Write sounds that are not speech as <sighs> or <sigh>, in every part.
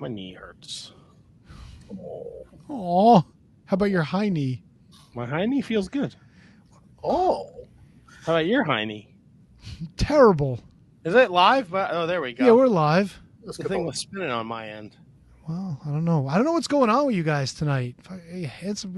my knee hurts. Oh, how about your high knee? My high knee feels good. Oh, How about your high knee? Terrible. Is it live? But- Oh, there we go. Yeah, we're live. let's the go. thing was spinning on my end. Well, I don't know. I don't know what's going on with you guys tonight. Hey,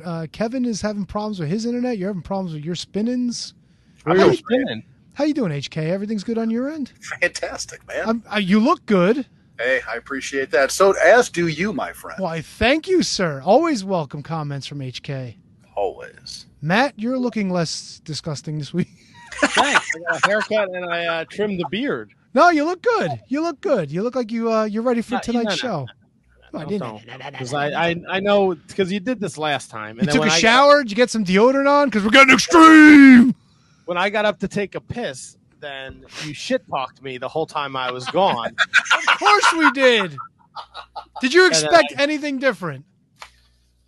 uh, Kevin is having problems with his internet. You're having problems with your spinnings. Where How you you- spinning? How you doing, HK? Everything's good on your end? Fantastic, man. Uh, you look good. Hey, I appreciate that. So, as do you, my friend. Why, thank you, sir. Always welcome comments from HK. Always. Matt, you're looking less disgusting this week. <laughs> Thanks. I got a haircut and I uh, trimmed the beard. No, you look good. You look good. You look like you uh, you're ready for No, tonight's no, no, show. I didn't. Because I, I, I know because you did this last time. You And then took a when I- shower. Did you get some deodorant on? Because we're getting extreme. when I got up to take a piss, then you shit talked me the whole time I was gone. <laughs> Of course we did. Did you And then expect anything different?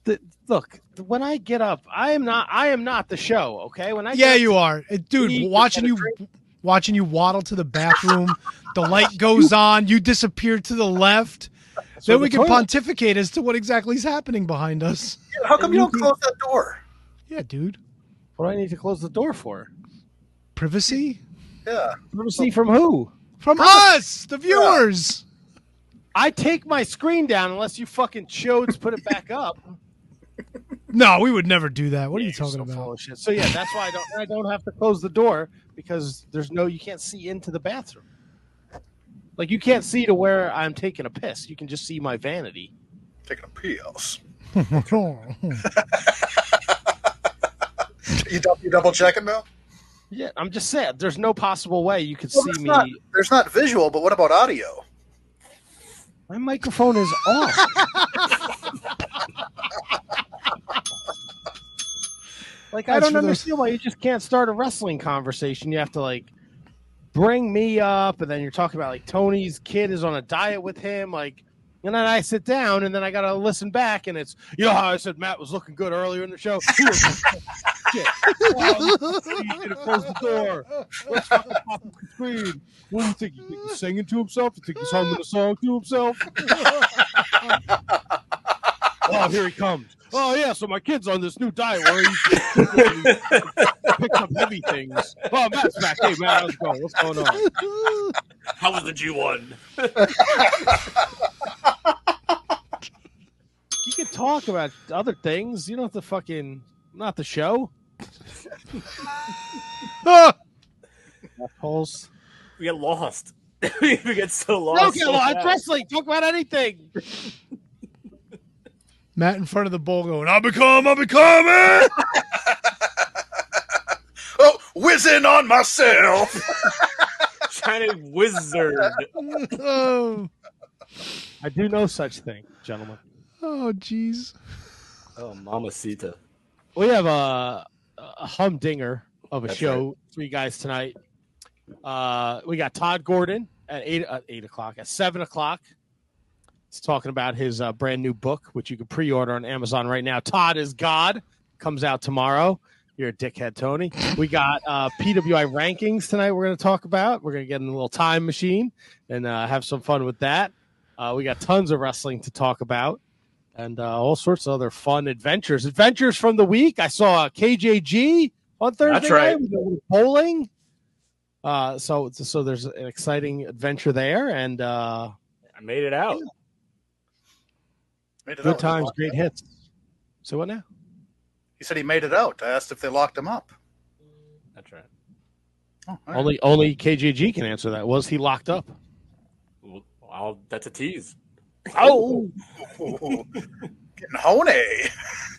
The- look, when I get up, I am not. I am not the show. Okay, when I Yeah, get you are, dude. Watching you, drink. watching you waddle to the bathroom. <laughs> the light goes on. You disappear to the left. So then the we can toilet- pontificate as to what exactly is happening behind us. How come you don't close that door? Yeah, dude. What do I need to close the door for? Privacy Yeah. Privacy from who? from us, the viewers. I take my screen down unless you fucking chodes put it back up. <laughs> No, we would never do that. What are Yeah, you you're talking so about? of shit. So yeah, that's why I don't. I don't have to close the door because there's no. You can't see into the bathroom. Like you can't see to where I'm taking a piss. You can just see my vanity. Taking a piss. <laughs> <laughs> You, dou- you double checking now? Yeah, I'm just saying. There's no possible way you could Well, see me. not, there's not visual, but what about audio? My microphone is off. <laughs> like I don't for those- understand why you just can't start a wrestling conversation. You have to like bring me up, and then you're talking about like Tony's kid is on a diet with him, like. And then I sit down, and then I gotta listen back, and it's you know how I said Matt was looking good earlier in the show. Close the door. Let's the screen. What do you think? You think he's singing to himself? You think he's humming a song to himself? <laughs> oh, here he comes. Oh yeah, so my kid's on this new diet where he <laughs> picks up heavy things. Oh, Matt's back. Hey, Matt, how's it going? What's going on? How was the G1? You can talk about other things. You don't have to fucking not the show. Assholes. We get lost. <laughs> we get so lost. Don't get so lost. fast. Wrestling. Talk about anything. Matt in front of the bowl going, I'll become, I'll become it. <laughs> Oh, whizzing on myself. <laughs> Shining wizard. oh, I do no such thing, gentlemen. oh, jeez. Oh, Mamacita. We have a, a humdinger of a That's show. Three guys tonight. Uh, we got Tod Gordon at eight at eight o'clock. At seven o'clock, he's talking about his uh, brand new book, which you can pre-order on Amazon right now. Tod is God comes out tomorrow. You're a dickhead, Tony. We got uh, PWI rankings tonight. We're going to talk about. We're going to get in a little time machine and uh, have some fun with that. Uh, we got tons of wrestling to talk about and uh, all sorts of other fun adventures. Adventures from the week. I saw KJG on Thursday. That's right. night. We did a little bowling. Uh, so so there's an exciting adventure there, and uh, I made it out. It good out. times, great hits. So what now? He said he made it out. I asked if they locked him up. That's right. Oh, all right. Only only KJG can answer that. Was he locked up? Well, I'll, that's a tease. Oh, <laughs> Getting honey. <laughs>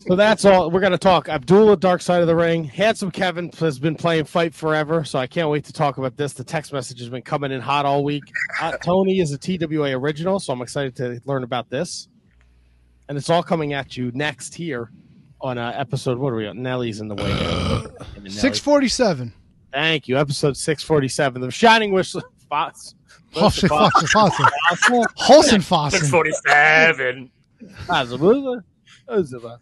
so that's all. We're gonna talk Abdullah, Dark Side of the Ring. Handsome Kevin has been playing Fight Forever, so I can't wait to talk about this. The text message has been coming in hot all week. Uh, Tony is a TWA original, so I'm excited to learn about this. And it's all coming at you next here on uh, episode. What are we on? Nellie's in the way. <sighs> now. Nelly. 647. Thank you. Episode 647. The Shining Whistle. Foss. Holsten Fossen. Holsten Fossen. 647.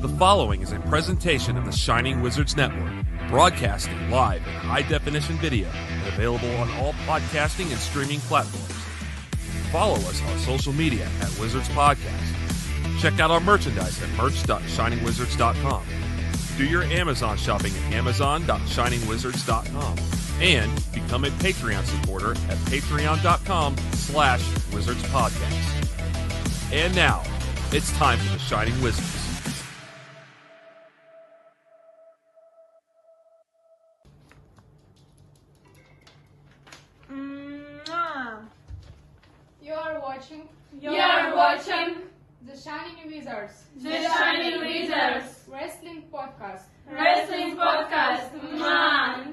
The following is a presentation of the Shining Wizards Network, broadcasting live in high definition video and available on all podcasting and streaming platforms. Follow us on social media at Wizards Podcast. Check out our merchandise at merch.shiningwizards.com. Do your Amazon shopping at amazon.shiningwizards.com. And become a Patreon supporter at patreon.com slash wizards podcast. And now, it's time for the Shining Wizards. Mwah. You are watching You are watching the Shining Wizards the Shining Wizards Wrestling Podcast. Wrestling Podcast. Man.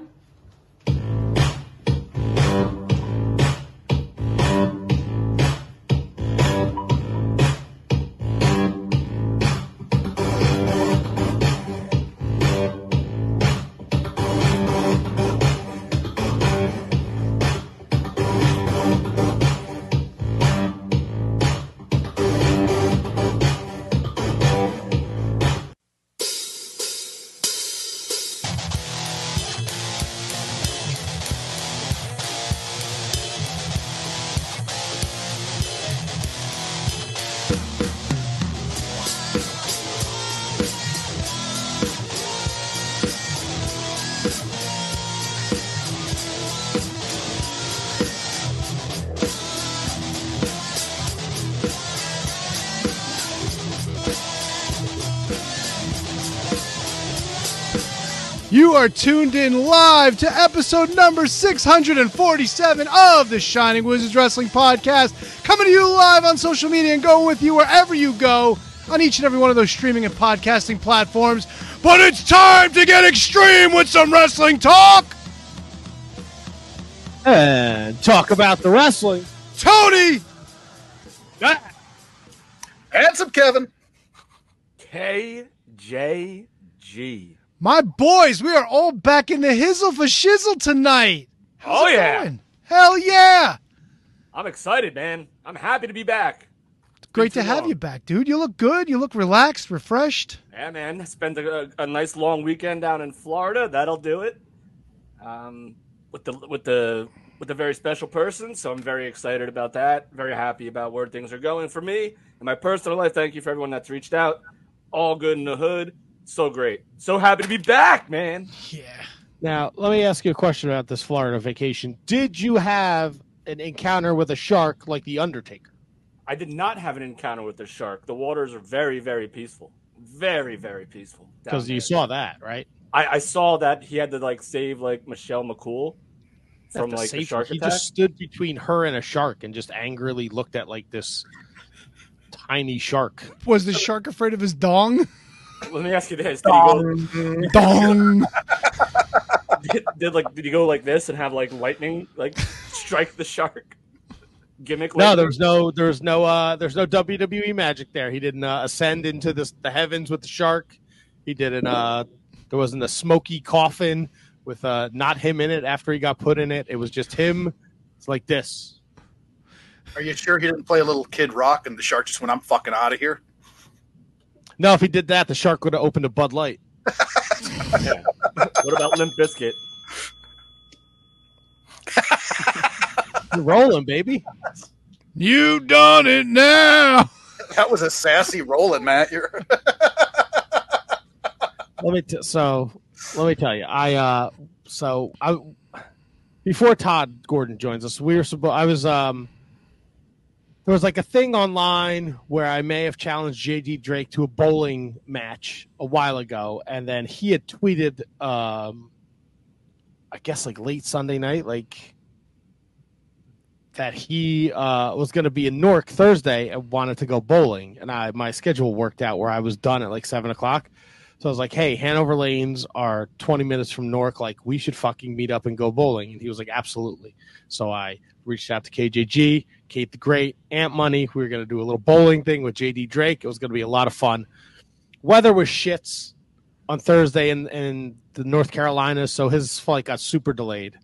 Are tuned in live to episode number 647 of the Shining Wizards Wrestling Podcast, coming to you live on social media and going with you wherever you go on each and every one of those streaming and podcasting platforms. But it's time to get extreme with some wrestling talk. And talk about the wrestling. Tony, Handsome Kevin. KJG. My boys, we are all back in the hizzle for shizzle tonight. How's Oh, yeah. going? Hell yeah. I'm excited, man. I'm happy to be back. Great to have long. you back, dude. You look good. You look relaxed, refreshed. Yeah, man. Spent a, a nice long weekend down in Florida. That'll do it. Um, with the with the with a very special person, so I'm very excited about that. Very happy about where things are going for me in my personal life. Thank you for everyone that's reached out. All good in the hood. So great. So happy to be back, man. Yeah. Now, let me ask you a question about this Florida vacation. Did you have an encounter with a shark like the Undertaker? I did not have an encounter with a shark. The waters are very, very peaceful. Very, very peaceful. Because you saw that, right? I, I saw that he had to like save like Michelle McCool from like the safe- shark he attack. just stood between her and a shark and just angrily looked at like this tiny shark. Was the shark afraid of his dong? <laughs> Let me ask you this: Did you go? Dong. Did, did like did he go like this and have like lightning like strike the shark? Gimmick? No, lightning? there was no, there was no, uh, there's no WWE magic there. He didn't uh, ascend into this, the heavens with the shark. He didn't. Uh, there wasn't a smoky coffin with uh, not him in it after he got put in it. It was just him. It's like this. Are you sure he didn't play a little Kid Rock and the shark just went, I'm fucking out of here? No, if he did that, the shark would have opened a Bud Light. Yeah. What about Limp Bizkit? <laughs> You're rolling, baby. You done it now. That was a sassy rolling, Matt. You're <laughs> let me t- so let me tell you i uh so i before tod gordon joins us we were supposed i was um there was like a thing online where i may have challenged jd drake to a bowling match a while ago and then he had tweeted um i guess like late sunday night like that he uh, was going to be in Newark Thursday and wanted to go bowling, and I my schedule worked out where I was done at like seven o'clock. So I was like, "Hey, Hanover Lanes are 20 minutes from Newark. Like, we should fucking meet up and go bowling." And he was like, "Absolutely." So I reached out to KJG, Kate the Great, Ant Money. We were going to do a little bowling thing with JD Drake. It was going to be a lot of fun. Weather was shits on Thursday in, in the North Carolina, so his flight got super delayed.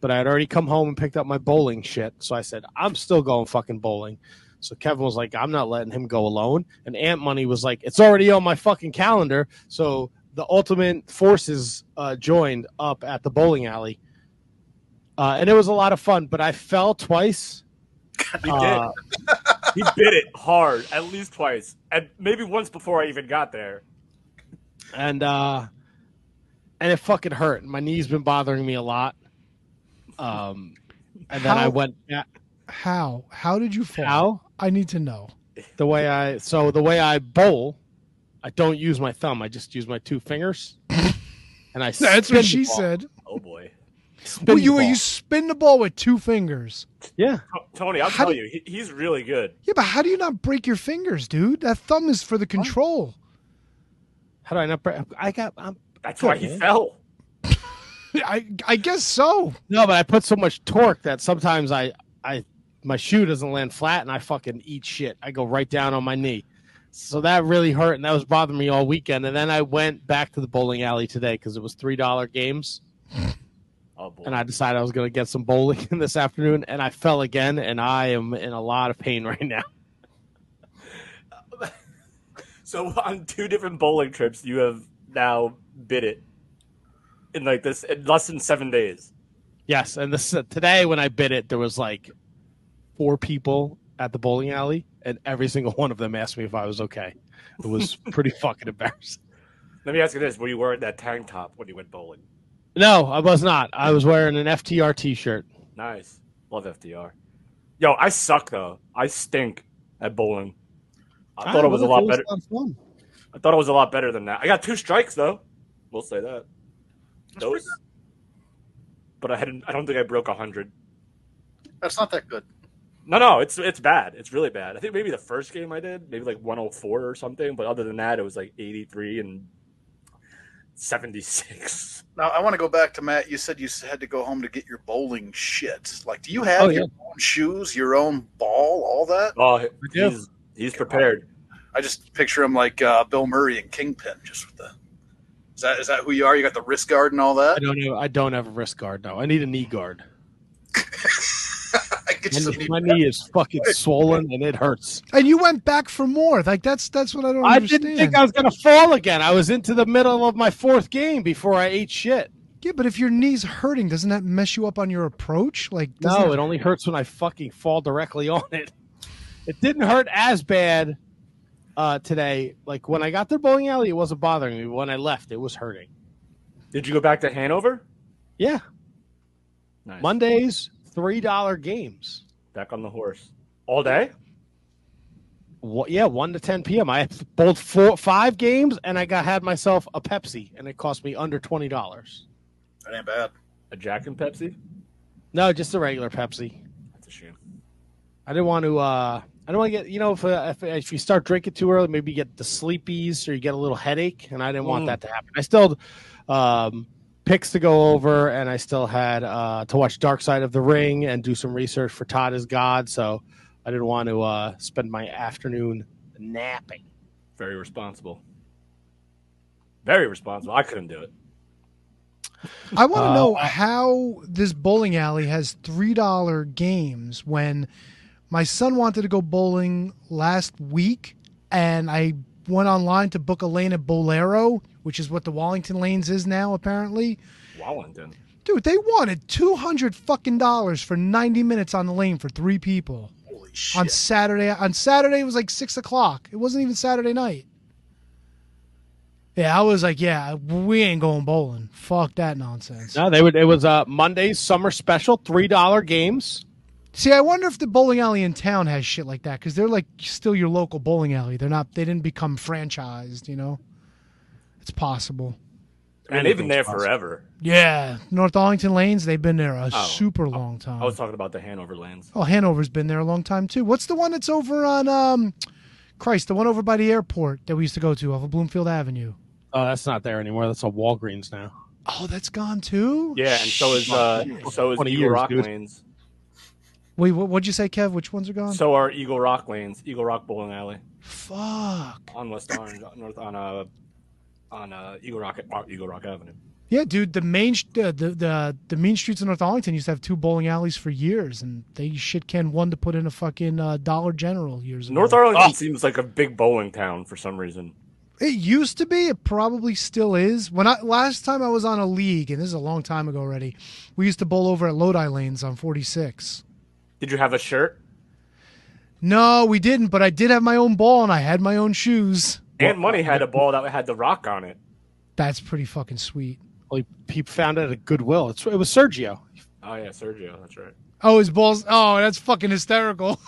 But I had already come home and picked up my bowling shit. So I said, I'm still going fucking bowling. So Kevin was like, I'm not letting him go alone. And Ant Money was like, it's already on my fucking calendar. So the Ultimate Forces uh, joined up at the bowling alley, uh, and it was a lot of fun. But I fell twice. He Uh, did. he bit it hard at least twice, and maybe once before I even got there. and uh, and it fucking hurt. My knee's been bothering me a lot. Um, and then I went back. How? How did you fall? How? I need to know. the way I so the way I bowl, I don't use my thumb. I just use my two fingers, <laughs> and I. That's what she said. Oh boy, Spin Well, you ball. you spin the ball with two fingers. yeah. Tony, I'll How tell do- you, he, he's really good. Yeah, but how do you not break your fingers, dude? That thumb is for the control. How do I not? break- I got. I'm, That's Good, why he man. fell. <laughs> I I guess so. no, but I put so much torque that sometimes I I my shoe doesn't land flat, and I fucking eat shit. I go right down on my knee. So that really hurt, and that was bothering me all weekend. And then I went back to the bowling alley today because it was three dollar games. Oh boy. and I decided I was going to get some bowling <laughs> in this afternoon, and I fell again, and I am in a lot of pain <laughs> right now. <laughs> So on two different bowling trips, you have now bit it in like this in less than seven days. Yes, and this uh, today when I bid it, there was like four people at the bowling alley, and every single one of them asked me if I was okay. It was pretty fucking embarrassing. Let me ask you this: Were you wearing that tank top when you went bowling? No, I was not. I was wearing an FTR T-shirt. Nice, love FTR. Yo, I suck though. I stink at bowling. I thought it was a lot better. I thought it was a lot better than that. I got two strikes though. We'll say that. That's Those. But I hadn't. I don't think I broke hundred. That's not that good. No, no, it's it's bad. It's really bad. I think maybe the first game I did, maybe like 104 or something. But other than that, it was like 83 and 76. Now I want to go back to Matt. You said you had to go home to get your bowling shit. Like, do you have Oh, yeah. your own shoes, your own ball, all that? Oh, he's he's prepared. I just picture him like uh, Bill Murray and Kingpin, just with the. Is that is that who you are? You got the wrist guard and all that? I that. don't know. I don't have a wrist guard. No, I need a knee guard. <laughs> I get you My, some knee- my knee is fucking swollen and it hurts. And you went back for more. Like that's that's what I don't I understand. didn't think I was gonna fall again. I was into the middle of my fourth game before I ate shit. yeah, but if your knee's hurting, doesn't that mess you up on your approach? Like No, it- it only hurts when I fucking fall directly on it. It didn't hurt as bad uh, today. Like when I got to the bowling alley, it wasn't bothering me. When I left, it was hurting. Did you go back to Hanover? Yeah, Nice. Mondays three dollar games. Back on the horse all day. What, yeah, one to ten p.m. I bowled four, five games, and I got had myself a Pepsi, and it cost me under twenty dollars. That ain't bad. A Jack and Pepsi. No, just a regular Pepsi. That's a shame. I didn't want to. uh I don't want to get. You know, if, uh, if if you start drinking too early, maybe you get the sleepies or you get a little headache, and I didn't want Mm. that to happen. I still um picks to go over, and I still had uh to watch Dark Side of the Ring and do some research for Tod is God. So I didn't want to uh spend my afternoon napping. Very responsible. Very responsible. I couldn't do it. I want to Uh, know how this bowling alley has three dollar games when my son wanted to go bowling last week, and I went online to book a lane at Bowlero, which is what the Wallington Lanes is now apparently. Wallington. Dude, they wanted two hundred fucking dollars for ninety minutes on the lane for three people Holy shit! on Saturday. On Saturday it was like six o'clock. It wasn't even Saturday night. Yeah, I was like, yeah, we ain't going bowling. Fuck that nonsense. No, they would. It was uh Monday's summer special, three dollar games. See, I wonder if the bowling alley in town has shit like that because they're like still your local bowling alley. They're not. They didn't become franchised. You know, it's possible. And they've been there possible. forever. Yeah, North Arlington Lanes. They've been there a Oh. super long time. I was talking about the Hanover Lanes. oh, Hanover's been there a long time too. What's the one that's over on um, Christ? The one over by the airport that we used to go to off of Bloomfield Avenue. Oh, that's not there anymore. That's a Walgreens now. Oh, that's gone too. Yeah, and so is uh, so is 20 Eagle years, Rock dude. lanes. Wait, what, what'd you say, Kev? Which ones are gone? So are Eagle Rock lanes. Eagle Rock Bowling Alley Fuck. on West Orange, north on uh on uh, Eagle Rock uh, Eagle Rock Avenue. Yeah, dude. The main uh, the the the mean streets of North Arlington used to have two bowling alleys for years, and they shit can one to put in a fucking uh, Dollar General years ago. North Arlington seems like a big bowling town for some reason. It used to be. It probably still is. When I last time I was on a league, and this is a long time ago already, we used to bowl over at Lodi Lanes on 46. Did you have a shirt? No, we didn't. But I did have my own ball and I had my own shoes. And Money had a ball that had the rock on it. That's pretty fucking sweet. Well, he, he found it at Goodwill. It's, it was Sergio. Oh yeah, Sergio. That's right. Oh, his balls. Oh, that's fucking hysterical.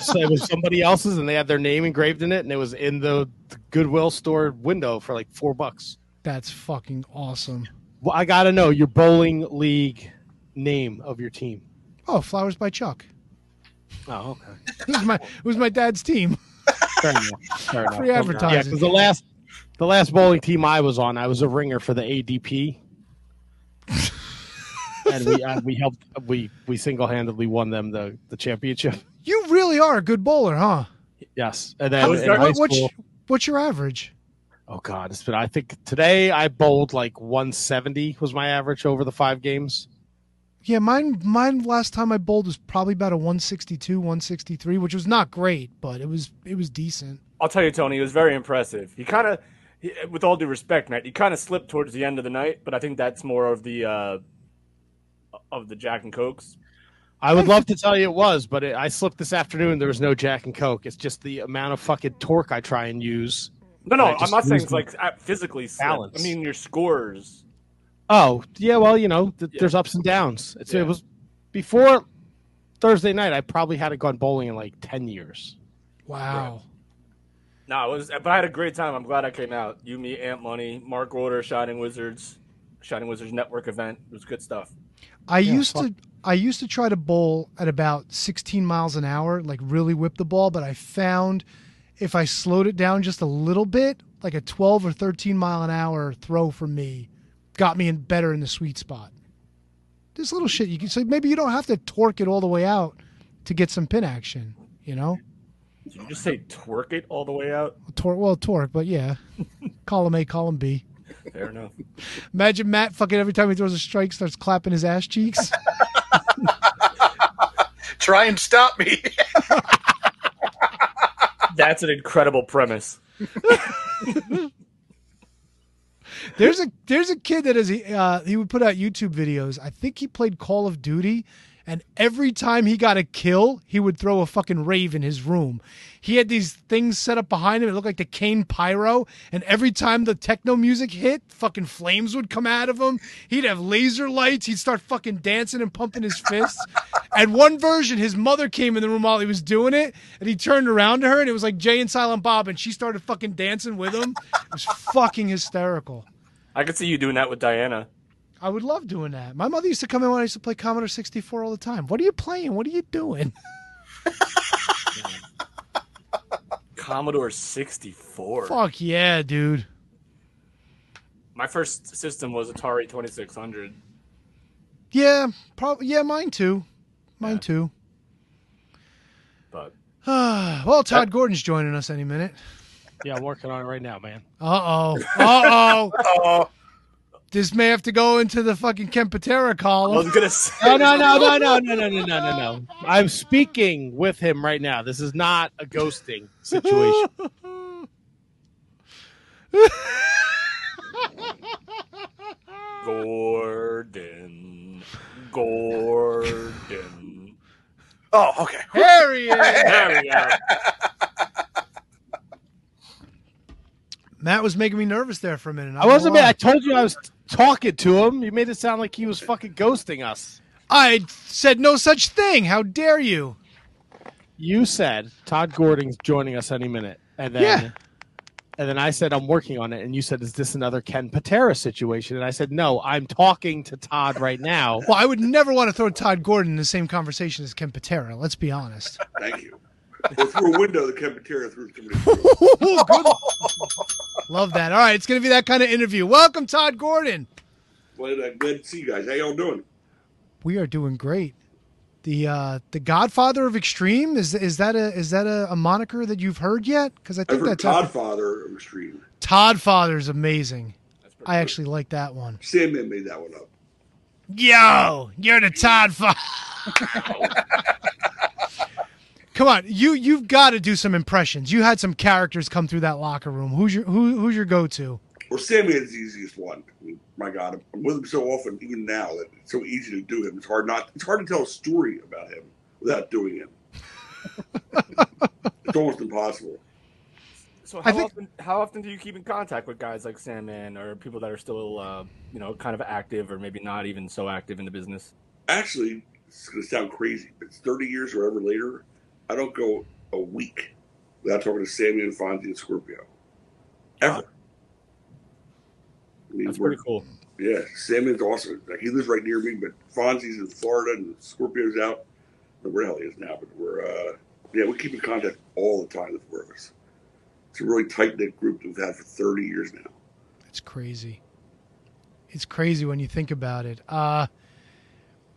So it was somebody else's, and they had their name engraved in it, and it was in the, the Goodwill store window for like four bucks. That's fucking awesome. Well, I gotta know your bowling league name of your team. Oh, Flowers by Chuck. Oh, okay. <laughs> It was my it was my dad's team. <laughs> Fair enough. Fair enough. Free Yeah, because the last the last bowling team I was on, I was a ringer for the ADP, <laughs> and we uh, we helped we we single handedly won them the the championship. You really are a good bowler, huh? Yes, and then was in high What- what's, school, what's your average? oh god, it's been I think today I bowled like 170 was my average over the five games. Yeah, mine mine last time I bowled was probably about a 162, 163, which was not great, but it was it was decent. I'll tell you, Tony, it was very impressive. He kind of, with all due respect, Matt, he kind of slipped towards the end of the night, but I think that's more of the uh, of the Jack and Cokes. I would love to tell you it was, but it, I slipped this afternoon. There was no Jack and Coke. It's just the amount of fucking torque I try and use. No, no, I I'm not saying it's like uh, physically slip. balance. I mean your scores. Oh yeah, well you know th- Yeah. there's ups and downs. It's, Yeah. It was before Thursday night. I probably hadn't gone bowling in like ten years. Wow. No, it was, but I had a great time. I'm glad I came out. You, me, Ant Money, Mark Order, Shining Wizards, Shining Wizards Network event. It was good stuff. I used fuck. to I used to try to bowl at about 16 miles an hour, like really whip the ball, but I found if I slowed it down just a little bit, like a 12 or 13 mile an hour throw for me, got me in better in the sweet spot. This little shit you can say maybe you don't have to torque it all the way out to get some pin action, you know? Did you just say twerk it all the way out? Torque, well, torque, but yeah. <laughs> column A, column B. Fair enough. Imagine Matt fucking every time he throws a strike starts clapping his ass cheeks. <laughs> Try and stop me. <laughs> That's an incredible premise. There's a there's a kid that is uh, he would put out YouTube videos. I think he played Call of Duty, and every time he got a kill, he would throw a fucking rave in his room. He had these things set up behind him. It looked like the Kane Pyro, and every time the techno music hit, fucking flames would come out of him. He'd have laser lights. He'd start fucking dancing and pumping his fists. and one version, his mother came in the room while he was doing it, and he turned around to her, and it was like Jay and Silent Bob, and she started fucking dancing with him. It was fucking hysterical. I could see you doing that with Diana. I would love doing that. My mother used to come in when I used to play Commodore 64 all the time. What are you playing? What are you doing? <laughs> Commodore 64. Fuck yeah, dude. My first system was Atari 2600. Yeah, probably. Yeah, mine too. Mine Yeah. too. But <sighs> well, Tod Gordon's joining us any minute. Yeah, I'm working on it right now, man. Uh <laughs> oh. Uh oh. Oh, this may have to go into the fucking Ken Patera I was gonna say No, no, no, no, no, no, no, no, no, no, no. I'm speaking with him right now. This is not a ghosting situation. <laughs> Gordon. Gordon. oh, okay. There he is. There we go. <laughs> Matt was making me nervous there for a minute. I wasn't. gonna I told you I was talking to him. You made it sound like he was fucking ghosting us. I said no such thing. How dare you? You said Tod Gordon's joining us any minute, and then Yeah. and then I said I'm working on it, and you said is this another Ken Patera situation? And I said no, I'm talking to Tod right now. Well, I would never want to throw Tod Gordon in the same conversation as Ken Patera. Let's be honest. Thank you. Well, through a window, the cafeteria through <laughs> somebody. Love that. All right, it's going to be that kind of interview. Welcome, Tod Gordon. Well, I'm glad to see you guys. How y'all doing? We are doing great. The uh, the Godfather of Extreme is is that a is that a, a moniker that you've heard yet? Because I think that's Tod Father of Extreme. Tod Father's amazing. I good. actually like that one. Sandman made that one up. Yo, you're the Tod Father. <laughs> <laughs> Come on, you you've got to do some impressions. You had some characters come through that locker room. Who's your who, who's your go to? Well, Sammy is the easiest one. I mean, my God, I'm with him so often, even now, that it's so easy to do him. It's hard not. It's hard to tell a story about him without doing him. it's almost impossible. So how think- often how often do you keep in contact with guys like Sandman or people that are still uh, you know kind of active or maybe not even so active in the business? Actually, it's going to sound crazy, but it's 30 years or ever later. I don't go a week without talking to Sammy and Fonzie and Scorpio. Ever. I mean, That's pretty cool. Yeah, Sammy's awesome. Like he lives right near me, but Fonzie's in Florida and Scorpio's out. I don't know where the hell he is now, but we're uh yeah, we keep in contact all the time, the four of us. It's a really tight knit group that we've had for thirty years now. It's crazy. It's crazy when you think about it. Uh,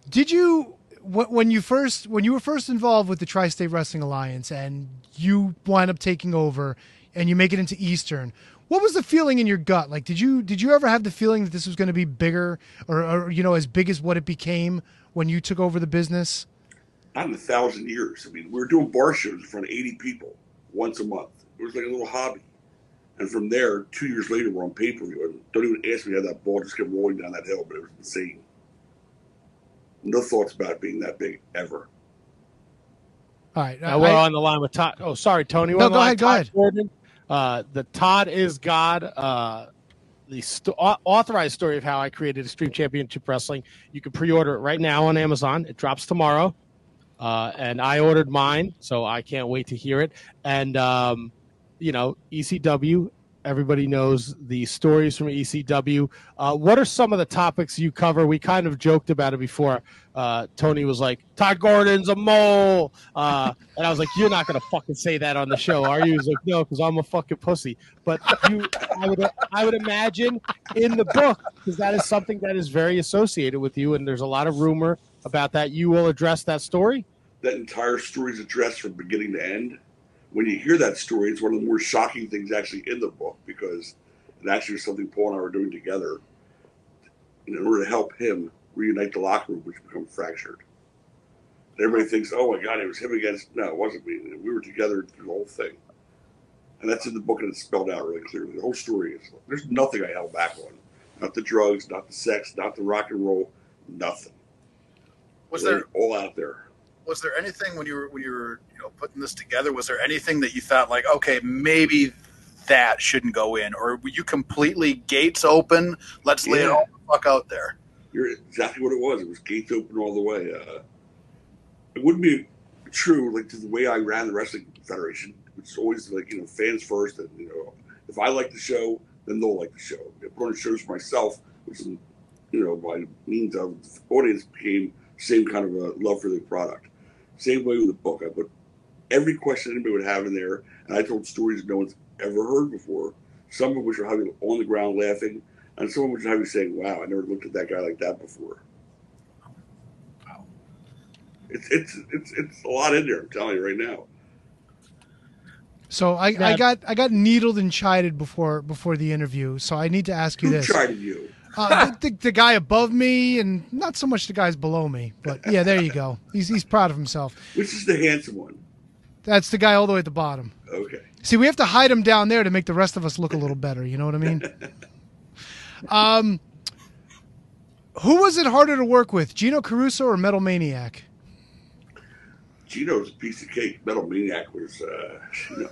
did you when you first when you were first involved with the Tri-State Wrestling Alliance and you wind up taking over and you make it into Eastern? What was the feeling in your gut? Like, did you did you ever have the feeling that this was going to be bigger or, or you know as big as what it became when you took over the business? Not in a thousand years. I mean, we were doing bar shows in front of eighty people once a month. It was like a little hobby. And from there, two years later, we're on pay per view. Don't even ask me how that ball just kept rolling down that hill, but it was insane. No thoughts about it being that big ever. All right, Now we're I- on the line with Tod. Oh, sorry, Tony. We're No, go ahead, with go ahead. Gordon. Uh, the Tod is God. Uh, the st- authorized story of how I created Extreme Championship Wrestling. You can pre-order it right now on Amazon. It drops tomorrow, uh, and I ordered mine, so I can't wait to hear it. And um, you know, ECW. Everybody knows the stories from ECW. Uh, what are some of the topics you cover? We kind of joked about it before. Uh, Tony was like, "Tod Gordon's a mole," uh, and I was like, "You're not gonna fucking say that on the show, are you?" He's like, "No, because I'm a fucking pussy." But you, I would, I would imagine in the book because that is something that is very associated with you, and there's a lot of rumor about that. You will address that story. that entire story's addressed from beginning to end. When you hear that story, it's one of the more shocking things actually in the book because it actually was something Paul and I were doing together in order to help him reunite the locker room, which become fractured. And everybody thinks, oh my God, it was him against. No, it wasn't me. We were together through the whole thing. And that's in the book and it's spelled out really clearly. The whole story is there's nothing I held back on. Not the drugs, not the sex, not the rock and roll, nothing. Was there all out there? was there anything when you were when you were putting this together? Was there anything that you thought like, okay, maybe that shouldn't go in, or were you completely gates open? Let's lay it all the fuck out there. You're exactly what it was. It was gates open all the way. Uh, it wouldn't be true, like to the way I ran the wrestling federation. It's always like you know fans first, and you know if I like the show, then they'll like the show. If I put on shows for myself, which is you know by means of the audience became same kind of a love for the product. Same way with the book. I put every question anybody would have in there, and I told stories no one's ever heard before. Some of which are having on the ground laughing, and some of which are having saying, "Wow, I never looked at that guy like that before." Wow, It's it's it's it's a lot in there. I'm telling you right now. so I, I got I got needled and chided before before the interview. So I need to ask you Who this. chided you? Uh, the, <laughs> the, the guy above me, and not so much the guys below me, but yeah, there you go. He's he's proud of himself. Which is the handsome one? That's the guy all the way at the bottom. Okay. See, we have to hide him down there to make the rest of us look a little better. You know what I mean? <laughs> um, who was it harder to work with, Gino Caruso or Metal Maniac? Gino's a piece of cake. Metal Maniac was, uh, you know,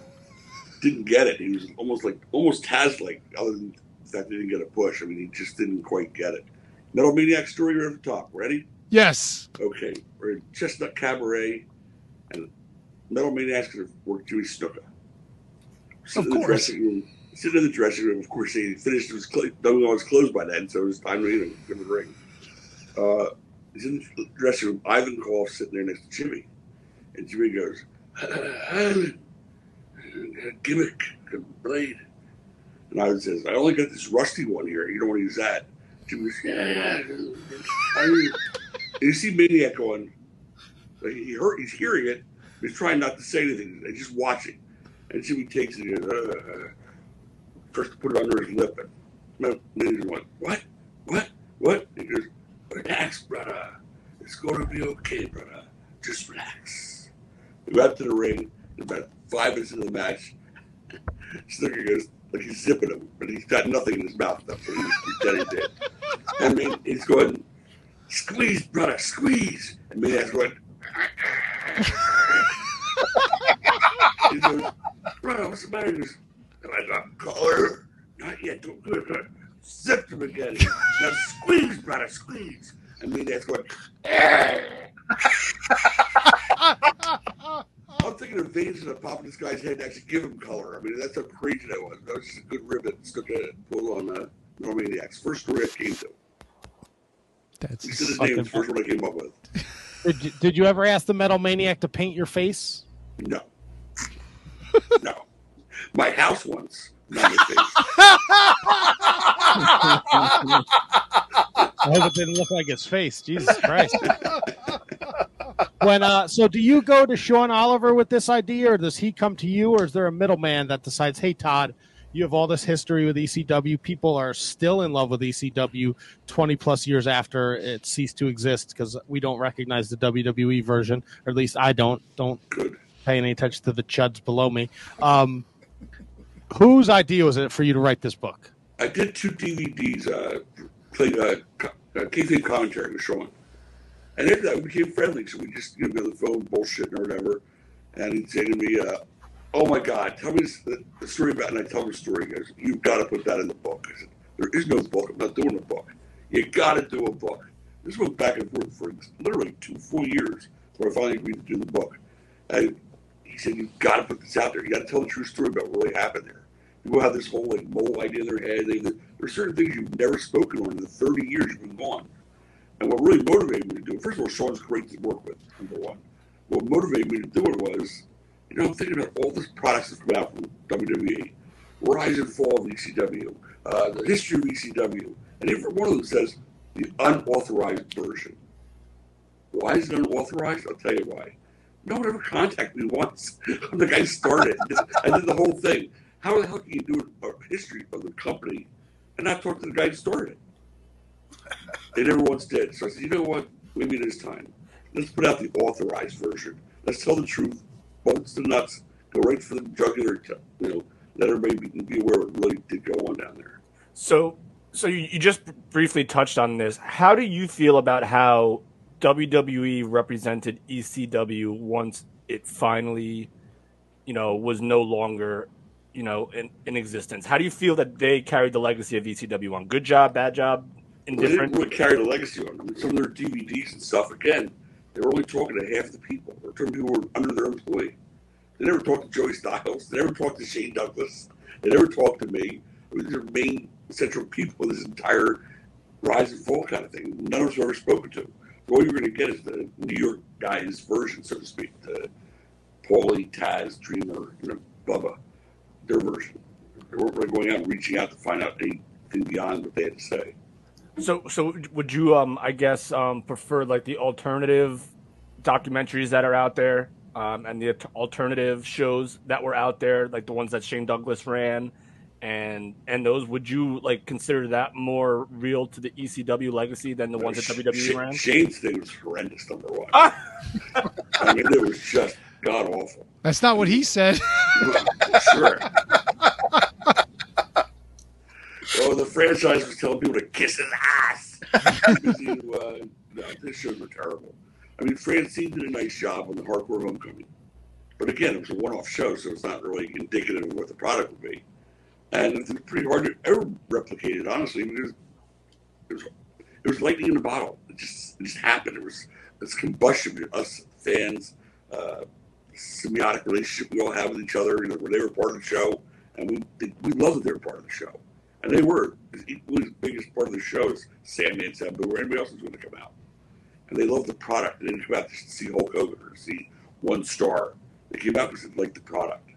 didn't get it. He was almost like almost Taz like, other than he didn't get a push. I mean, he just didn't quite get it. Metal Maniac story at the top. Ready? Yes. Okay. We're in Chestnut Cabaret, Metal Maniac's going to work Jimmy Snuka. Sitting in course. dressing room. Sitting in the dressing room. Of course, he finished his cl- his clothes by then, so it was time to you know, give him a ring. Uh, he's in the dressing room. Ivan Koloff sitting there next to Jimmy, and Jimmy goes, "Ivan, gimmick, blade." And Ivan says, "I only got this rusty one here. You don't want to use that." Jimmy goes, "Yeah." I mean, <laughs> you see Maniac going, he heard, he's hearing it. He's trying not to say anything. He's just watching. And Jimmy takes it uh, first put it under his lip. And Maniac went, what? What? What? He goes, relax, brother. It's going to be okay, brother. Just relax. We got to the ring. About five minutes into the match, <laughs> Snuka goes like he's zipping him, but he's got nothing in his mouth. What he's pretending to. I mean, he's going, squeeze, brother, squeeze. And Maniac's going, he goes, brother, what's the matter? He goes, Am I not collar? Not yet. Don't do it. Don't. Zipped him again. Now squeeze, brother, squeeze. And Maniac's going, I'm thinking of veins in the top of this guy's head to actually give him color. I mean, that's how crazy that was. That was just a good ribbon stuck at it, pulled on uh, Norm Maniac's first story I came to. That's his name the first one I came up with. Did you, did you ever ask the Metal Maniac to paint your face? No. <laughs> no. My house once. Not my face. I hope it didn't look like his face. Jesus Christ. <laughs> when uh, so do you go to Sean Oliver with this idea, or does he come to you, or is there a middleman that decides, hey Tod, you have all this history with ECW. People are still in love with ECW 20 plus years after it ceased to exist because we don't recognize the WWE version, or at least I don't. Don't Good. pay any attention to the chuds below me. Um, whose idea was it for you to write this book? I did two DVDs, uh, played uh, uh, kayfabe commentary with Sean. And after that, we became friendly. So we just, you know, go on the phone, bullshit or whatever. And he'd say to me, uh, Oh my God, tell me the, story about. And I tell the story. He goes, You've got to put that in the book. I said, There is no book. I'm not doing a book. You got to do a book. This went back and forth for literally two full years before I finally agreed to do the book. And he said, You've got to put this out there. You got to tell the true story about what really happened there. People have this whole like mole idea in their head. They, there's certain things you've never spoken on in the 30 years you've been gone. And what really motivated me to do it, first of all, Sean's great to work with, number one. What motivated me to do it was, you know, I'm thinking about all the products that come out from WWE, rise and fall of ECW, uh, the history of ECW, and every one of them says the unauthorized version. Why is it unauthorized? I'll tell you why. No one ever contacted me once. <laughs> I'm the guy started. I did the whole thing. How the hell can you do a history of the company and not talk to the guy who started it? They never once did. So I said, you know what? Maybe it is time. Let's put out the authorized version. Let's tell the truth. Bolts the nuts. Go right for the jugular. You know, let everybody be, be aware of what really did go on down there. So, so you, you just briefly touched on this. How do you feel about how WWE represented ECW once it finally, you know, was no longer, you know, in, in existence? How do you feel that they carried the legacy of ECW on? Good job, bad job, Well, they didn't indifferent? really carry the legacy on. Some of their DVDs and stuff, again, they were only talking to half the people. Or to people were under their employ. They never talked to Joey Styles. They never talked to Shane Douglas. They never talked to me. These are main central people of this entire rise and fall kind of thing. None of us were ever spoken to. So all you're going to get is the New York guys' version, so to speak, the Paulie, Taz, Dreamer, you know, Bubba, their version. They weren't really going out and reaching out to find out anything beyond what they had to say. So, so would you, um, I guess, um, prefer like the alternative documentaries that are out there, um, and the alternative shows that were out there, like the ones that Shane Douglas ran, and and those? Would you like consider that more real to the ECW legacy than the ones that WWE Sh- ran? Shane's thing was horrendous, number one. Ah! I mean, it was just god awful. That's not what he said. sure. Oh, the franchise was telling people to kiss his ass. He, uh, no, this shows were terrible. I mean, Francine did a nice job on the Hardcore Homecoming. But again, it was a one off show, so it's not really indicative of what the product would be. And it's pretty hard to ever replicate it, honestly. because it was, it was lightning in a bottle. It just, it just happened. It was this combustion between us fans, uh, symbiotic relationship we all have with each other. You know, where they were part of the show, and we they, we loved that they were part of the show, and they were equally the biggest part of the show as Sammy and Sabu or anybody else was going to come out, and they loved the product. They didn't come out to see Hulk Hogan or see one star. They came out because they liked the product.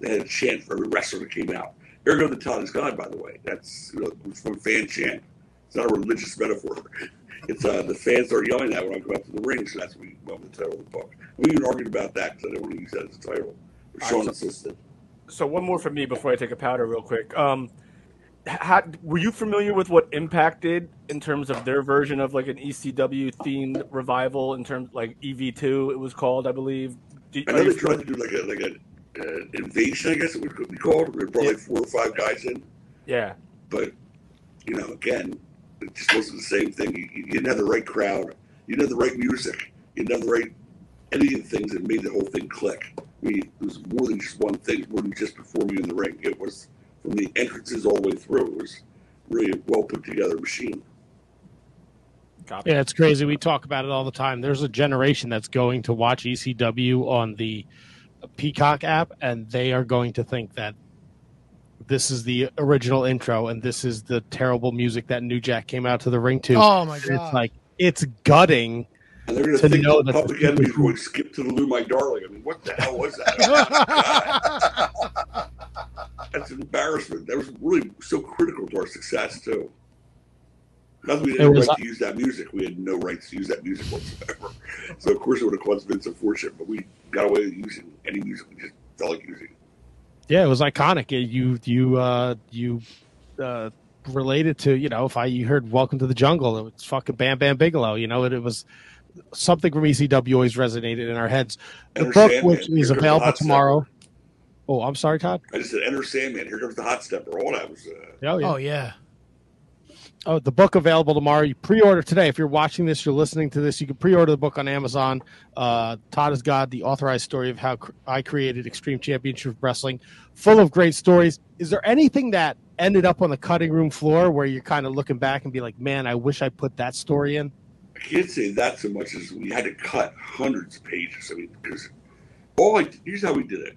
They had a chant for every wrestler that came out. Ergo the Tod is God, by the way. That's you know, it's from fan chant. It's not a religious metaphor. <laughs> It's uh, the fans are yelling that when I come out to the ring, so that's what we with the title of the book. We even argued about that because I didn't want to use that as a title. But Sean right, insisted. So one more from me before I take a powder, real quick. Um, how, were you familiar with what Impact did in terms of their version of like an ECW themed revival? In terms like EV2, it was called, I believe, I know they tried to do like a like an uh, invasion, I guess it would be called. They brought like four or five guys in, yeah. but you know, again, it just wasn't the same thing. You, you didn't have the right crowd. You didn't have the right music. You didn't have the right any of the things that made the whole thing click. I mean, it was more than just one thing. It wasn't just performing in the ring. It was from the entrances all the way through. It was really a well put together machine. Copy. Yeah, it's crazy. We talk about it all the time. There's a generation that's going to watch ECW on the Peacock app, and they are going to think that this is the original intro and this is the terrible music that New Jack came out to the ring to. Oh my god! It's like it's gutting. And they're going To to think know the that Public the- Enemy is going to skip to the Lou My Darling. I mean, what the hell was that? <laughs> That's an embarrassment. That was really so critical to our success, too. That we didn't right to use that music. We had no rights to use that music whatsoever. <laughs> So, of course, it would have caused Vince a fortune, but we got away with using any music we just felt like using. Yeah, it was iconic. You you uh, you uh, related to you know if I you heard Welcome to the Jungle, it was fucking Bam Bam Bigelow. You know, it, it was something from ECW always resonated in our heads. The book, which is available tomorrow. Oh, I'm sorry, Tod. I just said, Enter Sandman. Here comes the hot stepper. All that was. Uh, Oh yeah. oh yeah. Oh, the book available tomorrow. You pre-order today. If you're watching this, you're listening to this, you can pre-order the book on Amazon. Uh, Tod is God the authorized story of how cr- I created Extreme Championship Wrestling, full of great stories. Is there anything that ended up on the cutting room floor where you're kind of looking back and be like, "Man, I wish I put that story in." I can't say that so much as we had to cut hundreds of pages. I mean, because all I here's how we did it.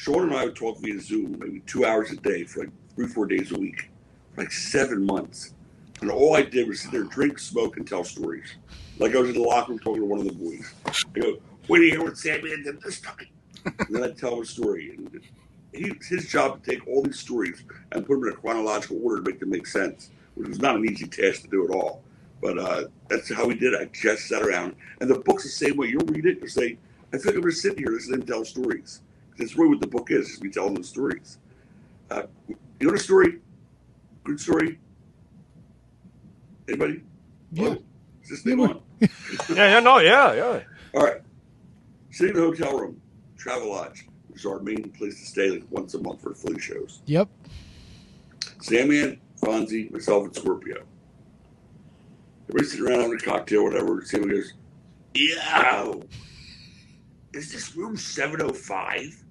Sean and I would talk via Zoom maybe two hours a day for like three, four days a week, for like seven months. And all I did was sit there, drink, smoke, and tell stories. Like I was in the locker room talking to one of the boys. I go, "What do you hear what Sandman did this time?" And then I'd tell him a story. And he, his job to take all these stories and put them in a chronological order to make them make sense, which was not an easy task to do at all. But uh, that's how we did it. I just sat around. And the book's the same way. You'll read it, you'll say, I feel like I'm just sitting here listening to them tell stories. That's really what the book is, is we tell them stories. Uh, you know the story? Good story? Anybody? Yeah. Oh, is this thing on? <laughs> Yeah, yeah, no, yeah, yeah. All right. Sitting in the hotel room, Travel Lodge, which is our main place to stay like once a month for Philly shows. Yep. Sandman, Fonzie, myself, and Scorpio. Everybody's sitting around having a cocktail, whatever. Sandman goes, Yo, is this room 705?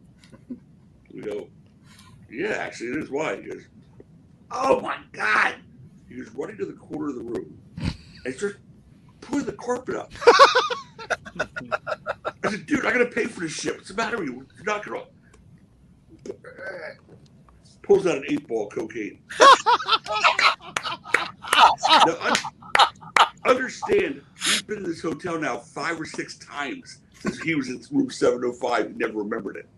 We go, Yeah, actually, it is. Why? He goes, Oh my God. He goes running to the corner of the room and starts pulling the carpet up. I said, Dude, I got to pay for this shit. What's the matter with you? Not going to. Pulls out an eight ball cocaine. Now, un- understand, he's been in this hotel now five or six times since he was in room 705 and never remembered it.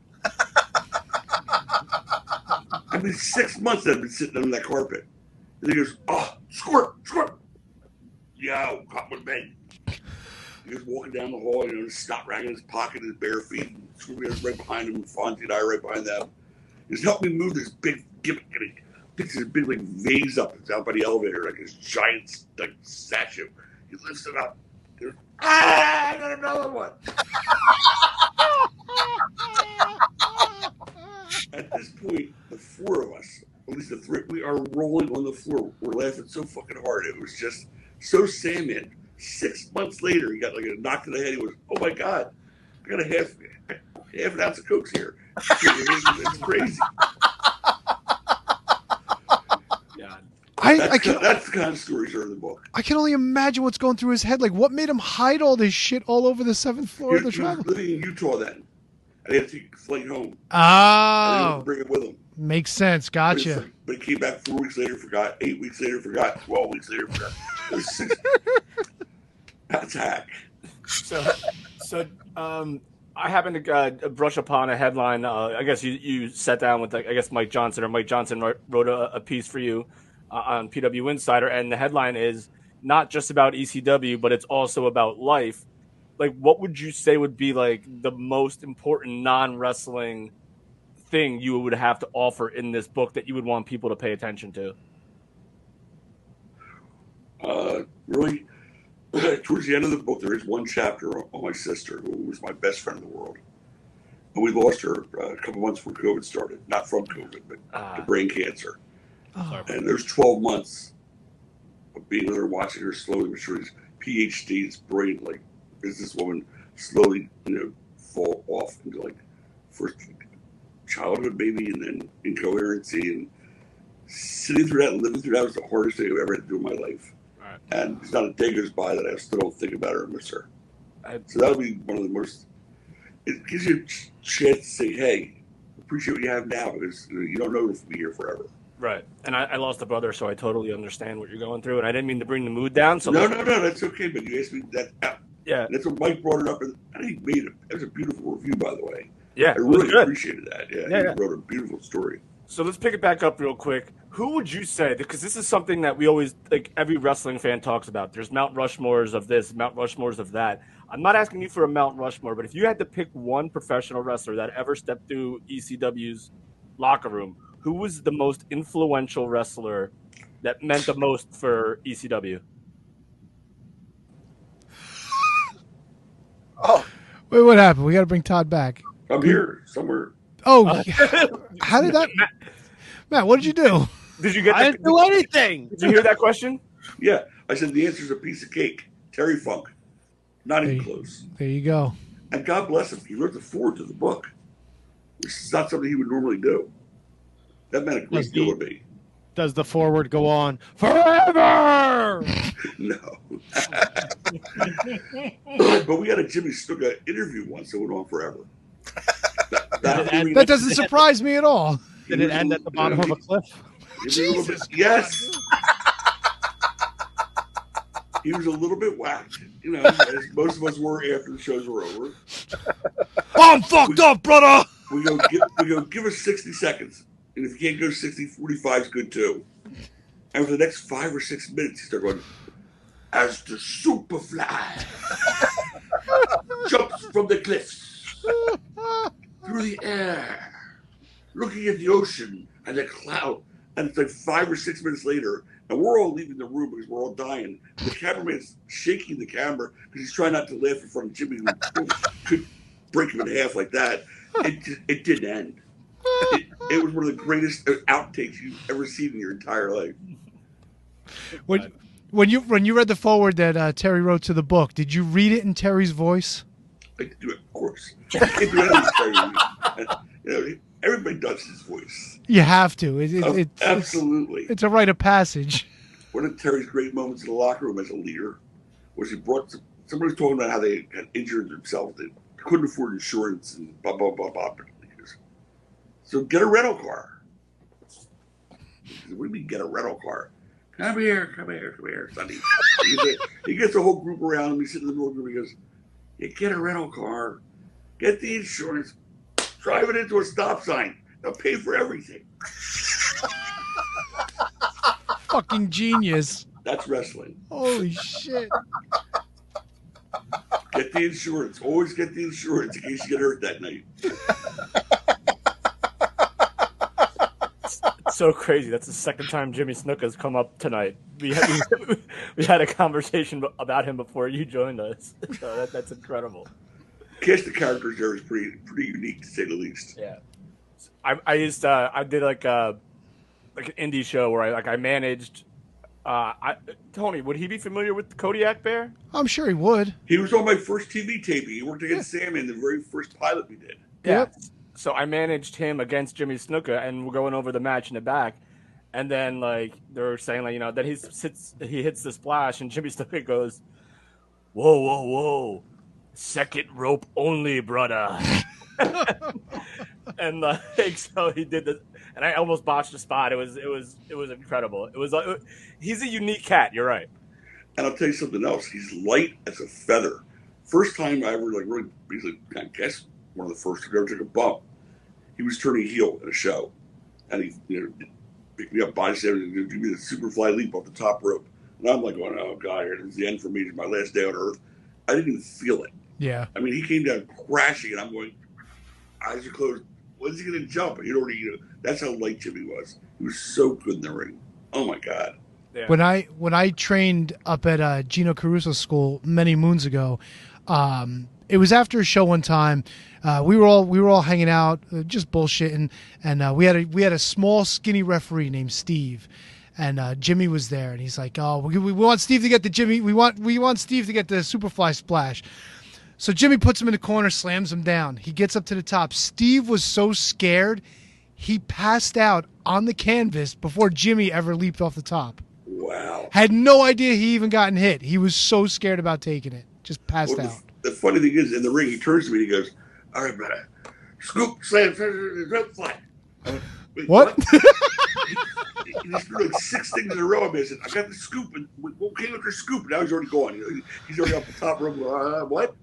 I mean, six months I've been sitting on that carpet. And he goes, Oh, squirt, squirt. Yo, come with me. He was walking down the hall, you know, his snot rag in his pocket, his bare feet, Scorpio's right behind him, Fonzie and I right behind them. He goes, Help me move this big gimmick. And he picks this big, like, vase up. It's out by the elevator, like this giant, like, statue. He lifts it up. Ah, I got another one. At this point, the four of us, at least the three, we are rolling on the floor. We're laughing so fucking hard. It was just so Sandman. Six months later, he got like a knock to the head. He was, oh my god, I got a half half an ounce of cokes here. <laughs> It's crazy. Yeah. I, That's, I can that's the kind of stories that are in the book. I can only imagine what's going through his head. Like, what made him hide all this shit all over the seventh floor He, of the he was travel? living in Utah then. And he had to take flight home. And Oh, didn't bring it with him. makes sense. But Gotcha. like- But he came back four weeks later, forgot. Eight weeks later, forgot. Twelve weeks later, forgot. Six. <laughs> That's hack. So, so um, I happened to uh, brush upon a headline. Uh, I guess you, you sat down with, like, I guess, Mike Johnson, or Mike Johnson wrote, wrote a, a piece for you on PW Insider, and the headline is not just about ECW, but it's also about life. Like, what would you say would be like the most important non wrestling thing you would have to offer in this book that you would want people to pay attention to? Uh, really, <clears throat> towards the end of the book, there is one chapter on, my sister, who was my best friend in the world. and we lost her uh, a couple months before COVID started. Not from COVID, but to Ah, brain cancer. Oh, And there's 12 months of being with her, watching her slowly but surely, PhD, it's brilliant, like businesswoman, slowly, you know, fall off into like first childhood baby and then incoherency and sitting through that and living through that was the hardest thing I've ever had to do in my life. Right. And it's not a day goes by that I still don't think about her and miss her. I- so that'll be one of the most. It gives you a chance to say, "Hey, appreciate what you have now," because you, you don't know if we'll be here forever. Right. And I, I lost a brother, so I totally understand what you're going through. And I didn't mean to bring the mood down. So no, no, no, that's okay. But you asked me that. uh, yeah, That's what Mike brought it up, and I think he made it. It was a beautiful review, by the way. yeah, I really appreciated that. Yeah, Yeah, he yeah. wrote a beautiful story. So let's pick it back up real quick. Who would you say? Because this is something that we always like. Every wrestling fan talks about. There's Mount Rushmores of this, Mount Rushmores of that. I'm not asking you for a Mount Rushmore, but if you had to pick one professional wrestler that ever stepped through ECW's locker room, who was the most influential wrestler that meant the most for ECW? Oh, Wait, what happened? We got to bring Tod back. I'm here somewhere. Oh, uh, <laughs> how did that? Matt, what did you do? Did you get? I The, didn't do anything. did you hear that question? <laughs> Yeah, I said the answer's a piece of cake. Terry Funk, not even Hey. close. There you go. And God bless him, he wrote the foreword to the book, which is not something he would normally do. That meant a great Was deal he- to me. Does the foreword go on forever? <laughs> No. <laughs> but we had a Jimmy Snuka interview once that went on forever. That, that- Did it end- That doesn't surprise me at all. he Did it was end a- at the bottom of a cliff? he was a little bit- yes. He was a little bit whacked, you know, as most of us were after the shows were over. <laughs> I'm fucked up, brother. We go, give, we go, give us 60 seconds. And if you can't go 60, 45 is good too. And for the next five or six minutes, he started going, as the superfly <laughs> jumps from the cliffs through the air, looking at the ocean and the cloud. And it's like five or six minutes later, and we're all leaving the room because we're all dying. The cameraman's shaking the camera because he's trying not to laugh in front of Jimmy, who could break him in half like that. It, it didn't end. It, it was one of the greatest outtakes you've ever seen in your entire life. When, when you when you read the foreword that uh, Terry wrote to the book, did you read it in Terry's voice? I do it, of course. I can do anything for you. You know, everybody does his voice. You have to. It, it, Oh, it's, it's absolutely. it's a rite of passage. One of Terry's great moments in the locker room as a leader was he brought some, somebody was talking about how they had injured themselves. They couldn't afford insurance and blah blah blah blah. He So get a rental car. He said, what do you mean get a rental car? Come here, come here, come here, Sonny. he, gets a, he gets a whole group around him. He's sitting in the middle of the room. He goes, "You get a rental car, get the insurance, drive it into a stop sign. They'll pay for everything." <laughs> Fucking genius. That's wrestling. Holy shit. Get the insurance. Always get the insurance in case you get hurt that night. <laughs> It's so crazy. That's the second time Jimmy Snuka has come up tonight. We had, we, <laughs> we had a conversation about him before you joined us. <laughs> So that, that's incredible. Cast the characters there is pretty pretty unique to say the least. Yeah. I, I used uh, I did like a like an indie show where I like I managed. Uh, I, Tony, would he be familiar with the Kodiak Bear? I'm sure he would. He was on my first TV taping. He worked against Sam in the very first pilot we did. Yep. So I managed him against Jimmy Snuka, and we're going over the match in the back. And then like they're saying like you know then he sits he hits the splash, and Jimmy <laughs> Snuka goes, "Whoa, whoa, whoa, second rope only, brother." <laughs> and like <laughs> so he did the, and I almost botched the spot. It was it was it was incredible. It was like he's a unique cat. You're right. And I'll tell you something else. He's light as a feather. First time I ever like really, I guess one of the first who ever took a bump. He was turning heel in a show, and he you know picked me up, body slammed, and give me the super fly leap off the top rope. And I'm like, going, oh god, here it's the end for me. It's my last day on earth. I didn't even feel it. Yeah. I mean, he came down crashing, and I'm going, eyes are closed. When's he going to jump? And he'd already, you know, that's how light Jimmy was. He was so good in the ring. Oh my god. Yeah. When I when I trained up at uh, Gino Caruso School many moons ago, um, it was after a show one time. Uh, we were all we were all hanging out, uh, just bullshitting, and uh, we had a we had a small, skinny referee named Steve, and uh, Jimmy was there, and he's like, "Oh, we, we want Steve to get the Jimmy. We want we want Steve to get the Superfly splash." So Jimmy puts him in the corner, slams him down. He gets up to the top. Steve was so scared, he passed out on the canvas before Jimmy ever leaped off the top. Wow. Had no idea he even gotten hit. He was so scared about taking it. Just passed Well, out. The, funny thing is, in the ring, he turns to me and he goes, "All right, brother, scoop, slam, slam, slam, fly." I What? he's doing like six things in a row. I mean, I said, "I got the scoop, and we came with your scoop?" Now he's already gone. He's already off the top rope. Uh, what?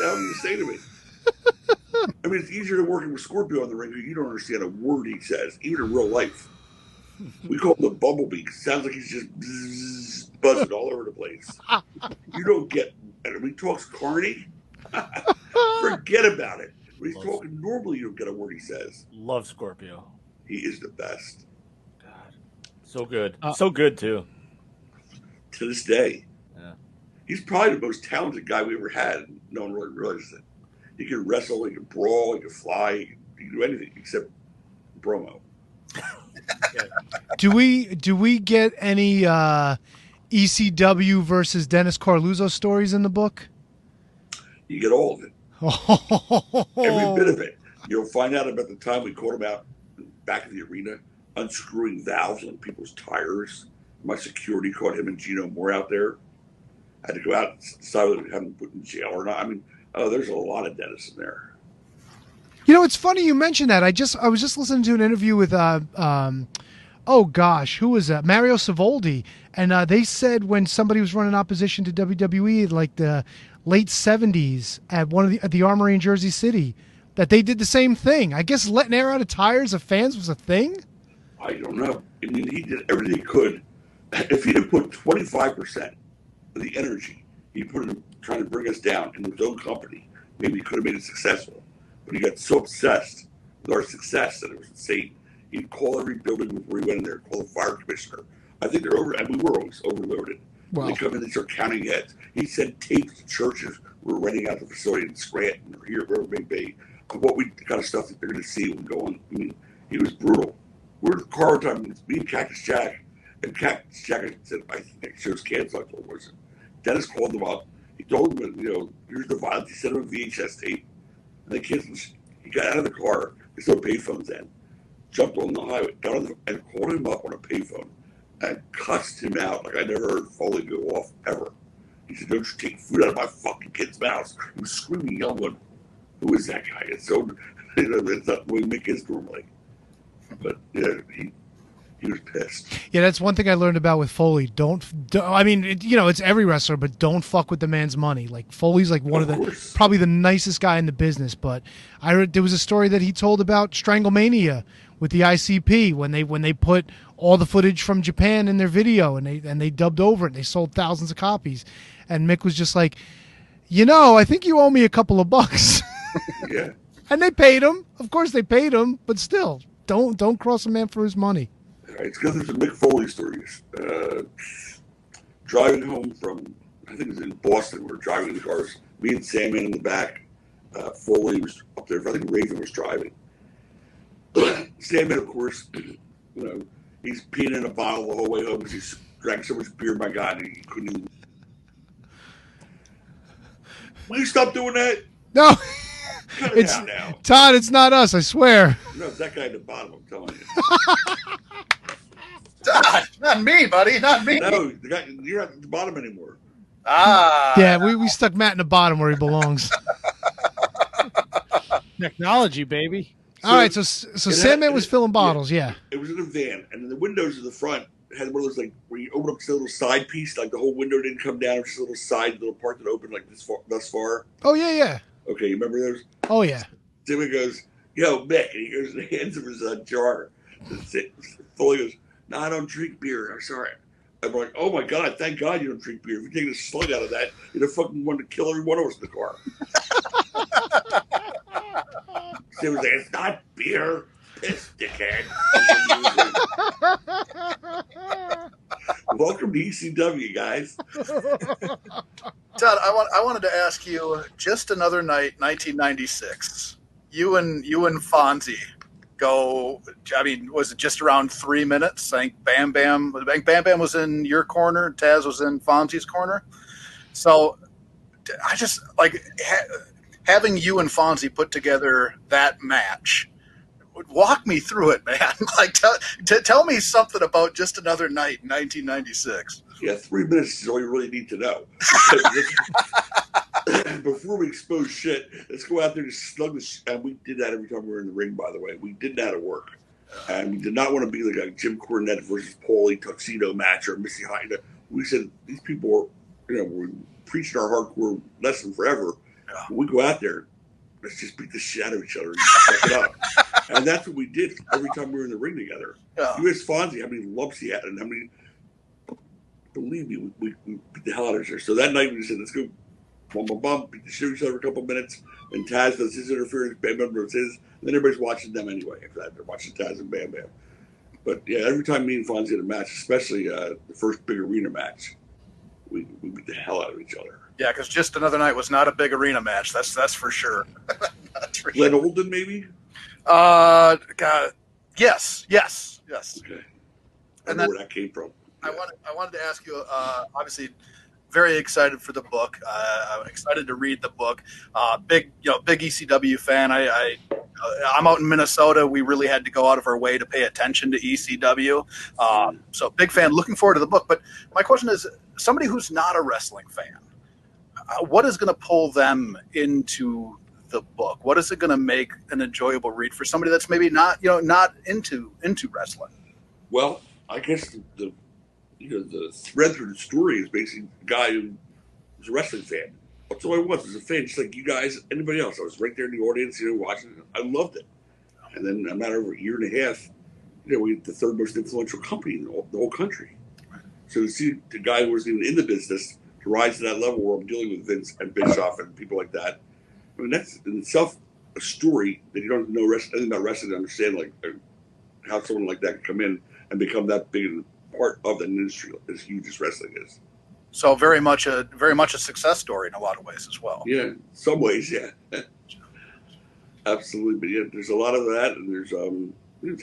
Now what you say to me? <laughs> I mean, it's easier to working with Scorpio in the ring. You don't understand a word he says, even in real life. We call him the bumblebee. sounds like he's just buzzing all over the place. You don't get. And when he talks carny, <laughs> forget about it. When he's talking normally, you don't get a word he says. Love Scorpio. He is the best God, So good. Uh, so good too. to this day. Yeah. He's probably the most talented guy we ever had. and No one really realizes it. He can wrestle, he can brawl, he can fly, he can, he can do anything except promo. <laughs> do we do we get any uh, ECW versus Dennis Coralluzzo stories in the book? You get all of it, <laughs> every bit of it. You'll find out about the time we caught him out back in the arena, unscrewing valves on people's tires. My security caught him and Gino Moore out there. I had to go out and decide whether to have him put in jail or not. I mean, oh, there's a lot of Dennis in there. You know, it's funny you mentioned that. I just I was just listening to an interview with uh um oh gosh, who was that? Mario Savoldi, and uh, they said when somebody was running opposition to WWE like the late seventies at one of the at the Armory in Jersey City, that they did the same thing. I guess letting air out of tires of fans was a thing. I don't know. I mean, he did everything he could. <laughs> If he'd have put 25% of the energy he put in trying to bring us down in his own company, maybe he could have made it successful. But he got so obsessed with our success that it was insane. He'd call every building before he went in there, call the fire commissioner. I think they're over, and we were always overloaded. Wow. They come in and start counting heads. He sent tapes to churches. We're renting out the facility in Scranton or here, wherever it may be, of what we the kind of stuff that they're going to see when we go on. I mean, he was brutal. We're in the car time. It's me and Cactus Jack. And Cactus Jack said, I think show's canceled. I told was it? Dennis called them up. He told them, you know, here's the violence. He sent him a VHS tape. And they canceled. He got out of the car. There's no payphones then. Jumped on the highway, got on the, and called him up on a payphone and cussed him out like I never heard Foley go off ever. He said, Don't you take food out of my fucking kid's mouth. He was screaming, yelling, Who is that guy? It's so, <laughs> you know, that's not the way Mick is normally. But yeah, he, he was pissed. Yeah, that's one thing I learned about with Foley. Don't, don't I mean, it, you know, it's every wrestler, but don't fuck with the man's money. Like Foley's like one of, Of the probably the nicest guy in the business. But I read there was a story that he told about Stranglemania with the ICP when they when they put all the footage from Japan in their video and they and they dubbed over it. and They sold thousands of copies, and Mick was just like, you know, I think you owe me a couple of bucks. <laughs> Yeah. and they paid him. Of course, they paid him, but still, don't don't cross a man for his money. Right, it's because there's some Mick Foley stories. Uh, driving home from, I think it was in Boston, we were driving in the cars. Me and Sandman in the back. Uh, Foley was up there. I think Raven was driving. Sandman, of course, you know, he's peeing in a bottle the whole way home because he's drank so much beer, my God, he couldn't even. Will you stop doing that? No, Cut it <laughs> it's out now. Tod. It's not us. I swear. No, it's that guy at the bottom, I'm telling you. <laughs> not me, buddy. Not me. No, the guy, you're not at the bottom anymore. Ah. Yeah, we, we stuck Matt in the bottom where he belongs. <laughs> Technology, baby. All right, so so Sandman was filling bottles. Yeah. It was in a van, and then the windows of the front had one of those like where you open up this little side piece, like the whole window didn't come down, just a little side little part that opened like this far, thus far. Oh yeah, yeah. Okay, you remember those? Oh yeah. Timmy goes, "Yo, Mick," and he goes <laughs> and hands him his uh, jar. Foley goes, "No, I don't drink beer. I'm sorry." I'm like, "Oh my god, thank God you don't drink beer. If you take a slug out of that, you'd have fucking wanted to kill every one of us in the car." <laughs> Tim was like, "It's not beer, piss, dickhead." Welcome to ECW, guys. <laughs> Tod, I want I wanted to ask you just another night, 1996. You and you and Fonzie go. I mean, was it just around three minutes? I think Bam Bam, I think Bam Bam was in your corner. Taz was in Fonzie's corner. So I just like having you and Fonzie put together that match. Walk me through it, man. <laughs> Like, tell, t- tell me something about just another night in 1996. Yeah, three minutes is all you really need to know. <laughs> Before we expose shit, let's go out there and slug the. Sh- and we did that every time we were in the ring. By the way, we did that at work, and we did not want to be like a Jim Cornette versus Paulie tuxedo match or Missy Hyatt. We said these people are, you know, we're preaching our hardcore lesson forever. We go out there, let's just beat the shit out of each other and fuck it up. <laughs> And that's what we did every time we were in the ring together. Yeah. You asked Fonzie how many lumps he had and how many. Believe me, we, we, we beat the hell out of each other. So that night we said, let's go, bum bum bum, beat the shit out of each other for a couple minutes. And Taz does his interference, Bam Bam does his. And then everybody's watching them anyway. After that, they're watching Taz and Bam Bam. But yeah, every time me and Fonzie had a match, especially uh, the first big arena match, we, we beat the hell out of each other. Yeah, because just another night was not a big arena match. That's that's for sure. <laughs> that's for Glenn sure. Olden, maybe? Uh, God, yes, yes, yes. Okay. I And know then- where that came from. I wanted I wanted to ask you. Uh, obviously, very excited for the book. Uh, I'm excited to read the book. Uh, big, you know, big ECW fan. I, I uh, I'm out in Minnesota. We really had to go out of our way to pay attention to ECW. Um, so big fan. Looking forward to the book. But my question is, somebody who's not a wrestling fan, Uh, what is going to pull them into the book? What is it going to make an enjoyable read for somebody that's maybe not, you know, not into into wrestling? Well, I guess the, the you know the thread through the story is basically a guy who was a wrestling fan. That's all I was. was a fan, just like you guys, anybody else. I was right there in the audience, you know, watching. it. I loved it. And then a matter of a year and a half, you know, we the third most influential company in the whole, the whole country. So to see the guy who wasn't even in the business to rise to that level where I'm dealing with Vince and Bischoff and people like that, I mean, that's in itself a story that you don't know rest, anything about wrestling to understand, like uh, how someone like that can come in and become that big part of an industry as huge as wrestling is. So very much a very much a success story in a lot of ways as well. Yeah, some ways, yeah, <laughs> absolutely. But yeah, there's a lot of that, and there's um,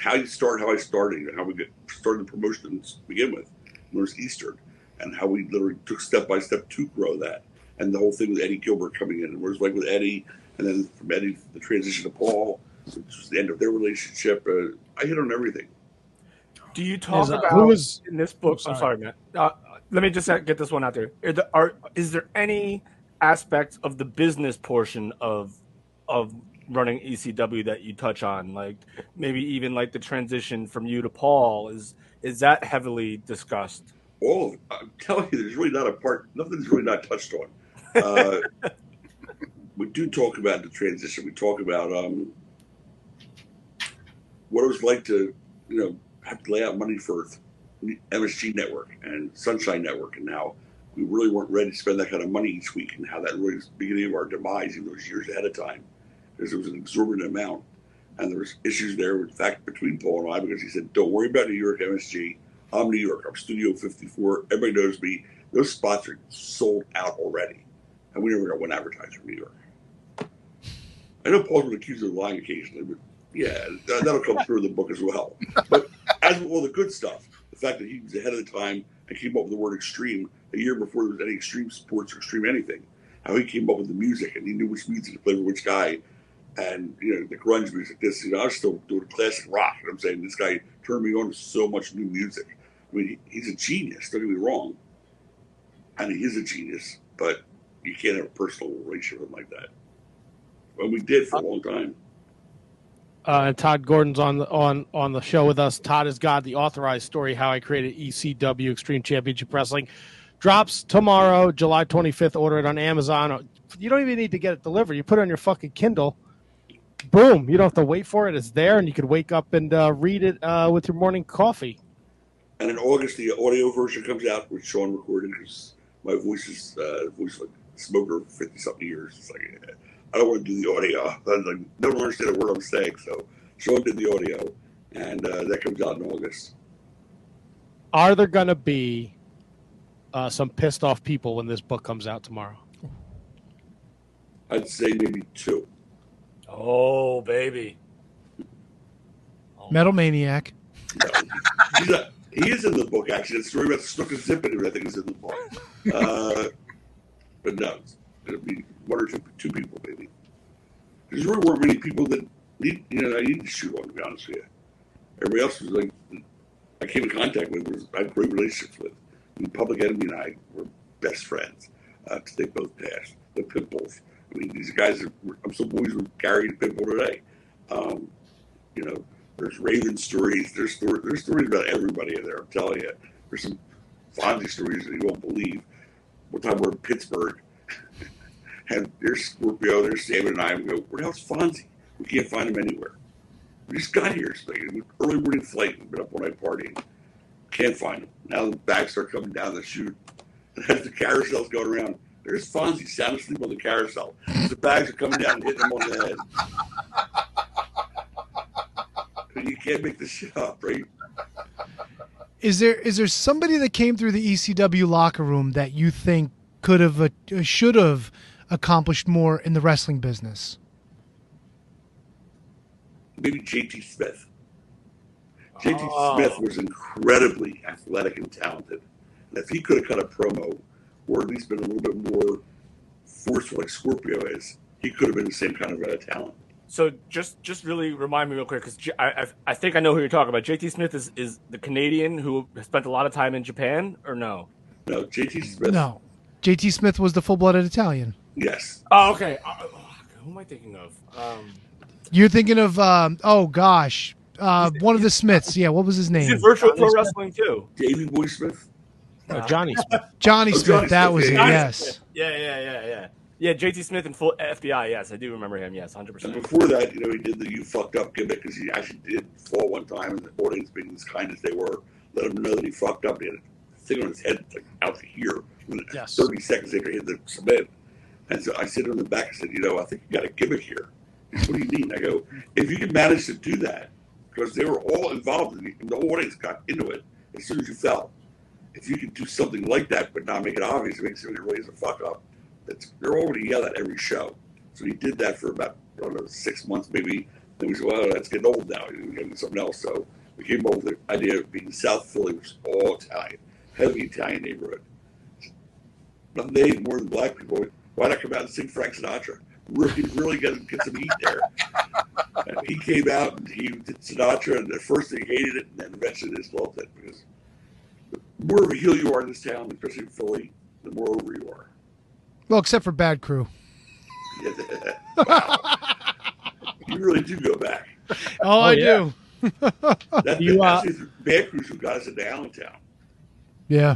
how you start, how I started, and how we get started the promotions to begin with. Was Eastern, and how we literally took step by step to grow that, and the whole thing with Eddie Gilbert coming in, and where it was like with Eddie, and then from Eddie the transition to Paul, which was the end of their relationship. Uh, I hit on everything. Do you talk Is, uh, about who was- in this book? I'm I'm sorry, Matt. Uh, let me just get this one out there. Are, the, are is there any aspect of the business portion of of running ECW that you touch on, like maybe even like the transition from you to Paul? Is is that heavily discussed? All of it. I'm telling you, there's really not a part. Nothing's really not touched on. Uh, <laughs> we do talk about the transition. We talk about um, what it was like to, you know, have to lay out money for MSG Network and Sunshine Network, and how we really weren't ready to spend that kind of money each week, and how that really was the beginning of our demise in those years ahead of time, because it was an exorbitant amount, and there was issues there, in fact, between Paul and I, because he said, "Don't worry about New York MSG." I'm New York. I'm Studio 54. Everybody knows me. Those spots are sold out already, and we never got one advertiser in New York. I know Paul's been accused of lying occasionally, but yeah, that, that'll come through in the book as well. But as with all the good stuff, the fact that he was ahead of the time and came up with the word extreme a year before there was any extreme sports or extreme anything, how he came up with the music and he knew which music to play for which guy, and you know the grunge music. This, you know, I was still doing classic rock, and I'm saying this guy turned me on to so much new music. I mean, he's a genius. Don't get me wrong, I mean, he's a genius, but you can't have a personal relationship with him like that. Well, we did for a long time. Uh, and Tod Gordon's on the on on the show with us. Tod is God the authorized story how I created ECW Extreme Championship Wrestling. Drops tomorrow, July 25th. Order it on Amazon. You don't even need to get it delivered. You put it on your fucking Kindle. Boom! You don't have to wait for it. It's there, and you could wake up and uh, read it uh, with your morning coffee. And in August, the audio version comes out, which Sean recorded because my voice is uh, voice like smoker fifty something years. It's like uh, I don't want to do the audio. I was like, no one understand a word I'm saying. So Sean did the audio, and uh, that comes out in August. Are there going to be uh, some pissed off people when this book comes out tomorrow? I'd say maybe two. Oh, baby. Oh, Metal Maniac. No. <laughs> He is in the book, actually. The story about the Snook and Zippin, I think, is in the book. Uh, but no, to be one or two, two people, maybe. There's really weren't many people that need, you know, I need to shoot on, to be honest with you. Everybody else was like, I came in contact with, was, I had great relationships with. Mean, Public Enemy and I were best friends. Uh, they both passed. The Pitbulls. I mean, these guys are, I'm still boys with Gary Pitbull today. Um, you know, there's Raven stories. There's stories. There's stories about everybody in there. I'm telling you. There's some Fonzie stories that you won't believe. One time we're in Pittsburgh, <laughs> and there's Scorpio, there's Sam and I. We go, where the hell's Fonzie? We can't find him anywhere. We just got here. An early morning flight. We've been up all night partying. Can't find him. Now the bags are coming down the chute. And as <laughs> the carousel's going around, there's Fonzie sound asleep on the carousel. The bags are coming down and hitting him on the head. And you can't make this shit up, right? Is there is there somebody that came through the ECW locker room that you think could have uh, should have accomplished more in the wrestling business? maybe JT Smith. JT Oh. Smith was incredibly athletic and talented. And if he could have cut a promo, or at least been a little bit more forceful like Scorpio is, he could have been the same kind of uh, talent. So just just really remind me real quick because I, I I think I know who you're talking about. JT Smith is is the Canadian who spent a lot of time in Japan, or no? No, JT Smith. No, JT Smith was the full blooded Italian. Yes. Oh, okay. Uh, who am I thinking of? Um, You're thinking of um, oh gosh, uh, one of the Smiths. Yeah, what was his he's name? in virtual pro Johnny Smith. wrestling too. Davey Boy Smith. No, Johnny Smith. Johnny Oh, Smith. Johnny that Smith, was it. yeah, Yes. Yeah, yeah, yeah, yeah. Yeah, JT Smith and full FBI. Yes, I do remember him. Yes, hundred And percent. before that, you know, he did the "you fucked up" gimmick because he actually did fall one time, and the audience, being as kind as they were, let him know that he fucked up. He had a thing on his head like out to here. Yes. Thirty seconds later, he hit the cement. And so I sit on the back, I said, you know, I think you got a gimmick here. He said, what do you mean? I go, if you can manage to do that, because they were all involved, in it, and the audience got into it as soon as you fell. If you can do something like that, but not make it obvious, it makes it really is a fuck up. That's, they're already yelled at every show. So he did that for about I don't know six months, maybe. Then we said, well, that's getting old now. To do something else. So we came up with the idea of being South Philly, which is all Italian, heavy Italian neighborhood. Nothing they more than black people. Why not come out and sing Frank Sinatra? Really, really get, get some heat there. and he came out and he did Sinatra, and at first they hated it, and then eventually they loved it because the more of a heel you are in this town, especially in Philly, the more over you are. Well, except for Bad Crew. wow. <laughs> you really do go back. Oh, I yeah. do. That, You, uh, the Bad Crew who got us into Allentown. Yeah.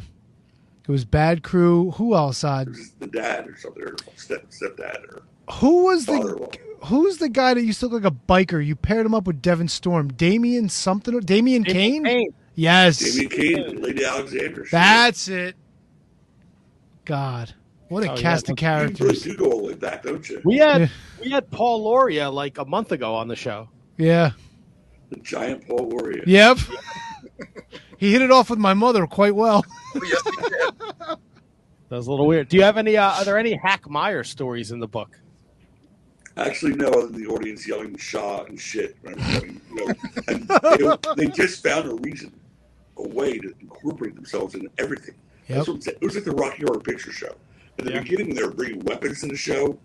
It was Bad Crew. Who else? Uh, It was the dad or something, or step stepdad, or who was the. Who's the guy that used to look like a biker? You paired him up with Devon Storm. Damien something. Damien Kane? Kane. Yes. Damien Kane and Lady Alexandra. That's it. God. What a Oh, yeah, cast of You really characters. do go all the way back, don't you? We had Yeah. we had Paul Loria like a month ago on the show. Yeah. The giant Paul Warrior. Yep. he hit it off with my mother quite well. yes, he did. <laughs> That was a little weird. Do you have any? Uh, are there any Hack Myers stories in the book? Actually, no, other than the audience yelling Shaw and shit. when I was going, you know, and they, they just found a reason, a way to incorporate themselves in everything. Yep. That's what I'm saying. It was like the Rocky Horror Picture Show. In the Yeah. beginning, they were bringing weapons in the show,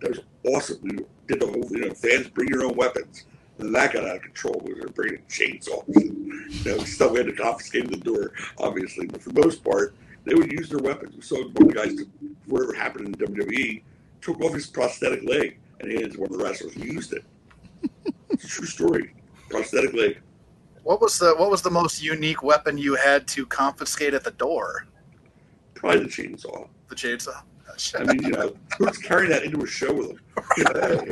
that was awesome. We did the whole, you know, fans bring your own weapons. And then that got out of control. We were bringing chainsaws. And, <laughs> you know, stuff we had to confiscate the door, obviously. But for the most part, they would use their weapons. We saw one of the guys, whatever happened in WWE, took off his prosthetic leg and handed it to one of the wrestlers and used it. It's a true story. Prosthetic leg. What was the what was the most unique weapon you had to confiscate at the door? Probably the chainsaw. The chainsaw. I mean, you know, who's carrying that into a show with them? You know, hey,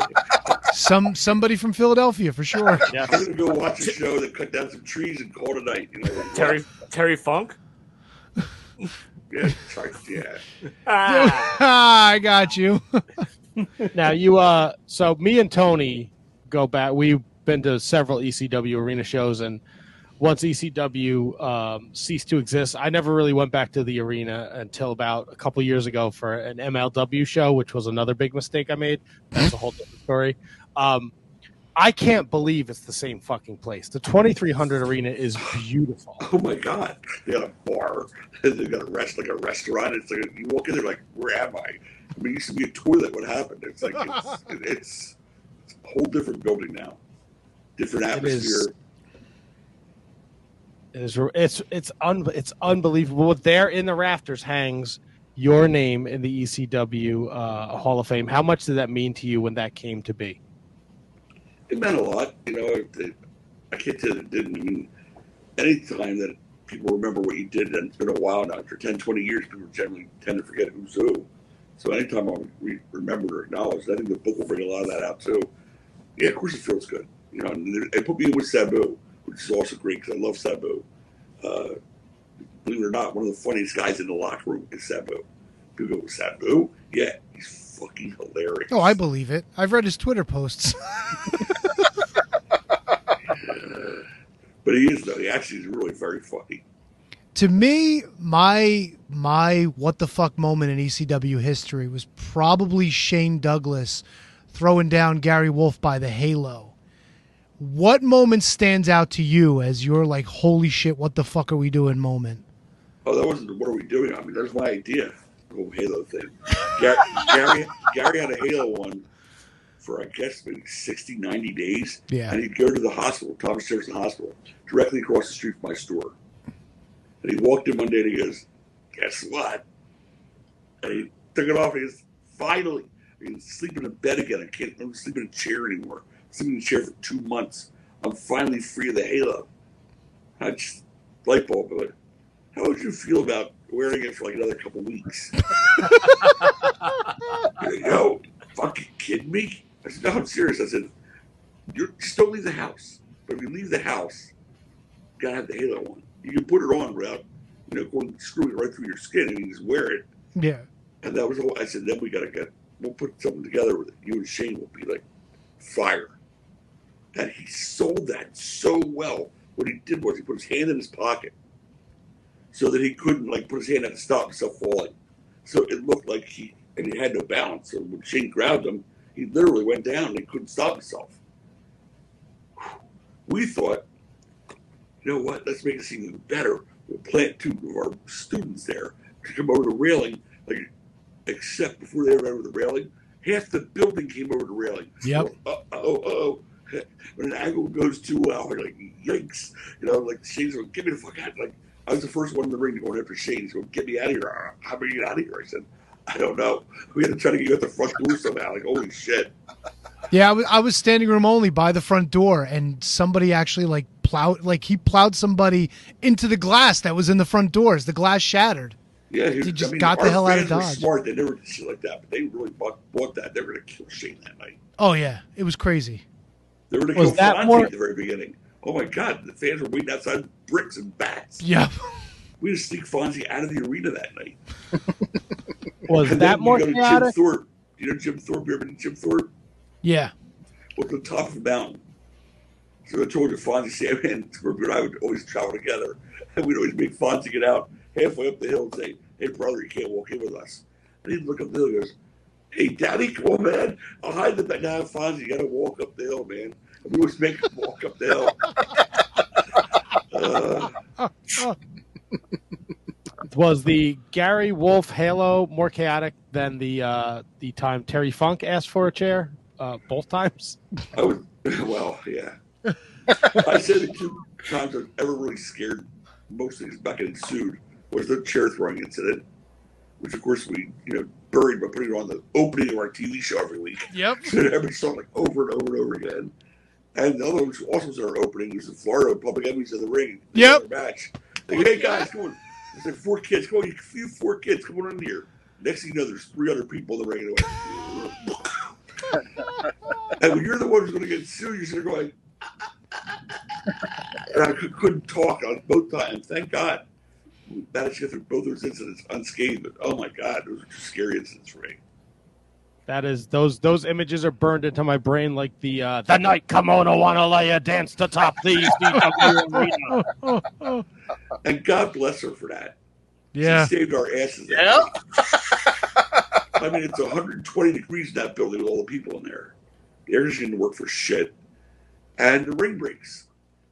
Some somebody from Philadelphia for sure. Yes. I'm gonna go watch a show that cut down some trees and call it a night. You know, Terry Terry Funk. Yeah, try, yeah. <laughs> Ah, I got you. <laughs> now you uh so me and Tony go back we've been to several ECW arena shows and once ECW um, ceased to exist, I never really went back to the arena until about a couple years ago for an MLW show, which was another big mistake I made. That's a whole different story. Um, I can't believe it's the same fucking place. The 2300 arena is beautiful. Oh my god! They got a bar. <laughs> They got a rest like a restaurant. It's like you walk in there like, where am I? I mean, it used to be a toilet. What happened? It's like it's <laughs> it's, it's a whole different building now, different atmosphere. It is it's it's un, it's unbelievable. There in the rafters hangs your name in the ECW uh, Hall of Fame. How much did that mean to you when that came to be? It meant a lot. You know, it, it, I can't say it didn't. Mean, any time that people remember what you did, and it's been a while now. For 10, 20 years, people generally tend to forget who's who. So anytime I re- remember or acknowledge, I think the book will bring a lot of that out too. Yeah, of course it feels good. You know, they put me with Sabu, which is also great because I love Sabu. Uh, believe it or not, one of the funniest guys in the locker room is Sabu. People go, Sabu? Yeah, he's fucking hilarious. Oh, I believe it. I've read his Twitter posts. <laughs> But he is though. He actually is really very funny. to me, my my what the fuck moment in ECW history was probably Shane Douglas throwing down Gary Wolfe by the halo. What moment stands out to you as your like holy shit, what the fuck are we doing moment? Oh, that wasn't what are we doing? I mean, that was my idea. The whole Halo thing. Gary, Gary, Gary had a Halo one for I guess maybe 60, 90 days. Yeah. And he'd go to the hospital, Thomas Jefferson Hospital, directly across the street from my store. And he walked in one day and he goes, Guess what? And he took it off and he goes, Finally, I can sleep in a bed again. I can't I'm sleep in a chair anymore. Sleeping in a chair for two months. I'm finally free of the halo. I just light bulb it. How would you feel about wearing it for like another couple weeks? <laughs> Yo, fucking kidding me? I said, no, I'm serious. I said, you just don't leave the house. But if you leave the house, you gotta have the halo on. You can put it on without, you know, going screwing it right through your skin and you just wear it. Yeah. And that was all I said, then we gotta get we'll put something together with it. You and Shane will be like fire. And he sold that so well. What he did was he put his hand in his pocket so that he couldn't like put his hand out to stop himself falling. So it looked like he and he had no balance. So when Shane grabbed him, he literally went down and he couldn't stop himself. We thought, you know what, let's make this even better. We'll plant two of our students there to come over the railing, like except before they were over the railing, half the building came over the railing. Yep. Uh oh, oh. <laughs> When an angle goes too well, we're like, yikes. You know, like Shane's going, get me the fuck out. Like, I was the first one in the ring going after Shane. He's going, get me out of here. How am we get out of here? I said, I don't know. We had to try to get you out the front door somehow. Like, holy shit. Yeah, I was, I was standing room only by the front door, and somebody actually like plowed, like he plowed somebody into the glass that was in the front doors. The glass shattered. Yeah, He just got the hell out of Dodge. Smart, they never did shit like that, but they really bought, bought that. They were going to kill Shane that night. Oh yeah, it was crazy. They were to Was kill that Fonzie more- at the very beginning. Oh my God, the fans were waiting outside with bricks and bats. Yep. We had to sneak Fonzie out of the arena that night. <laughs> Was And that more go to Jim chaotic? Thorpe. You know Jim Thorpe? You ever been to Jim Thorpe? Yeah. Up to the top of the mountain. So I told you, Fonzie, <laughs> Sam, and Scorpio and I would always travel together. And we'd always make Fonzie get out halfway up the hill and say, Hey, brother, you can't walk in with us. And he'd look up the hill and goes, Hey, Daddy, come on, man. I'll hide the back. Now, Fonzie, you got to walk up the hill, man. And we always make him walk up the hill. Uh, Was the Gary Wolfe Halo more chaotic than the uh, the time Terry Funk asked for a chair? Uh, both times. I was, well, yeah. I said the two times I was ever really scared, mostly is back getting sued, was the chair throwing incident, which of course we, you know, buried by putting it on the opening of our TV show every week. Yep. <laughs> So everybody saw it like over and over and over again. And the other one, which also our opening, was in Florida, Public Enemies in the Ring. Yep. Match. They go, hey guys, come on. There's like four kids. Come on, you you four kids, come on in here. Next thing you know, there's three other people in the ring. And, and when you're the one who's going to get sued, you're there going, <laughs> and I could, couldn't talk on both times. Thank God. Managed to get through both those incidents unscathed. But oh my God, those were scary incidents for me. That is those those images are burned into my brain like the uh, the night Kimona Wanalaya dance to top the <laughs> ECW arena. And God bless her for that. Yeah. She saved our asses. Yeah. I mean, it's 120 degrees in that building with all the people in there. The air conditioning didn't work for shit. And the ring breaks.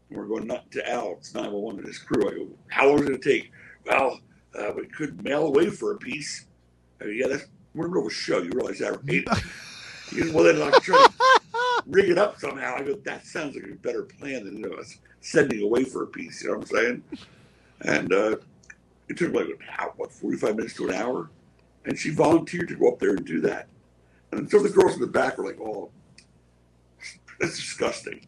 And we're going not to Al, it's 911 and his crew. I go, how long is it going to take? Well, uh, we could mail away for a piece. I go, yeah, that's, we're in the middle of a show. You realize that, right? <laughs> He goes, well, then I try to rig it up somehow. I go, that sounds like a better plan than you know, us sending away for a piece. You know what I'm saying? And uh, it took like, how, what, 45 minutes to an hour? And she volunteered to go up there and do that. And so the girls in the back were like, oh, that's disgusting.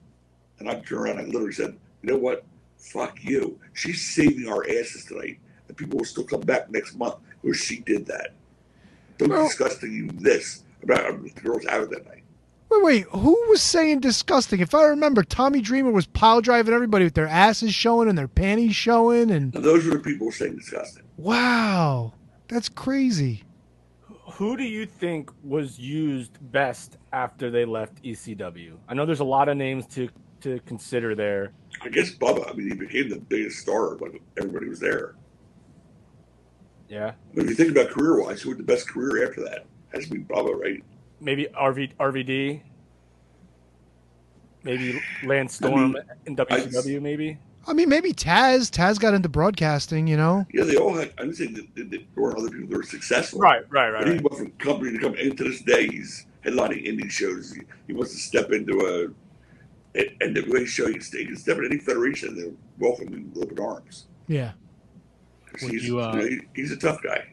And I turned around and I literally said, you know what? Fuck you. She's saving our asses tonight. And people will still come back next month because she did that. Don't Well- disgusting this about girls out of that night. Wait, wait. Who was saying disgusting? If I remember, Tommy Dreamer was pile driving everybody with their asses showing and their panties showing, and And those were the people saying disgusting. wow, that's crazy. Who do you think was used best after they left ECW? I know there's a lot of names to to consider there. I guess Bubba, I mean, he became the biggest star when everybody was there. Yeah, But if you think about career wise, who had the best career after that? Has to be Bubba, right? maybe RV RVD, maybe Lance Storm mean, in WCW, maybe. I mean, maybe Taz. Taz got into broadcasting, you know. Yeah, they all had. I'm saying that, that there weren't other people that were successful. Right, right, right. But he went from company to company. And to this day, he's headlining indie shows. He, he wants to step into a, a NWA show. He can, stay, he can step in any federation they'll welcoming him with open arms. Yeah. 'Cause Would he's, you, uh, you know, he's a tough guy.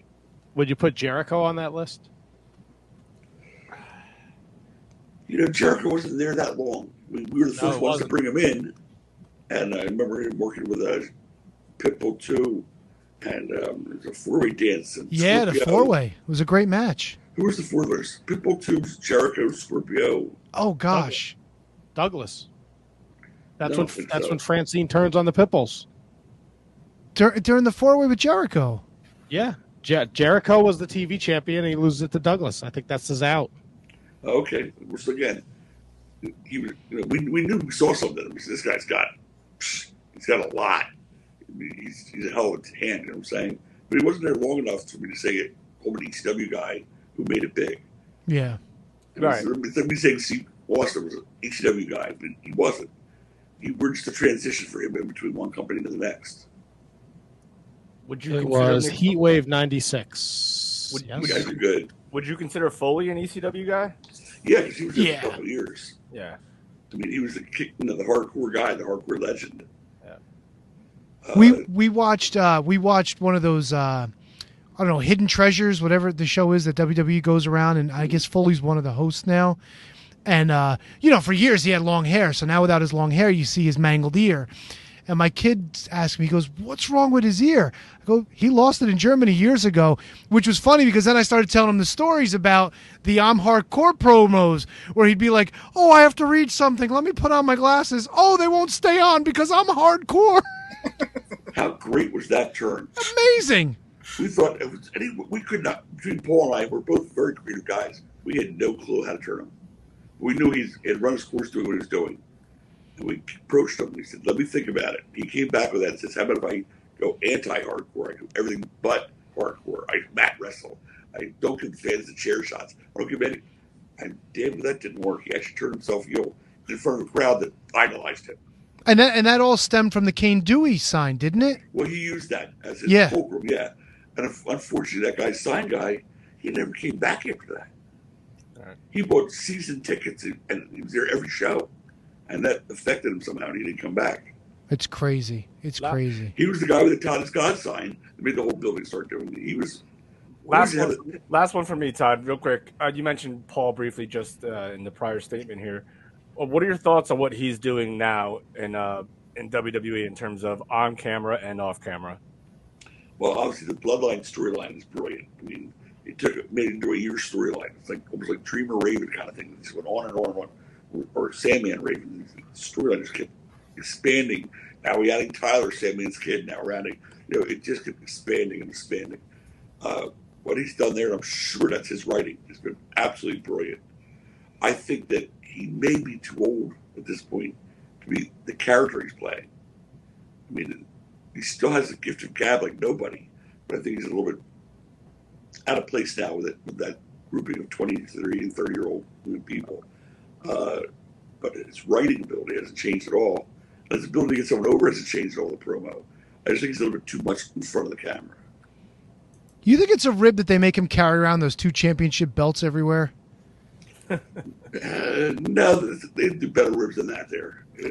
Would you put Jericho on that list? You know, Jericho wasn't there that long. We, we were the No, first it ones to wasn't. bring him in. And I remember him working with uh, Pitbull too. And um, it was a four way dance. And Yeah, the four way it was a great match. Who was the four ways? Pitbull 2, Jericho, Scorpio. Oh gosh. Douglas. That's No, when that's so. when Francine turns on the Pitbulls. Dur- during the four way with Jericho. Yeah, Jer- Jericho was the TV champion, and he loses it to Douglas. I think that's his out. Okay. So again, he was, you know, we, we knew we saw something. We said, This guy's got, he's got a lot. I mean, He's, he's a hell of a hand, you know what I'm saying? But he wasn't there long enough for me to say it. I'm an ECW guy who made it big. Yeah. And Right. It's like me saying Steve Austin was an ECW guy, but he wasn't. He, we're just a transition for him in between one company to the next. Would you It consider was Nick- Heat Wave '96. Would- Yes. The guys are good. Would you consider Foley an ECW guy? Yeah, because he was there Yeah. for a couple years. Yeah. I mean, he was the kick, you know, the hardcore guy, the hardcore legend. Yeah. Uh, we we watched uh we watched one of those uh I don't know hidden treasures whatever the show is that WWE goes around and I guess Foley's one of the hosts now and uh you know for years he had long hair so now without his long hair you see his mangled ear and my kid asked me he goes what's wrong with his ear I go he lost it in Germany years ago which was funny because then I started telling him the stories about the I'm hardcore promos where he'd be like oh I have to read something let me put on my glasses oh they won't stay on because I'm hardcore <laughs> how great was that turn? amazing. We thought it was any, we could not between Paul and I we're both very creative guys. We had no clue how to turn him. We knew he's he had run his course doing what he was doing. And we approached him. We said, "Let me think about it." He came back with that and says, "How about if I go anti-hardcore? I do everything but hardcore. I mat wrestle. I don't give the fans the chair shots. I don't give any." And damn, it, that didn't work. He actually turned himself heel in front of a crowd that idolized him. And that and that all stemmed from the Cane Dewey sign, didn't it? Well, he used that as his Yeah. fulcrum, yeah. And un- unfortunately, that guy, sign guy, he never came back after that. Alright. He bought season tickets and- and he was there every show, and that affected him somehow. and He didn't come back. It's crazy. It's La- crazy. He was the guy with the Tod God sign that made the whole building start doing it. He was Last he was one, last one for me, Tod. Real quick, uh, you mentioned Paul briefly just uh, in the prior statement here. Well, what are your thoughts on what he's doing now in uh, in WWE in terms of on camera and off camera? Well, obviously, the Bloodline storyline is brilliant. I mean, it took it, made it into a year storyline. It's like almost like Dreamer Raven kind of thing. It just went on and on and on. Or, Sandman Raven. Storyline just kept expanding. Now we're adding Tyler, Sandman's kid. Now we're adding, you know, it just kept expanding and expanding. Uh, what he's done there, I'm sure that's his writing, has been absolutely brilliant. I think that he may be too old at this point to be the character he's playing. I mean, he still has the gift of gab like nobody, but I think he's a little bit out of place now with it with that grouping of 23 and 30 year old people. Uh, but his writing ability hasn't changed at all. And his ability to get someone over hasn't changed at all the promo. I just think he's a little bit too much in front of the camera. You think it's a rib that they make him carry around those two championship belts everywhere? Uh, no, they do better ribs than that. There, uh,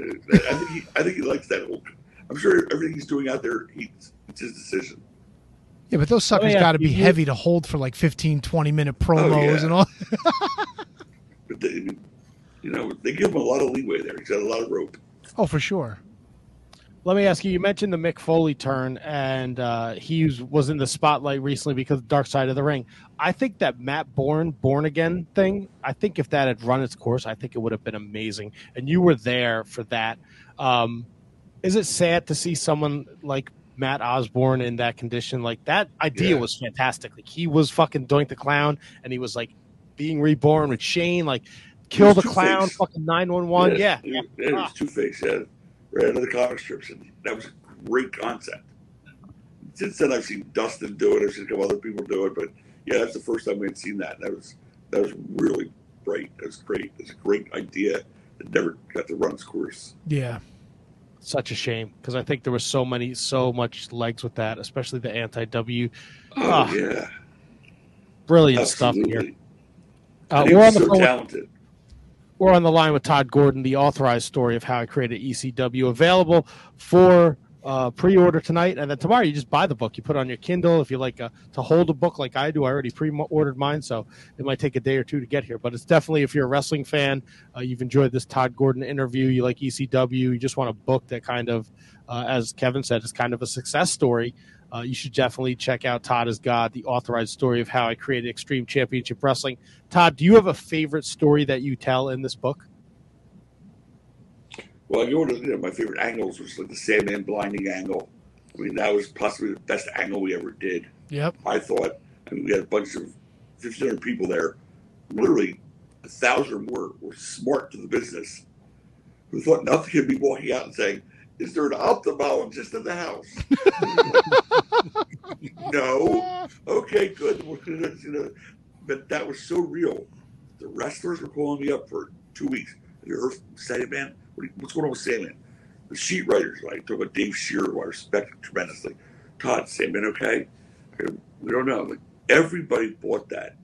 I think he, I think he likes that whole. I'm sure everything he's doing out there, he, it's his decision. Yeah, but those suckers yeah, got to be you- you- heavy to hold for like 15, 20 minute promos Oh, yeah. and all. <laughs> But they, you know, they give him a lot of leeway there. He's got a lot of rope. Oh, for sure. Let me ask you. You mentioned the Mick Foley turn, and uh, he was, was in the spotlight recently because of Dark Side of the Ring. I think that Matt Borne Borne Again thing. I think if that had run its course, I think it would have been amazing. And you were there for that. Um, is it sad to see someone like Matt Osborne in that condition? Like that idea Yeah. was fantastic. Like he was fucking Doink the Clown, and he was like being reborn with Shane. Like kill the Clown, face. fucking fucking nine one one. Yeah, yeah, it was Two Face. Yeah, right out of the comic strips, and that was a great concept. Since then, I've seen Dustin do it. I've seen a couple other people do it, but yeah, that's the first time we'd seen that. That was that was really great. That was great. It's a great idea that never got to run its course. Yeah. such a shame because I think there was so many, so much legs with that, especially the anti W. Oh Ah, yeah, Brilliant stuff here. Uh, we're on the so phone with- talented. We're on the line with Tod Gordon, the authorized story of how I created ECW, available for uh, pre-order tonight, and then tomorrow you just buy the book. You put it on your Kindle if you like uh, to hold a book like I do. I already pre-ordered mine, so it might take a day or two to get here. But it's definitely if you're a wrestling fan, uh, you've enjoyed this Tod Gordon interview, you like ECW, you just want a book that kind of, uh, as Kevin said, is kind of a success story. Uh, you should definitely check out Tod is God, the authorized story of how I created Extreme Championship Wrestling. Tod, do you have a favorite story that you tell in this book? Well, you know, you know, my favorite angles was like the Sandman blinding angle. I mean, that was possibly the best angle we ever did. Yep. I thought. I mean, we had a bunch of 1,500 people there. Literally, a thousand or more were smart to the business who thought nothing could be walking out and saying, Is there an ophthalmologist in the house? <laughs> no. Okay, good. You know, but that was so real. The wrestlers were calling me up for two weeks. Have you heard Sandman? What do you- What's going on with Sandman? The sheet writers, like talk about Dave Scherer, who I respect tremendously. Tod, Sandman, okay? We don't know. Like everybody bought that,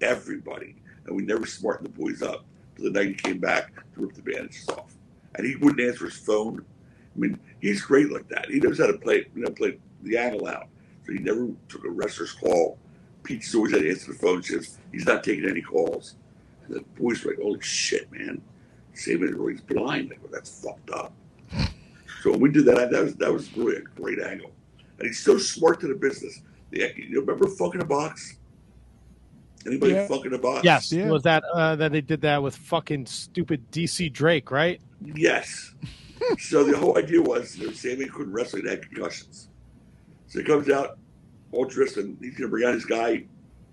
everybody, and we never smartened the boys up. Till the night he came back to rip the bandages off, and he wouldn't answer his phone. I mean, he's great like that. He knows how to play, you know, play the angle out. So he never took a wrestler's call. Pete's always had to answer the phone. Says he's not taking any calls. And the boys were like, "Holy shit, man! Saban really blind. Like, well, that's fucked up." So when we did that, that was that was really a great angle. And he's so smart to the business. The, you remember fucking a Box? Anybody Yeah. Funk in a Box? Yes, Yeah. was that uh, that they did that with fucking stupid DC Drake, right? Yes. <laughs> so the whole idea was know, Sammy couldn't wrestle, he had concussions. So he comes out all dressed and he's gonna bring out his guy,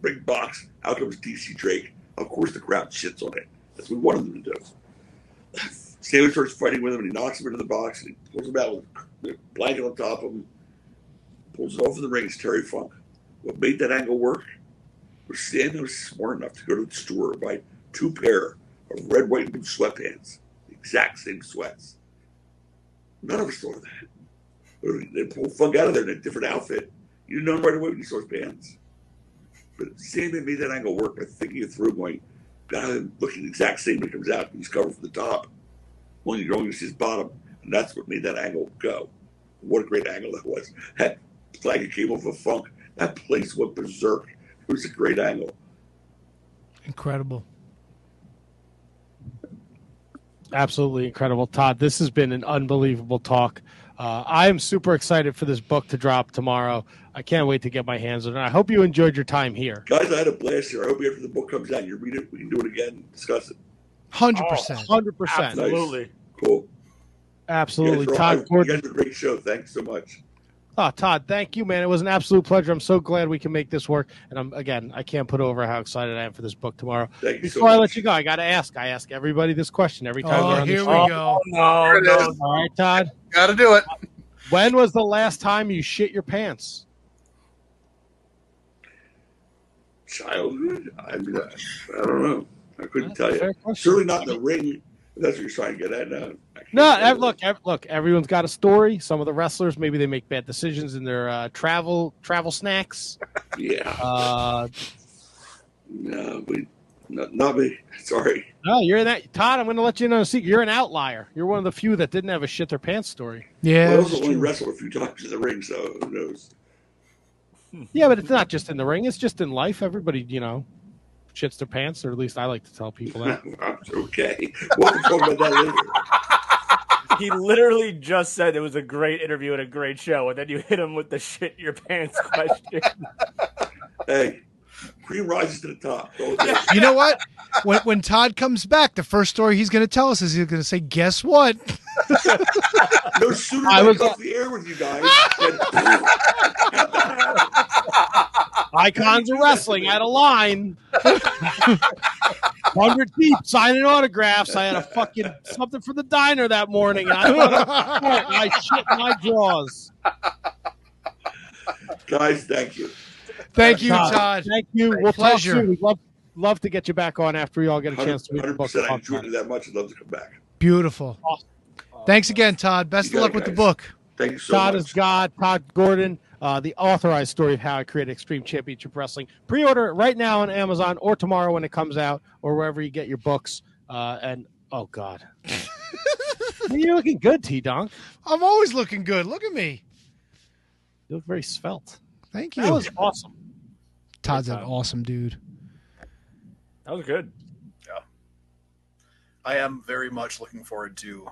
big box. Out comes DC Drake. Of course the crowd shits on it. That's what we wanted them to do. <laughs> Sammy starts fighting with him and he knocks him into the box and he pulls him out with the blanket on top of him, pulls it off in the ring. It's Terry Funk. What made that angle work was Sammy was smart enough to go to the store and buy two pair of red, white, and blue sweatpants the exact same sweats. None of us saw that. They pulled Funk out of there in a different outfit. You know right away when you saw his pants. But Sandman made that angle work by thinking it through, going, got him looking the exact same when he comes out. He's covered from the top. Only you're only to see his bottom. And that's what made that angle go. What a great angle that was. That flag came off of Funk. That place went berserk. It was a great angle. Incredible. Absolutely incredible, Tod. This has been an unbelievable talk. Uh, I am super excited for this book to drop tomorrow. I can't wait to get my hands on it. I hope you enjoyed your time here. Guys, I had a blast here. I hope after the book comes out, you read it, we can do it again, discuss it. 100%. Hundred percent, Absolutely. Cool. absolutely. You guys, are, Tod you guys are a great show. Thanks so much. Oh, Tod, thank you, man. It was an absolute pleasure. I'm so glad we can make this work. And I'm again, I can't put over how excited I am for this book tomorrow. Thank you so Before I much. let you go, I got to ask. I ask everybody this question every time. Oh, we're Oh, on here the we show. go. Oh, no, Here it no. is. All right, Tod. Got to do it. When was the last time you shit your pants? Childhood? I, mean, I, I don't know. I couldn't tell you. Fair question. Certainly not the ring. That's what you're trying to get at now. No, ev- look, ev- look. Everyone's got a story. Some of the wrestlers maybe they make bad decisions in their uh, travel travel snacks. Yeah. Uh, No, we, not, not me. Sorry. no, you're in that. Tod, I'm going to let you know. a secret. You're an outlier. You're one of the few that didn't have a shit their pants story. Yeah, I that's also only true. wrestled a few times in the ring, so who knows? Yeah, but it's not just in the ring. It's just in life. Everybody, you know, shits their pants, or at least I like to tell people that. <laughs> okay. We'll talk about that later. He literally just said it was a great interview and a great show, and then you hit him with the shit your pants <laughs> question. Hey, cream rises to the top. Don't do it. You know what? When when Tod comes back, the first story he's going to tell us is he's going to say, "Guess what? No sooner I I was- was off the air with you guys. than- <laughs> Icons of wrestling at a line, <laughs> hundred deep, signing autographs. I had a fucking something for the diner that morning, and I, I shit my drawers. guys, thank you. Thank you, Tod. Thank you. We'll Pleasure. talk soon. We'd love love to get you back on after we all get a chance to read the book. 100%. I enjoyed it that much. I'd love to come back. Beautiful. Thanks again, Tod. Best You of luck it, with the book. Thank you so Tod much. is God. Tod Gordon, uh, the authorized story of how I created Extreme Championship Wrestling. Pre-order it right now on Amazon or tomorrow when it comes out or wherever you get your books. Uh, and oh God, <laughs> you're looking good, T Donk. I'm always looking good. Look at me. You look very svelte. Thank you. That was awesome. Tod's an awesome dude. That was good. Yeah. I am very much looking forward to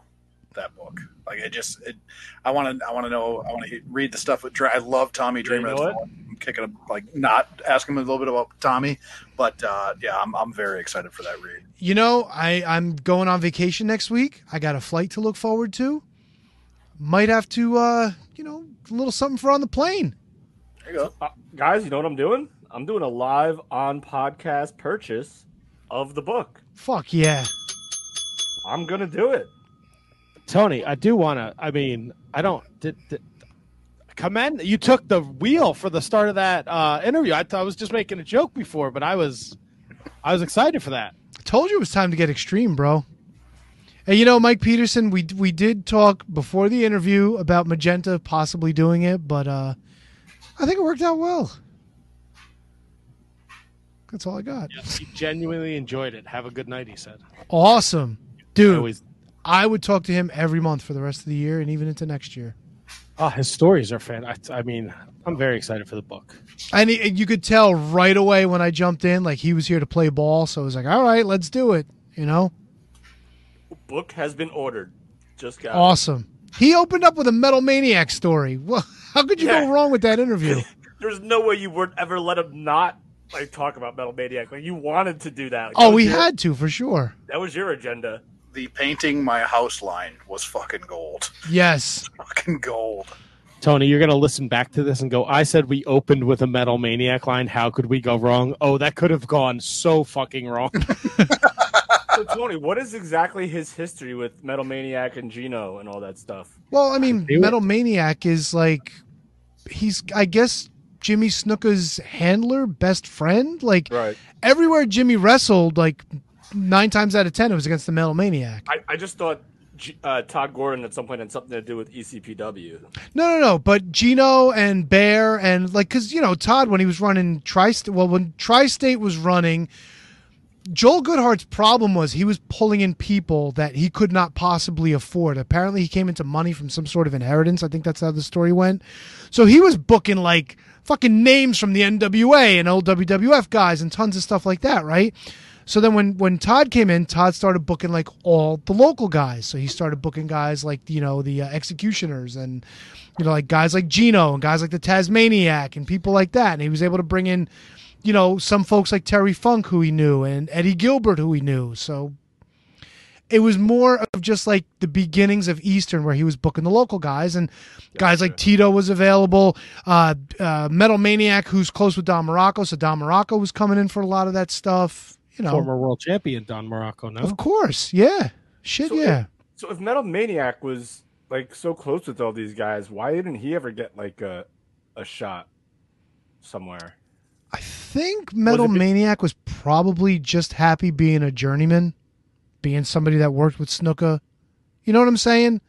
that book. Like it just, it, I want to, I want to know, I want to read the stuff with. Dra- I love Tommy Dreamer. You know That's what? I'm kicking up, like not asking him a little bit about Tommy, but uh, yeah, I'm, I'm very excited for that read. You know, I I'm going on vacation next week. I got a flight to look forward to. Might have to, uh, you know, a little something for on the plane. There you go. Uh, guys, you know what I'm doing? I'm doing a live on podcast purchase of the book. Fuck yeah. I'm gonna do it. Tony, I do want to. I mean, I don't. Did, did, commend you took the wheel for the start of that uh, interview. I thought I was just making a joke before, but I was, I was excited for that. I told you it was time to get extreme, bro. Hey, you know, Mike Peterson, we we did talk before the interview about Magenta possibly doing it, but uh I think it worked out well. That's all I got. He genuinely enjoyed it. Have a good night, he said. Awesome. Dude, always, I would talk to him every month for the rest of the year and even into next year. oh, his stories are fan. I, I mean, I'm very excited for the book. And he, you could tell right away when I jumped in, like he was here to play ball. So I was like, all right, let's do it. You know? Book has been ordered. Just got it. Awesome. He opened up with a Metal Maniac story. Well, how could you Yeah. go wrong with that interview? <laughs> There's no way you would ever let him not like talk about Metal Maniac. Like you wanted to do that. Like, oh, that Oh, was we your- had to for sure. That was your agenda. The painting my house line was fucking gold. Yes. <laughs> Fucking gold. Tony, you're gonna listen back to this and go. I said we opened with a Metal Maniac line. How could we go wrong? Oh, that could have gone so fucking wrong. <laughs> So Tony, what is exactly his history with Metal Maniac and Gino and all that stuff? Well, I mean, do it. Metal Maniac is like he's I guess Jimmy Snuka's handler, best friend. Like Right. everywhere Jimmy wrestled, like nine times out of ten, it was against the Metal Maniac. I, I just thought uh, Tod Gordon at some point had something to do with ECPW. No, no, no. But Gino and Bear and like, cause you know Tod when he was running Tri-State, well, when Tri-State was running, Joel Goodhart's problem was he was pulling in people that he could not possibly afford. Apparently, he came into money from some sort of inheritance. I think that's how the story went. So he was booking like fucking names from the NWA and old WWF guys and tons of stuff like that, right? So then when when Tod came in, Tod started booking like all the local guys. So he started booking guys like you know the uh, Executioners and you know like guys like Gino and guys like the Tasmaniac and people like that. And he was able to bring in you know some folks like Terry Funk who he knew and Eddie Gilbert who he knew. So it was more of just like the beginnings of Eastern, where he was booking the local guys, and guys like Tito was available. Uh, uh, Metal Maniac, who's close with Don Muraco, so Don Muraco was coming in for a lot of that stuff. You know, Former world champion Don Muraco. No, of course, yeah, shit, So yeah. So if Metal Maniac was like so close with all these guys, why didn't he ever get like a a shot somewhere? I think Metal it be- Maniac was probably just happy being a journeyman, being somebody that worked with Snuka. You know what I'm saying?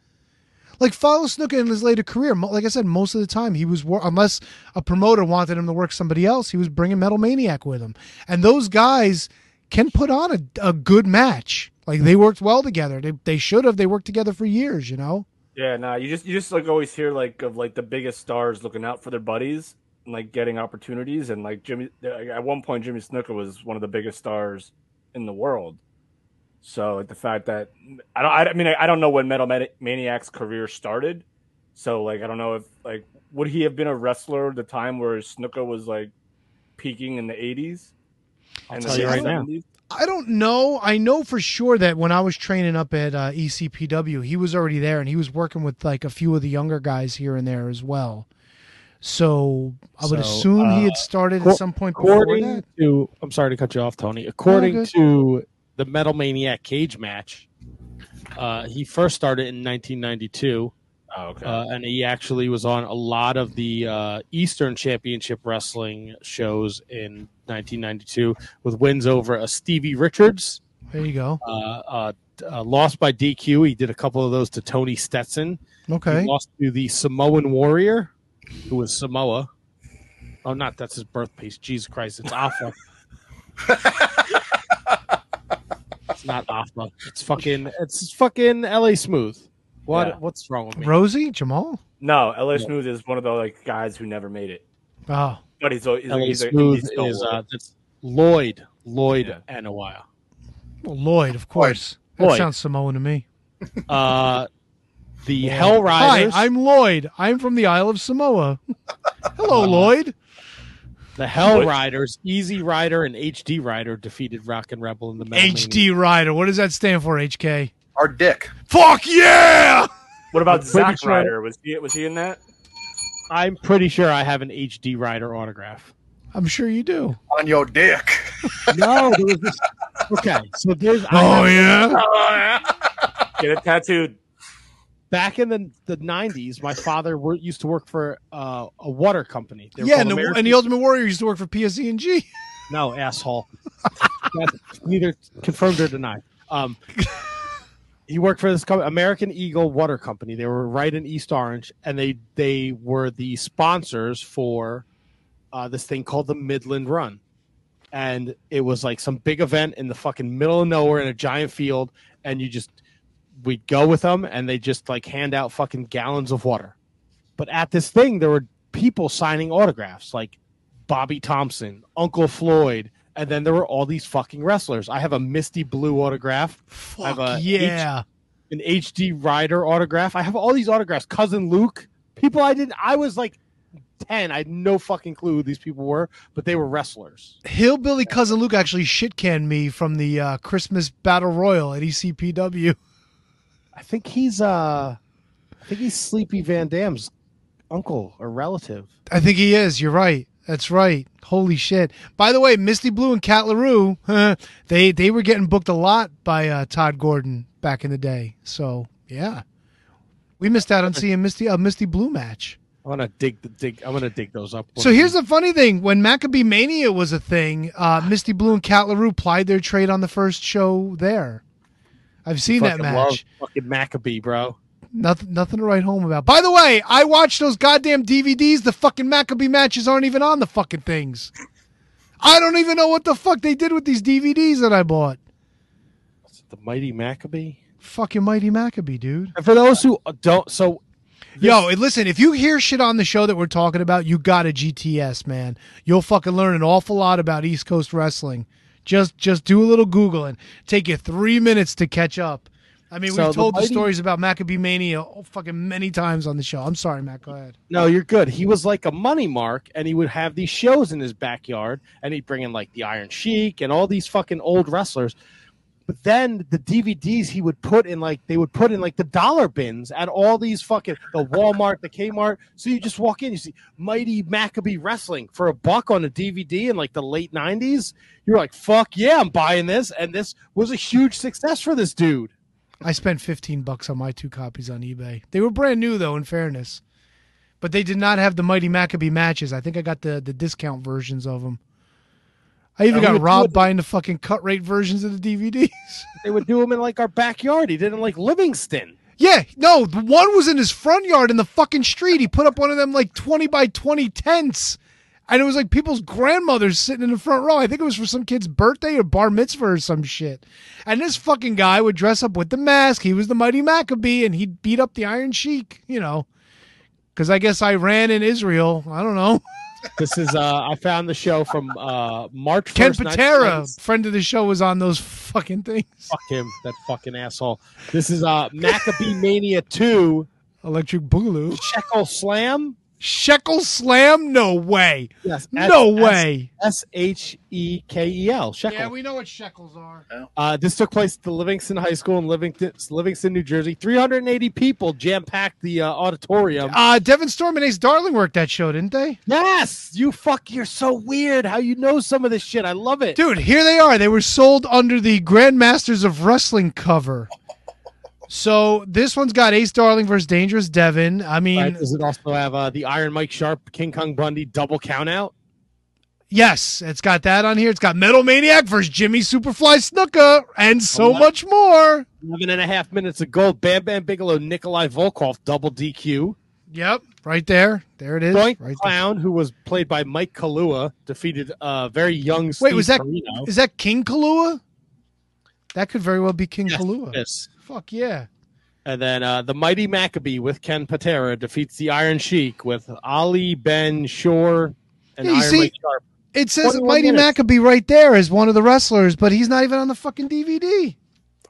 Like follow Snuka in his later career. Like I said, most of the time he was wor- unless a promoter wanted him to work somebody else, he was bringing Metal Maniac with him. And those guys can put on a, a good match. Like they worked well together. They they should have. They worked together for years. You know. Yeah, nah, you just you just like always hear like of like the biggest stars looking out for their buddies and like getting opportunities and like Jimmy uh, at one point Jimmy Snuka was one of the biggest stars in the world. So like the fact that I don't I, mean I, don't know when Metal Mani- Maniac's career started. So like I don't know if like would he have been a wrestler at the time where Snuka was like peaking in the 80s? I'll and tell you right now. I don't know. I know for sure that when I was training up at uh, ECPW, he was already there and he was working with like a few of the younger guys here and there as well. So I would So, assume he had uh, started co- at some point before according that. to I'm sorry to cut you off, Tony. According good. to the Metal Maniac Cagematch, uh, he first started in 1992, Oh, okay. uh, and he actually was on a lot of the uh, Eastern Championship Wrestling shows in 1992 with wins over uh, Stevie Richards. There you go. Uh, uh, uh, lost by DQ. He did a couple of those to Tony Stetson. Okay. He lost to the Samoan Warrior, who was Samoa. Oh, not that's his birthplace. Jesus Christ, it's Alpha. <laughs> it's not Alpha. It's fucking. It's fucking L.A. Smooth. What? Yeah. What's wrong with me? Rosie Jamal. no, LA Smooth is one of the like guys who never made it. Oh, But he's, he's, L.A. he's a, Smooth he's a is uh, that's Lloyd. Lloyd Yeah. Anoa'i. well, Lloyd, of course. That Lloyd. sounds Samoan to me. Uh, the Hell Riders. Hi, Riders. I'm Lloyd. I'm from the Isle of Samoa. <laughs> Hello, Lloyd. the Hell What? Riders, Easy Rider, and HD Rider defeated Rock and Rebel in the Metal Mania. HD Rider. What does that stand for, HK? Our dick. Fuck yeah! What about Zack sure- Ryder? Was he was he in that? I'm pretty sure I have an HD Rider autograph. I'm sure you do. On your dick. <laughs> No, there was this. Okay, so there's. I Oh have- yeah. <laughs> Get it tattooed. Back in the, the 90s, my father wor- used to work for uh, a water company. They were Yeah, and the, and the Ultimate Warrior used to work for PSE&G. No, asshole. <laughs> Neither confirmed or denied. Um, he worked for this company, American Eagle Water Company. They were right in East Orange, and they they were the sponsors for uh, this thing called the Midland Run. And it was like some big event in the fucking middle of nowhere in a giant field, and you just we'd go with them, and they just like hand out fucking gallons of water. But at this thing, there were people signing autographs, like Bobby Thompson, Uncle Floyd, and then there were all these fucking wrestlers. I have a Misty Blue autograph, I have Fuck a yeah. an HD Rider autograph. I have all these autographs. Cousin Luke, people I didn't. I was like ten. I had no fucking clue who these people were, but they were wrestlers. Hillbilly cousin Luke actually shit canned me from the uh, Christmas Battle Royal at ECPW. I think he's uh, I think he's Sleepy Van Dam's uncle or relative. I think he is. You're right. That's right. Holy shit! By the way, Misty Blue and Cat Larue, <laughs> they they were getting booked a lot by uh, Tod Gordon back in the day. So yeah, we missed out on seeing Misty a Misty Blue match. I want to dig the dig. I'm gonna dig those up. So here's the funny thing: when Maccabee Mania was a thing, uh, Misty Blue and Cat Larue plied their trade on the first show there. I've seen that match. fucking Maccabee, bro. Nothing, nothing to write home about. By the way, I watched those goddamn DVDs. The fucking Maccabee matches aren't even on the fucking things. I don't even know what the fuck they did with these DVDs that I bought. The Mighty Maccabee. Fucking Mighty Maccabee, dude. And for those who don't, so Yo, listen, if you hear shit on the show that we're talking about, you got a GTS, man. You'll fucking learn an awful lot about East Coast wrestling. Just just do a little Googling. Take you three minutes to catch up. I mean, So we've told the, Mighty- stories about Maccabee Mania oh, fucking many times on the show. I'm sorry, Matt. Go ahead. No, you're good. He was like a money mark, and he would have these shows in his backyard, and he'd bring in like the Iron Sheik and all these fucking old wrestlers. But then the DVDs he would put in like they would put in like the dollar bins at all these fucking the Walmart, the Kmart. So you just walk in, you see Mighty Maccabee Wrestling for a buck on a DVD in like the late '90s. You're like, fuck yeah, I'm buying this, and this was a huge success for this dude. I spent 15 bucks on my two copies on eBay. They were brand new though, in fairness. But they did not have the Mighty Maccabee matches. I think I got the the discount versions of them. I even got robbed buying the fucking cut rate versions of the DVDs. <laughs> They would do them in like our backyard. He did in like Livingston. yeah, no, the one was in his front yard in the fucking street. He put up one of them like 20 by 20 tents. And it was like people's grandmothers sitting in the front row. I think it was for some kid's birthday or bar mitzvah or some shit. And this fucking guy would dress up with the mask. He was the Mighty Maccabee and he'd beat up the Iron Sheik, you know. Because I guess Iran and Israel, I don't know. <laughs> This is uh I found the show from uh March 1st, Ken Patera, 1990. friend of the show, was on those fucking things. Fuck him, that fucking asshole. This is uh Maccabee Mania 2 Electric Boogaloo. Shekel Slam. Shekel Slam? No way. Yes. No way. S H E K E L. Shekel. Yeah, we know what shekels are. Uh, this took place at the Livingston High School in Livingston, Livingston, New Jersey. 380 people jam packed the uh, auditorium. Uh, Devon Storm and Ace Darling worked that show, didn't they? yes, you fuck. You're so weird. How you know some of this shit? I love it. Dude, here they are. They were sold under the Grandmasters of Wrestling cover. So this one's got Ace Darling versus Dangerous Devon. I mean, Right, does it also have uh, the Iron Mike Sharp, King Kong Bundy double count out? yes, it's got that on here. It's got Metal Maniac versus Jimmy Superfly Snuka and so What? much more. 11 and a half minutes of gold. Bam Bam Bigelow, Nikolai Volkov, double DQ. Yep, right there. There it is. Doink right there. Clown, who was played by Mike Kalua, defeated uh, very young Steve Wait, was that Corino. is that King Kalua? That could very well be King Yes, Kalua. Yes. Fuck yeah. And then uh, the Mighty Maccabee with Ken Patera defeats the Iron Sheik with Ali Ben Shore and Yeah, Iron see- Mike Sharp. It says Mighty minutes. Maccabee right there is one of the wrestlers, but he's not even on the fucking DVD.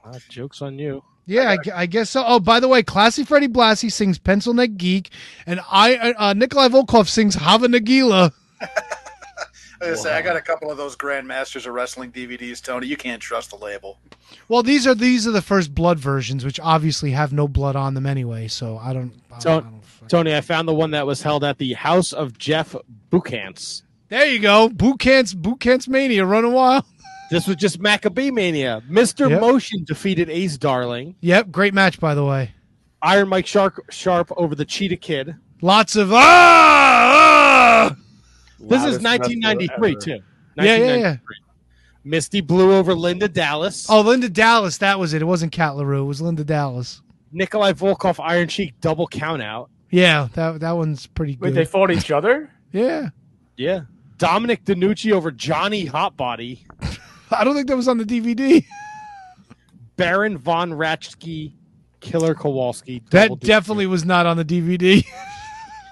Ah, joke's on you. Yeah, I, I guess so. Oh, by the way, Classy Freddie Blassie sings Pencil Neck Geek, and I uh, Nikolai Volkov sings Hava Nagila. <laughs> I was gonna say I got a couple of those Grandmasters of Wrestling DVDs, Tony. You can't trust the label. Well, these are these are the first blood versions, which obviously have no blood on them anyway. So I don't. I So- don't, I don't Tony, I found the one that was held at the House of Jeff Bukance. there you go, Boot Camps, Boot Camps Mania, running wild. <laughs> This was just Maccabee Mania. Mr. Yep. Motion defeated Ace Darling. Yep, great match by the way. Iron Mike Sharp, Sharp over the Cheetah Kid. Lots of ah. This is 1993 wrestler too. Yeah, yeah, yeah. Misty Blue over Linda Dallas. Oh, Linda Dallas, that was it. It wasn't Cat LaRue. It was Linda Dallas. Nikolai Volkov Iron Sheik, double count out. Yeah, that that one's pretty good. Wait, they fought each other? yeah, Yeah. Dominic DeNucci over Johnny Hotbody. <laughs> I don't think that was on the DVD. <laughs> Baron von Raschke, Killer Kowalski. That double DQ. definitely was not on the DVD. <laughs>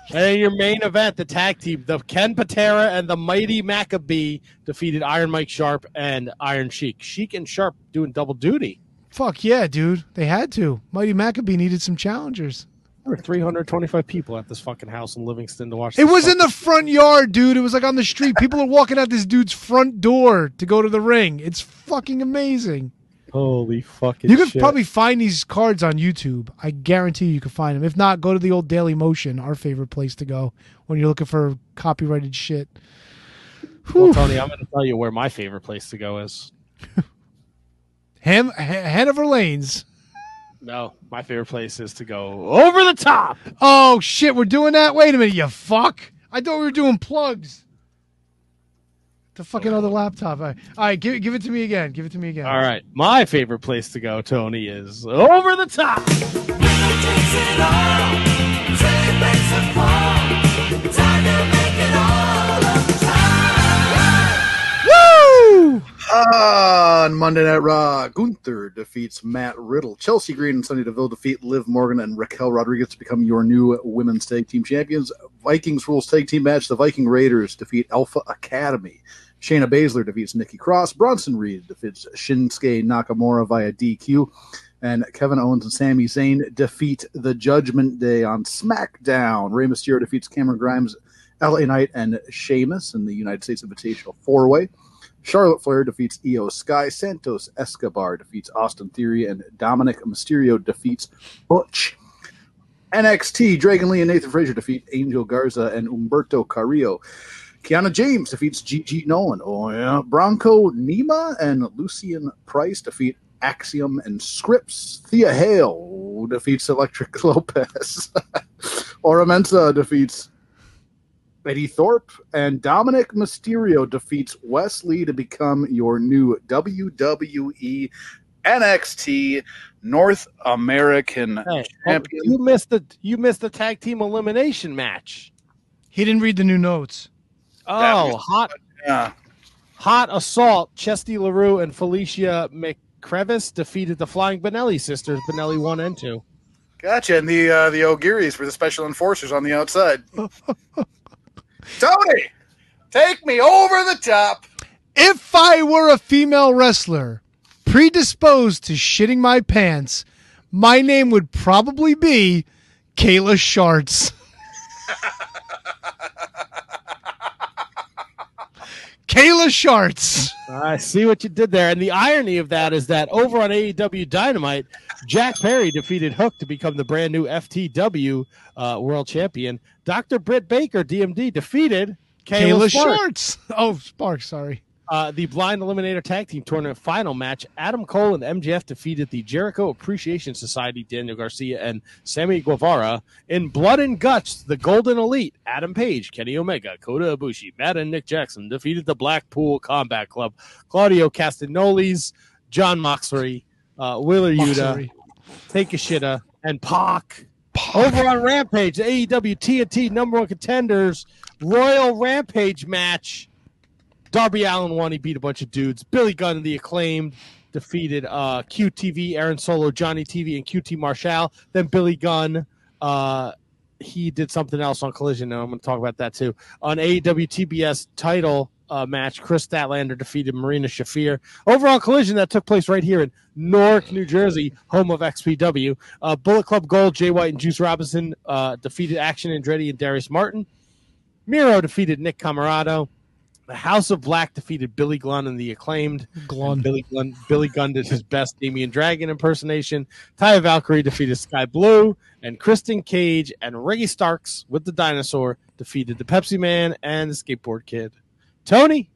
And then your main event, the tag team, the Ken Patera and the Mighty Maccabee defeated Iron Mike Sharp and Iron Sheik. Sheik and Sharp doing double duty. Fuck yeah, dude. They had to. Mighty Maccabee needed some challengers. There were 325 people at this fucking house in Livingston to watch. It was in the front yard, dude. It was like on the street. People are walking out this dude's front door to go to the ring. It's fucking amazing. Holy fucking. You could shit. probably find these cards on YouTube. I guarantee you, you can find them. If not, go to the old Daily Motion, our favorite place to go when you're looking for copyrighted shit. Well, Whew. Tony, I'm going to tell you where my favorite place to go is. <laughs> Ham, Ha- Hanover Lanes. No, my favorite place is to go over the top. Oh shit, we're doing that. Wait a minute, you fuck! I thought we were doing plugs. The fucking other laptop. All right, all right give, give it to me again. Give it to me again. All right, my favorite place to go, Tony, is over the top. Woo! On Monday Night Raw, Gunther defeats Matt Riddle. Chelsea Green and Sonya Deville defeat Liv Morgan and Raquel Rodriguez to become your new women's tag team champions. Vikings rules tag team match. The Viking Raiders defeat Alpha Academy. Shayna Baszler defeats Nikki Cross. Bronson Reed defeats Shinsuke Nakamura via DQ. And Kevin Owens and Sami Zayn defeat the Judgment Day on SmackDown. Rey Mysterio defeats Cameron Grimes, LA Knight, and Sheamus in the United States Invitational four way. Charlotte Flair defeats IYO SKY. Santos Escobar defeats Austin Theory. And Dominic Mysterio defeats Butch. NXT, Dragon Lee and Nathan Frazer defeat Angel Garza and Humberto Carrillo. Kiana James defeats Gigi Nolan. Oh, yeah. Bronco Nima and Lucian Price defeat Axiom and Scrypts. Thea Hail defeats Electric <laughs> Lopez. <laughs> Oro Mensah defeats Eddy Thorpe. And Dominic Mysterio defeats Wes Lee to become your new WWE NXT North American Hey, champion. you missed the you missed the tag team elimination match. He didn't read the new notes. That Oh, was- hot Yeah. hot assault. Chesty LaRue and Felicia McCrevis defeated the Flying Benelli sisters, Benelli one and two. Gotcha. And the uh, the O'Gearys were the special enforcers on the outside. <laughs> Tony, take me over the top. If I were a female wrestler predisposed to shitting my pants, my name would probably be Kayla Sharts. <laughs> Kayla Sharts. I see what you did there. And the irony of that is that over on AEW Dynamite, Jack Perry defeated Hook to become the brand new FTW uh, world champion. Dr. Britt Baker, DMD, defeated Kayla, Kayla Sparks. Sharts. Oh, Sparks, sorry. Uh, the Blind Eliminator Tag Team Tournament final match, Adam Cole and MJF defeated the Jericho Appreciation Society, Daniel Garcia and Sammy Guevara. In Blood and Guts, the Golden Elite, Adam Page, Kenny Omega, Kota Ibushi, Matt and Nick Jackson defeated the Blackpool Combat Club, Claudio Castagnoli's, Jon Moxley, uh, Wheeler Yuta, Moxley. Takeshita, and Pac. Over on Rampage, the AEW TNT number one contenders Royal Rampage match. Darby Allin won. He beat a bunch of dudes. Billy Gunn the acclaimed defeated uh, QTV, Aaron Solo, Johnny TV, and QT Marshall. Then Billy Gunn, uh, he did something else on Collision, and I'm going to talk about that too. On AEW TBS title uh, match, Kris Statlander defeated Marina Shafir. Overall Collision, that took place right here in Newark, New Jersey, home of XPW. Uh, Bullet Club Gold, Jay White and Juice Robinson uh, defeated Action Andretti and Darius Martin. Miro defeated Nick Comoroto. The House of Black defeated Billy Gunn and the acclaimed. Glun. Billy Gunn, Billy Gunn did his best Damian Dragon impersonation. Taya Valkyrie defeated Skye Blue, and Kristen Cage and Reggie Starks with the dinosaur defeated the Pepsi Man and the Skateboard Kid. Tony,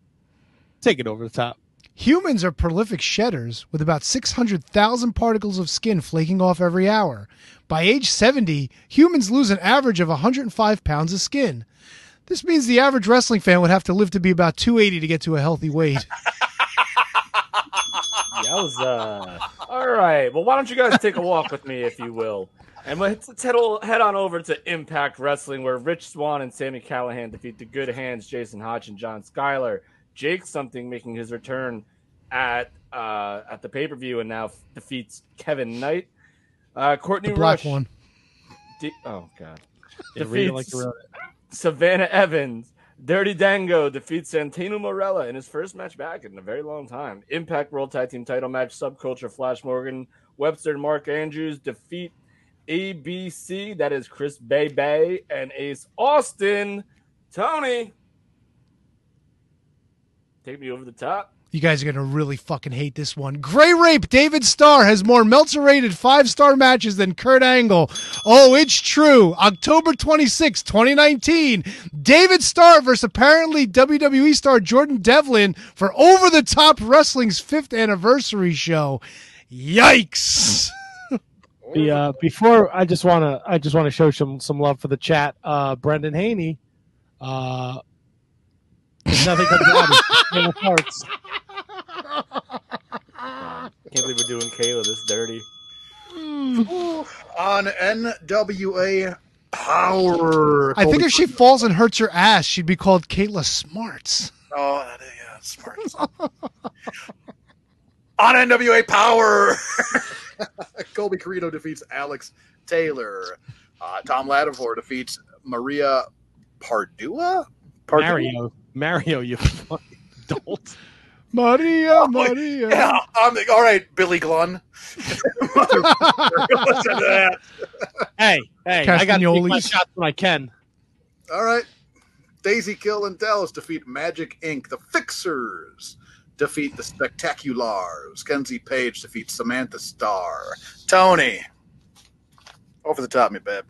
take it over the top. Humans are prolific shedders with about 600,000 particles of skin flaking off every hour. By age 70, humans lose an average of 105 pounds of skin. This means the average wrestling fan would have to live to be about 280 to get to a healthy weight. <laughs> Yowza. All right. Well, why don't you guys take a walk with me, if you will? And let's, let's head, head on over to Impact Wrestling, where Rich Swann and Sami Callihan defeat the Good Hands, Jason Hotch and John Skyler. Jake Something making his return at uh, at the pay per view and now f- defeats Kevin Knight. Uh, Courtney The black Rush. one. De- oh God. Yeah, read it like Defeats you wrote Savannah Evans. Dirty Dango defeats Santino Marella in his first match back in a very long time. Impact World Tag Team title match, Subculture Flash Morgan, Webster and Mark Andrews defeat ABC, that is Chris Bay Bay and Ace Austin. Tony, take me over the top. You guys are going to really fucking hate this one. Gray Rape David Starr has more Meltzer rated five star matches than Kurt Angle. Oh, it's true. October 26, 2019. David Starr versus apparently WWE star Jordan Devlin for Over the Top Wrestling's fifth anniversary show. Yikes. <laughs> The, uh, before I just want to I just want to show some some love for the chat. Uh, Brendan Haney, uh, nothing comes out of Hearts. <laughs> I can't believe we're doing Kayla this dirty. On NWA Power. I think if she falls and hurts her ass, she'd be called Kayla Smarts. Oh, that is yeah, smart. On NWA Power, <laughs> Colby Corino defeats Alex Taylor. Uh, Thom Latimer defeats Maria Pardua. Pardua? Mario, Mario, you <laughs> fucking dolt. Maria, Oh. Maria. Yeah, I'm the, all right, Billy Glunn. <laughs> Listen to that. Hey, hey, I got to take my Castagnolis. shots when I can. All right. Daisy Kill and Dallas defeat Magic Inc., the Fixers. defeat the Spectaculars. Kenzie Paige defeats Samantha Starr. Tony, over the top, me babe.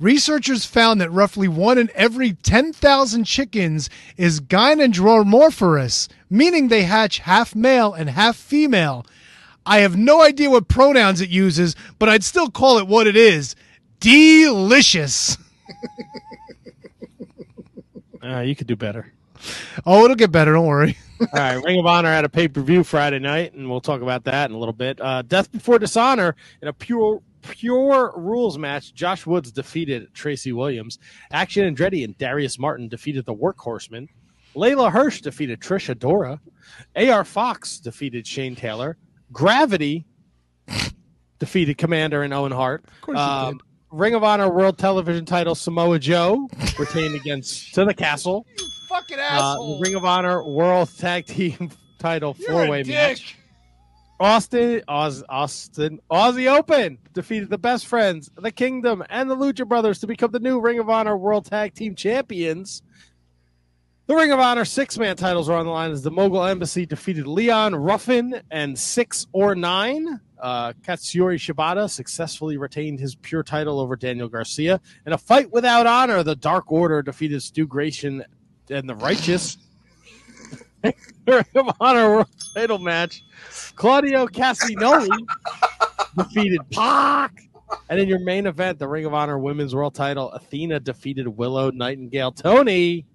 Researchers found that roughly one in every 10,000 chickens is gynandromorphous, meaning they hatch half male and half female. I have no idea what pronouns it uses, but I'd still call it what it is delicious. Uh, <laughs> you could do better. Oh, it'll get better. Don't worry. All right, Ring of Honor had a pay per view Friday night, and we'll talk about that in a little bit. Uh, Death Before Dishonor in a pure pure rules match. Josh Woods defeated Tracy Williams. Action Andretti and Darius Martin defeated the Workhorsemen. Leyla Hirsch defeated Trish Adora. AR Fox defeated Shane Taylor. Gravity defeated Commander and Owen Hart. Of course he did. Ring of Honor World Television title Samoa Joe retained against to the Castle. Fucking Uh, Ring of Honor World Tag Team <laughs> title four way match. Austin, Oz, Austin, Aussie Open defeated the Best Friends, the Kingdom, and the Lucha Brothers to become the new Ring of Honor World Tag Team Champions. The Ring of Honor six man titles are on the line as the Mogul Embassy defeated Leon Ruffin and six or nine. Uh, Katsuyori Shibata successfully retained his pure title over Daniel Garcia. In a fight without honor, the Dark Order defeated Stu Grayson and the Righteous. Ring of Honor World title match. Claudio Castagnoli <laughs> defeated Pac. And in your main event, the Ring of Honor Women's World title, Athena defeated Willow Nightingale. Tony,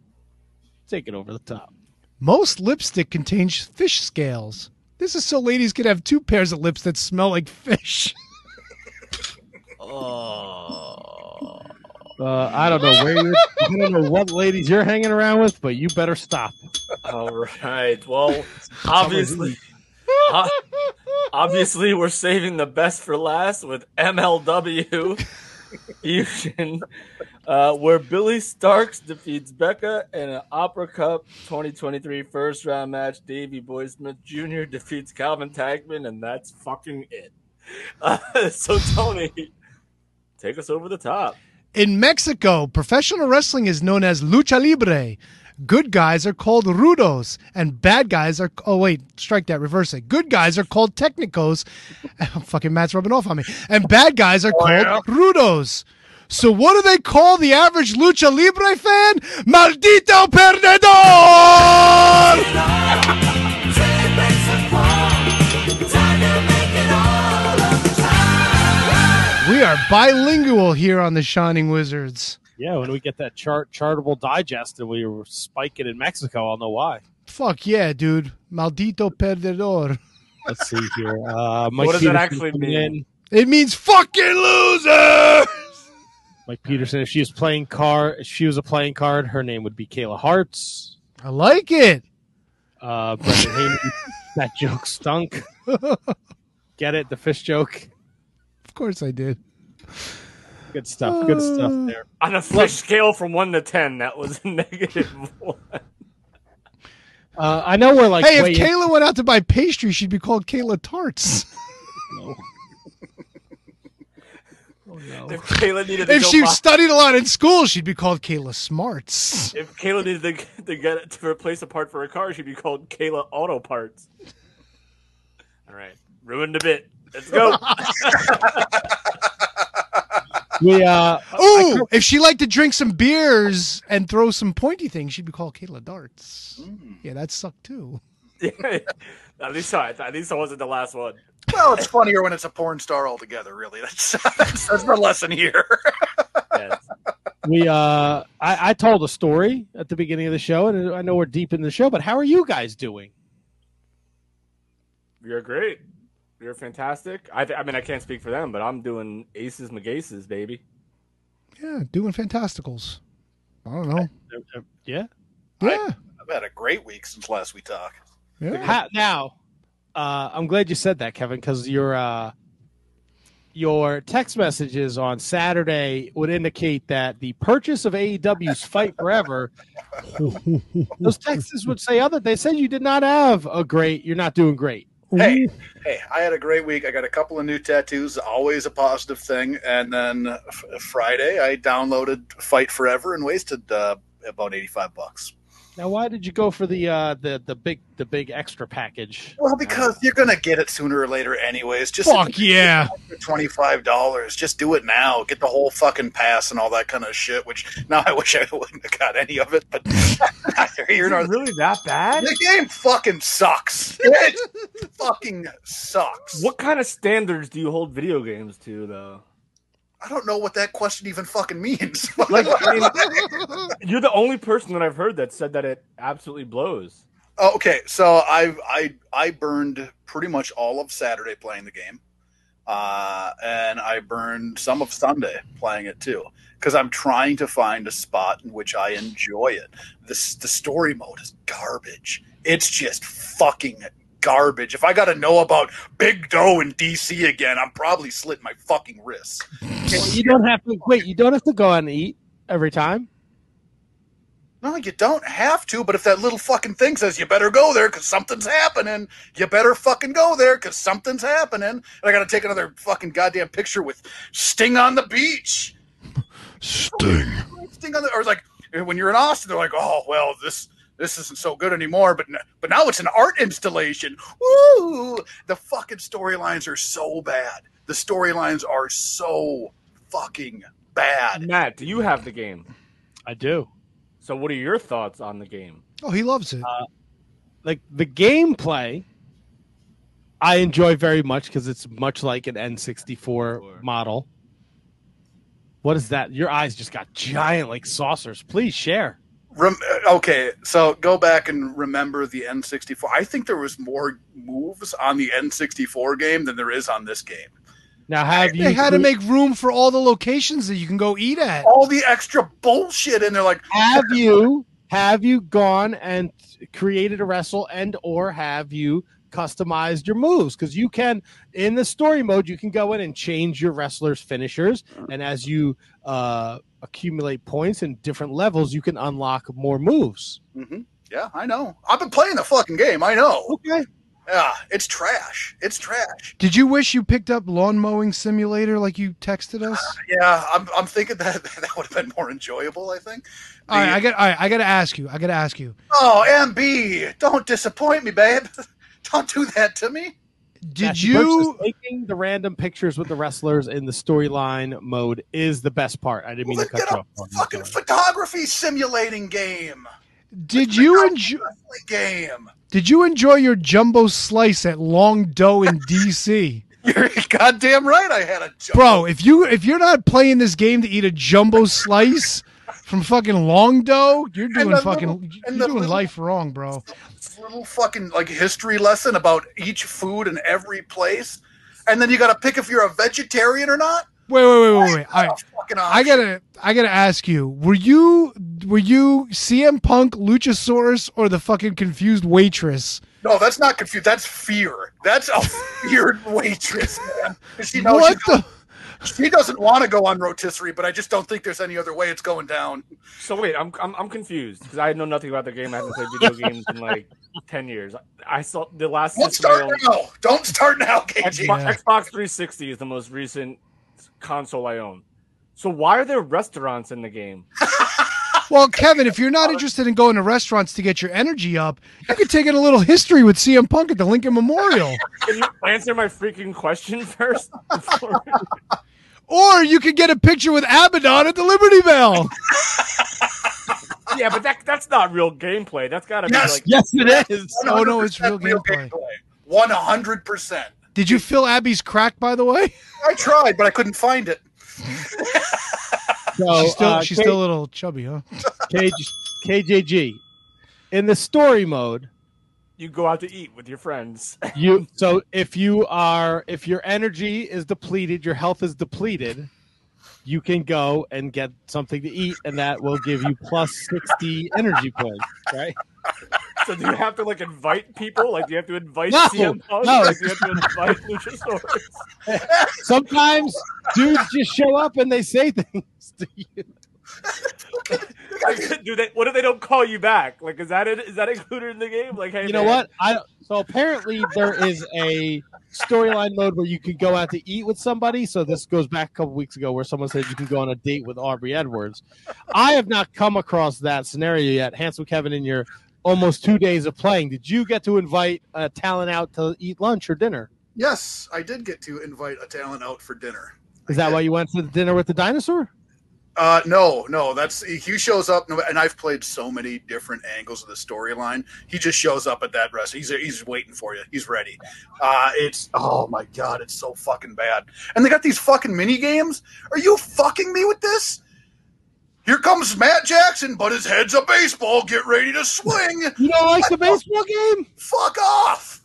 take it over the top. Most lipstick contains fish scales. This is so ladies could have two pairs of lips that smell like fish. <laughs> Oh. Uh, I don't know where you're, I don't know what ladies you're hanging around with, but you better stop. All right. Well, obviously, <laughs> obviously, we're saving the best for last with MLW Fusion, <laughs> uh, where Billy Starks defeats Becca in an Opera Cup 2023 first round match. Davey Boy Smith Jr. defeats Calvin Tankman, and that's fucking it. <laughs> Uh, so, Tony, take us over the top. In Mexico, professional wrestling is known as lucha libre. Good guys are called rudos, and bad guys are. Oh wait, strike that. Reverse it. Good guys are called technicos. <laughs> Fucking Matt's rubbing off on me. And bad guys are oh, called rudos. So what do they call the average lucha libre fan? Maldito perdedor! <laughs> We are bilingual here on the Shining Wizards. Yeah, when we get that chart chartable digest and we were spiking in Mexico, I'll know why. Fuck yeah, dude. Maldito perdedor. Let's see here. Uh, Mike What does that actually mean? in. It means fucking loser. Mike Peterson, if she was playing card, if she was a playing card, her name would be Kayla Hartz. I like it. Uh, Brendan Hayden, that joke stunk. <laughs> Get it? The fish joke. Of course I did. Good stuff. Good stuff there. On a fish scale from one to ten, that was a <laughs> negative one. Uh, I know we're like hey, way if Kayla went out to buy pastry, she'd be called Kayla Tarts. <laughs> <laughs> No. Oh no. If Kayla needed to if go she buy- studied a lot in school, she'd be called Kayla Smarts. If Kayla needed to, to get to replace a part for a car, she'd be called Kayla Auto Parts. All right, ruined a bit. Let's go. We uh Ooh, if she liked to drink some beers and throw some pointy things, she'd be called Kayla Darts. Yeah, that sucked too. <laughs> at least I, at least I wasn't the last one. Well, it's funnier when it's a porn star altogether. Really, that's <laughs> that's, that's the lesson here. Yes. we uh I, I told a story at the beginning of the show, and I know we're deep in the show, but how are you guys doing? You're great. You're fantastic. I, th- I mean, I can't speak for them, but I'm doing aces magaces, baby. Yeah, doing fantasticals. I don't know. Uh, Yeah. Yeah, I've had a great week since last we talked. yeah. Ha- now, uh, I'm glad you said that, Kevin, because your uh, your text messages on Saturday would indicate that the purchase of AEW's Fight Forever. <laughs> those texts would say other. They said you did not have a great. You're not doing great. Hey, hey, I had a great week. I got a couple of new tattoos, always a positive thing. And then f- Friday, I downloaded Fight Forever and wasted uh, about eighty-five bucks. Now, why did you go for the uh, the the big the big extra package? Well, because you're gonna get it sooner or later, anyways. Just Fuck yeah. <laughs> twenty five dollars. Just do it now. Get the whole fucking pass and all that kind of shit. Which now I <laughs> wish I wouldn't have got any of it, but neither here Is nor really that bad? The game fucking sucks. It fucking sucks. What kind of standards do you hold video games to, though? I don't know what that question even fucking means. <laughs> Like, I mean, <laughs> you're the only person that I've heard that said that it absolutely blows. Oh, okay, so I I I burned pretty much all of Saturday playing the game, uh, and I burned some of Sunday playing it too because I'm trying to find a spot in which I enjoy it. This the story mode is garbage. It's just fucking garbage. If I got to know about Big Doe in DC again, I'm probably slit my fucking wrists. You don't have to wait. You don't have to go out and eat every time. No, you don't have to, but if that little fucking thing says you better go there because something's happening, you better fucking go there because something's happening. And I got to take another fucking goddamn picture with Sting on the beach. <laughs> Sting. Sting on the, or like when you're in Austin, they're like, oh, well, this. This isn't so good anymore, but but now it's an art installation. Woo! The fucking storylines are so bad. The storylines are so fucking bad. Matt, do you have the game? I do. So, what are your thoughts on the game? Oh, he loves it. Uh, like the gameplay, I enjoy very much because it's much like an N64 model. What is that? Your eyes just got giant like saucers. Please share. Rem- okay, so go back and remember the N64. I think there was more moves on the N64 game than there is on this game. Now, have you? They had to make room for all the locations that you can go eat at. All the extra bullshit, and they're like, have you have you gone and created a wrestle and or have you customized your moves because you can in the story mode you can go in and change your wrestlers finishers and as you uh accumulate points in different levels you can unlock more moves hmm "Yeah, I know. I've been playing the fucking game. I know. okay Yeah, it's trash. It's trash. Did you wish you picked up lawn mowing simulator like you texted us? <sighs> Yeah, I'm, I'm thinking that <laughs> that would have been more enjoyable. I think. All right, I got. All right, I got to ask you. I got to ask you. oh, MB, don't disappoint me, babe. <laughs> Don't do that to me. Did That's you? versus taking the random pictures with the wrestlers in the storyline mode is the best part i didn't mean Well, to cut you off fucking photography simulating game. Did you enjoy? Wrestling game. Did you enjoy your jumbo slice at Long Doe in <laughs> DC? You're goddamn right. I had a jump. Bro, if you if you're not playing this game to eat a jumbo slice from fucking Long Doe, you're doing the fucking little- you're doing little- life wrong, bro. Little fucking like history lesson about each food in every place, and then you got to pick if you're a vegetarian or not. Wait, wait, wait, wait, wait. All right. I gotta, I gotta ask you: Were you, were you CM Punk, Luchasaurus, or the fucking confused waitress? No, that's not confused. That's fear. That's a <laughs> feared waitress, man. She knows What the? She doesn't want to go on rotisserie, but I just don't think there's any other way it's going down. So wait, I'm I'm, I'm confused because I know nothing about the game. I haven't played video games in like ten years. I saw the last Don't start owned- now. Don't start now, KG. Xbox, Yeah. Xbox 360 is the most recent console I own. So why are there restaurants in the game? <laughs> Well, Kevin, if you're not interested in going to restaurants to get your energy up, you could take in a little history with CM Punk at the Lincoln Memorial, Can you answer my freaking question first? <laughs> before- or you could get a picture with Abaddon at the Liberty Bell. yeah, but that that's not real gameplay. That's got to Yes. be like yes it is <laughs> Oh, no, it's real 100% gameplay. One hundred percent. Did you fill Abby's crack, by the way? I tried, but I couldn't find it. <laughs> so she's still, uh, she's K- still a little chubby, huh? KJ, KJG in the story mode you go out to eat with your friends. <laughs> you so if you are if your energy is depleted your health is depleted you can go and get something to eat and that will give you plus 60 energy points right So do you have to like invite people? Like do you have to invite No, CM Punk? no. Like, do you have to <laughs> invite Luchasaurus? sometimes dudes just show up and they say things to You Like, do they? What if they don't call you back? Like, is that it? Is that included in the game? Like, hey, You know man, what? I so apparently there is a storyline mode where you can go out to eat with somebody. So this goes back a couple weeks ago where someone said you can go on a date with Aubrey Edwards. I have not come across that scenario yet. Handsome Kevin, in your almost two days of playing, did you get to invite a talent out to eat lunch or dinner? Yes, I did get to invite a talent out for dinner. Is that why you went to the dinner with the dinosaur? Uh, no, no, that's he shows up, and I've played so many different angles of the storyline. He just shows up at that rest. He's he's waiting for you. He's ready. Uh, it's oh my god, it's so fucking bad. And they got these fucking mini games. Are you fucking me with this? Here comes Matt Jackson, but his head's a baseball. Get ready to swing. You don't like the baseball game? Fuck off.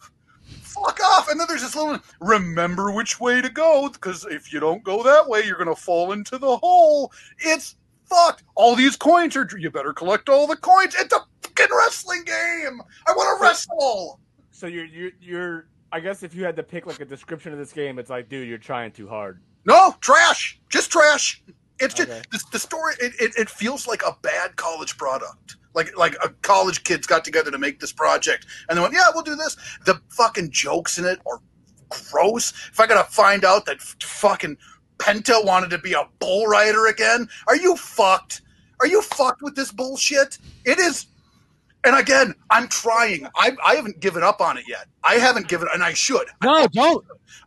Fuck off. And then there's this little remember which way to go, because if you don't go that way, you're gonna fall into the hole. It's fucked. All these coins are you better collect all the coins. It's a fucking wrestling game. I wanna wrestle. So you're you're you're. I guess if you had to pick like a description of this game, it's like, dude, you're trying too hard. No, trash. Just trash. It's just Okay. the, the story. It, it, it feels like a bad college product. Like like a college kids got together to make this project, and they went, "Yeah, we'll do this." The fucking jokes in it are gross. If I gotta find out that fucking Penta wanted to be a bull rider again, are you fucked? Are you fucked with this bullshit? It is. And again, I'm trying. I, I haven't given up on it yet. I haven't given, and I should. No, don't.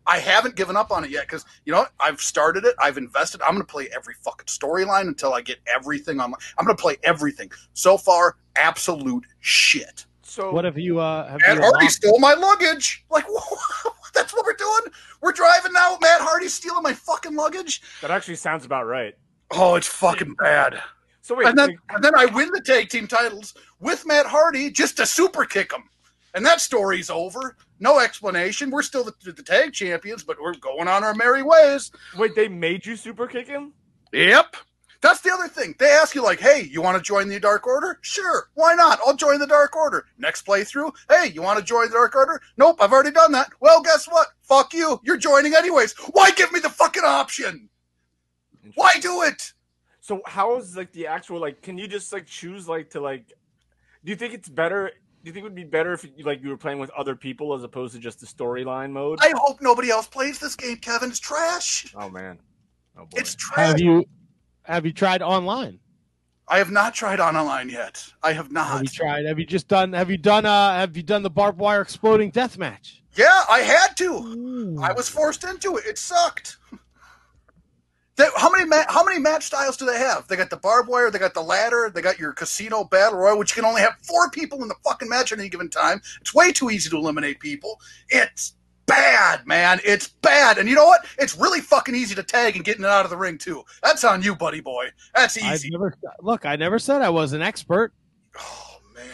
I haven't given up on it yet because you know? I've started it. I've invested. I'm going to play every fucking storyline until I get everything on. My, I'm going to play everything. So far, absolute shit. So What have you? Uh, have Matt you Hardy lost- stole my luggage. Like <laughs> that's what we're doing. We're driving now. Matt Hardy stealing my fucking luggage. that actually sounds about right. Oh, it's fucking bad. So wait, And then like, and then I win the tag team titles with Matt Hardy just to super kick him. And that story's over. No explanation. We're still the, the tag champions, but we're going on our merry ways. wait, they made you super kick him? Yep. That's the other thing. They ask you, like, hey, you want to join the Dark Order? Sure. Why not? I'll join the Dark Order. Next playthrough, hey, you want to join the Dark Order? Nope, I've already done that. Well, guess what? Fuck you. You're joining anyways. Why give me the fucking option? Why do it? So how is like the actual like? Can you just like choose like to like? Do you think it's better? Do you think it would be better if like you were playing with other people as opposed to just the storyline mode? I hope nobody else plays this game, Kevin. It's trash. oh man, oh boy. It's trash. Have you? Have you tried online? I have not tried online yet. I have not. Have not. you tried? Have you just done? Have you done? Uh, have you done the barbed wire exploding death match? Yeah, I had to. I was forced into it. It sucked. <laughs> They, how many ma- how many match styles do they have? They got the barbed wire, they got the ladder, they got your casino battle royal, which you can only have four people in the fucking match at any given time. It's way too easy to eliminate people. It's bad, man. It's bad. And you know what? It's really fucking easy to tag and getting it out of the ring too. That's on you, buddy boy. That's I've easy. never look. I never said I was an expert. Oh man.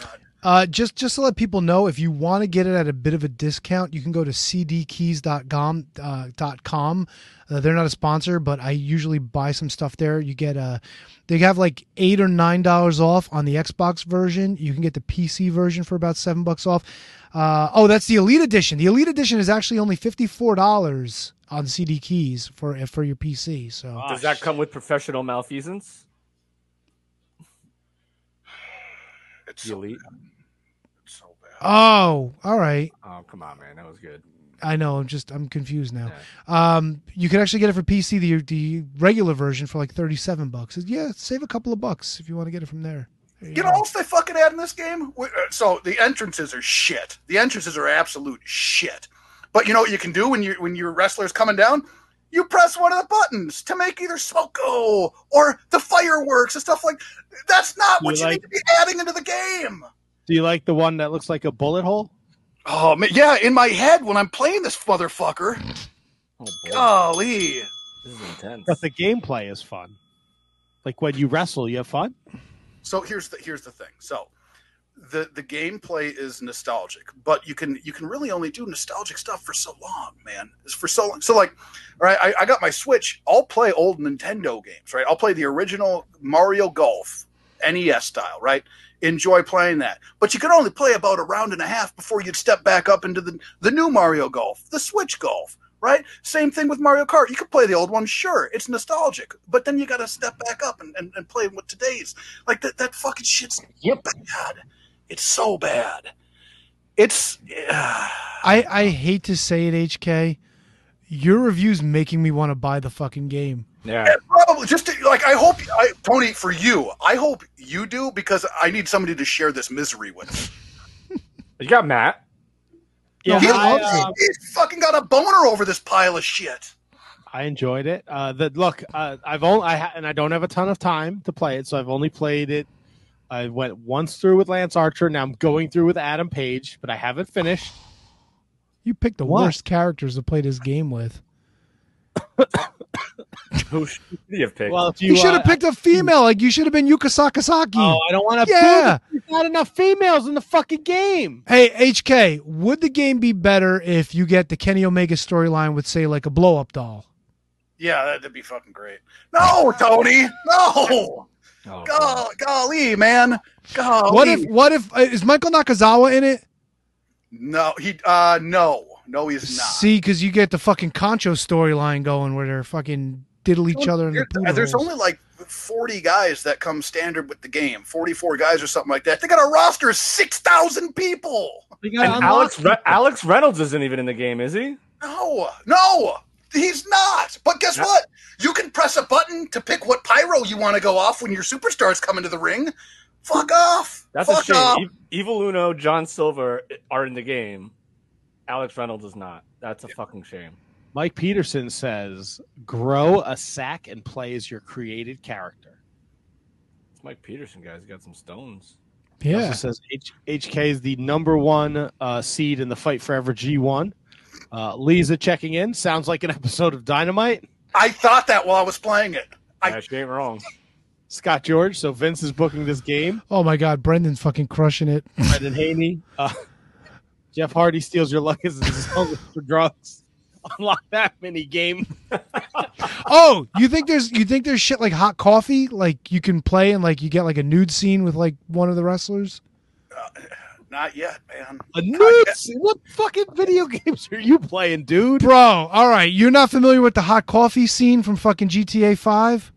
Uh, just just to let people know, if you want to get it at a bit of a discount, you can go to cdkeys.com. Uh, dot com. Uh, they're not a sponsor, but I usually buy some stuff there. You get a, they have like eight or nine dollars off on the Xbox version. You can get the PC version for about seven bucks off. Uh, oh, that's the Elite Edition. The Elite Edition is actually only fifty four dollars on CD Keys for for your PC. So Does that come with professional malfeasance? <sighs> It's The elite. so bad. Oh, all right. Oh come on, man, that was good. I know. I'm just I'm confused now. Um, you can actually get it for PC the the regular version for like thirty seven bucks. Yeah, save a couple of bucks if you want to get it from there. There You know what else they fucking add in this game? Uh, So the entrances are shit. The entrances are absolute shit. But you know what you can do when you when your wrestler's coming down? You press one of the buttons to make either smoke go or the fireworks and stuff like. That's not what You you, like- need to be adding into the game. Do you like the one that looks like a bullet hole? Oh man, yeah, in my head when I'm playing this motherfucker. Oh boy, Golly. this is intense. But the gameplay is fun. Like when you wrestle, you have fun. So here's the here's the thing. So the the gameplay is nostalgic, but you can you can really only do nostalgic stuff for so long, man. It's for so long. So like, all right, I, I got my Switch. I'll play old Nintendo games, right? I'll play the original Mario Golf, NES style, right? Enjoy playing that. But you could only play about a round and a half before you'd step back up into the the new Mario Golf, the Switch Golf. right? Same thing with Mario Kart. You could play the old one, sure, it's nostalgic, but then you got to step back up and, and, and play with today's. Like that, that fucking shit's yep. bad. It's so bad. It's. I, I hate to say it, HK. Your review's making me want to buy the fucking game. Yeah. Yeah, probably just to, like I hope I, Tony for you. I hope you do because I need somebody to share this misery with. You got Matt. Yeah, he I, loves uh, it. He's fucking got a boner over this pile of shit. I enjoyed it. Uh, the look, uh, I've only I ha- and I don't have a ton of time to play it, so I've only played it. I went once through with Lance Archer. Now I'm going through with Adam Page, but I haven't finished. You picked the What? worst characters to play this game with. <laughs> Who should you have picked? Well, if You, you, should uh, have picked a female. Like you should have been Yuka Sakazaki. Oh, I don't want to. Yeah. There's not enough females in the fucking game. Hey, HK, would the game be better if you get the Kenny Omega storyline with, say, like a blow up doll? Yeah, that'd be fucking great. No, Tony, no. Oh, Go- golly, man. Golly. What if, what if, uh, is Michael Nakazawa in it? No, he. Uh, no, no, he's not. See, because you get the fucking Concho storyline going where they're fucking diddle each other in the There- there's holes. only like 40 guys that come standard with the game. 44 guys or something like that. They got a roster of 6,000 people. And Alex. Re- Alex Reynolds isn't even in the game, is he? No, no, he's not. But guess Yeah. what? You can press a button to pick what pyro you want to go off when your superstars come into the ring. Fuck off. That's Fuck a shame. off. Evil Uno, John Silver are in the game. Alex Reynolds is not. That's a fucking shame. Mike Peterson says, "Grow a sack and play as your created character." It's Mike Peterson, guys. He got some stones. He yeah. Also says H- HK is the number one uh, seed in the fight forever G1. Uh, Lisa checking in. Sounds like an <laughs> episode of Dynamite. I thought that while I was playing it. I- Yeah, she ain't wrong. Scott George. So Vince is booking this game. Oh my God, Brendan's fucking crushing it. Brendan Haney. Uh, Jeff Hardy steals your luck as his for drugs. <laughs> Unlock that mini game. <laughs> Oh, you think there's you think there's shit like hot coffee, like you can play and like you get like a nude scene with like one of the wrestlers? Uh, not yet, man. A nude scene? What fucking video games are you playing, dude? Bro, all right, you're not familiar with the hot coffee scene from fucking GTA Five?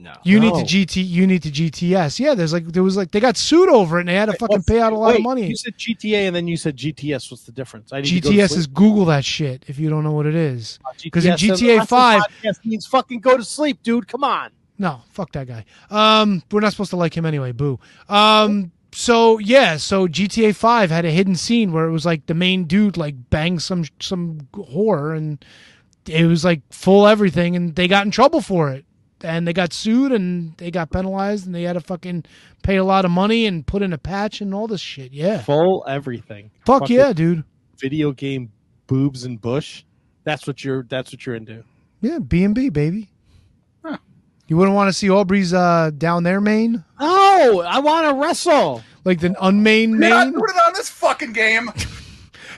No. You need No. to GT. You need to GTS. Yeah, there's like there was like they got sued over it and they had to fucking pay out a lot Wait, of money. You said GTA and then you said GTS. What's the difference? I need to go to GTS is Google that shit if you don't know what it is. because in GTS says, GTA 5 means fucking go to sleep, dude. Come on. No, fuck that guy. Um, we're not supposed to like him anyway. Boo. Um, so yeah, so GTA Five had a hidden scene where it was like the main dude like banged some some whore, and it was like full everything, and they got in trouble for it, and they got sued, and they got penalized, and they had to fucking pay a lot of money and put in a patch and all this shit. Yeah, Full everything. fuck Fucking yeah, dude. Video game boobs and bush. That's what you're. That's what you're into. Yeah, B and B baby. You wouldn't want to see Aubrey's uh down there main, No, I want to wrestle. like the unmain You're not main. doing it on this fucking game. <laughs>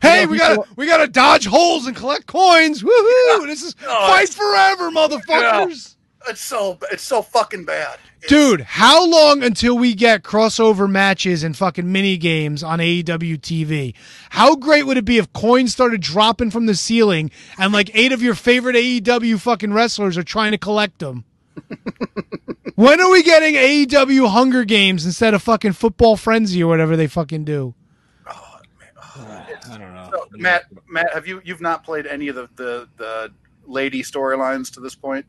Hey, Yeah, we we gotta go- we gotta dodge holes and collect coins. Woohoo! This is Oh, fight forever, motherfuckers. It's so it's so fucking bad. It's- Dude, how long until we get crossover matches and fucking mini games on AEW TV? How great would it be if coins started dropping from the ceiling and like eight of your favorite AEW fucking wrestlers are trying to collect them? <laughs> when are we getting AEW Hunger Games instead of fucking Football Frenzy or whatever they fucking do? Oh, oh, uh, I don't know. So, Matt, Matt, have you you've not played any of the the, the lady storylines to this point?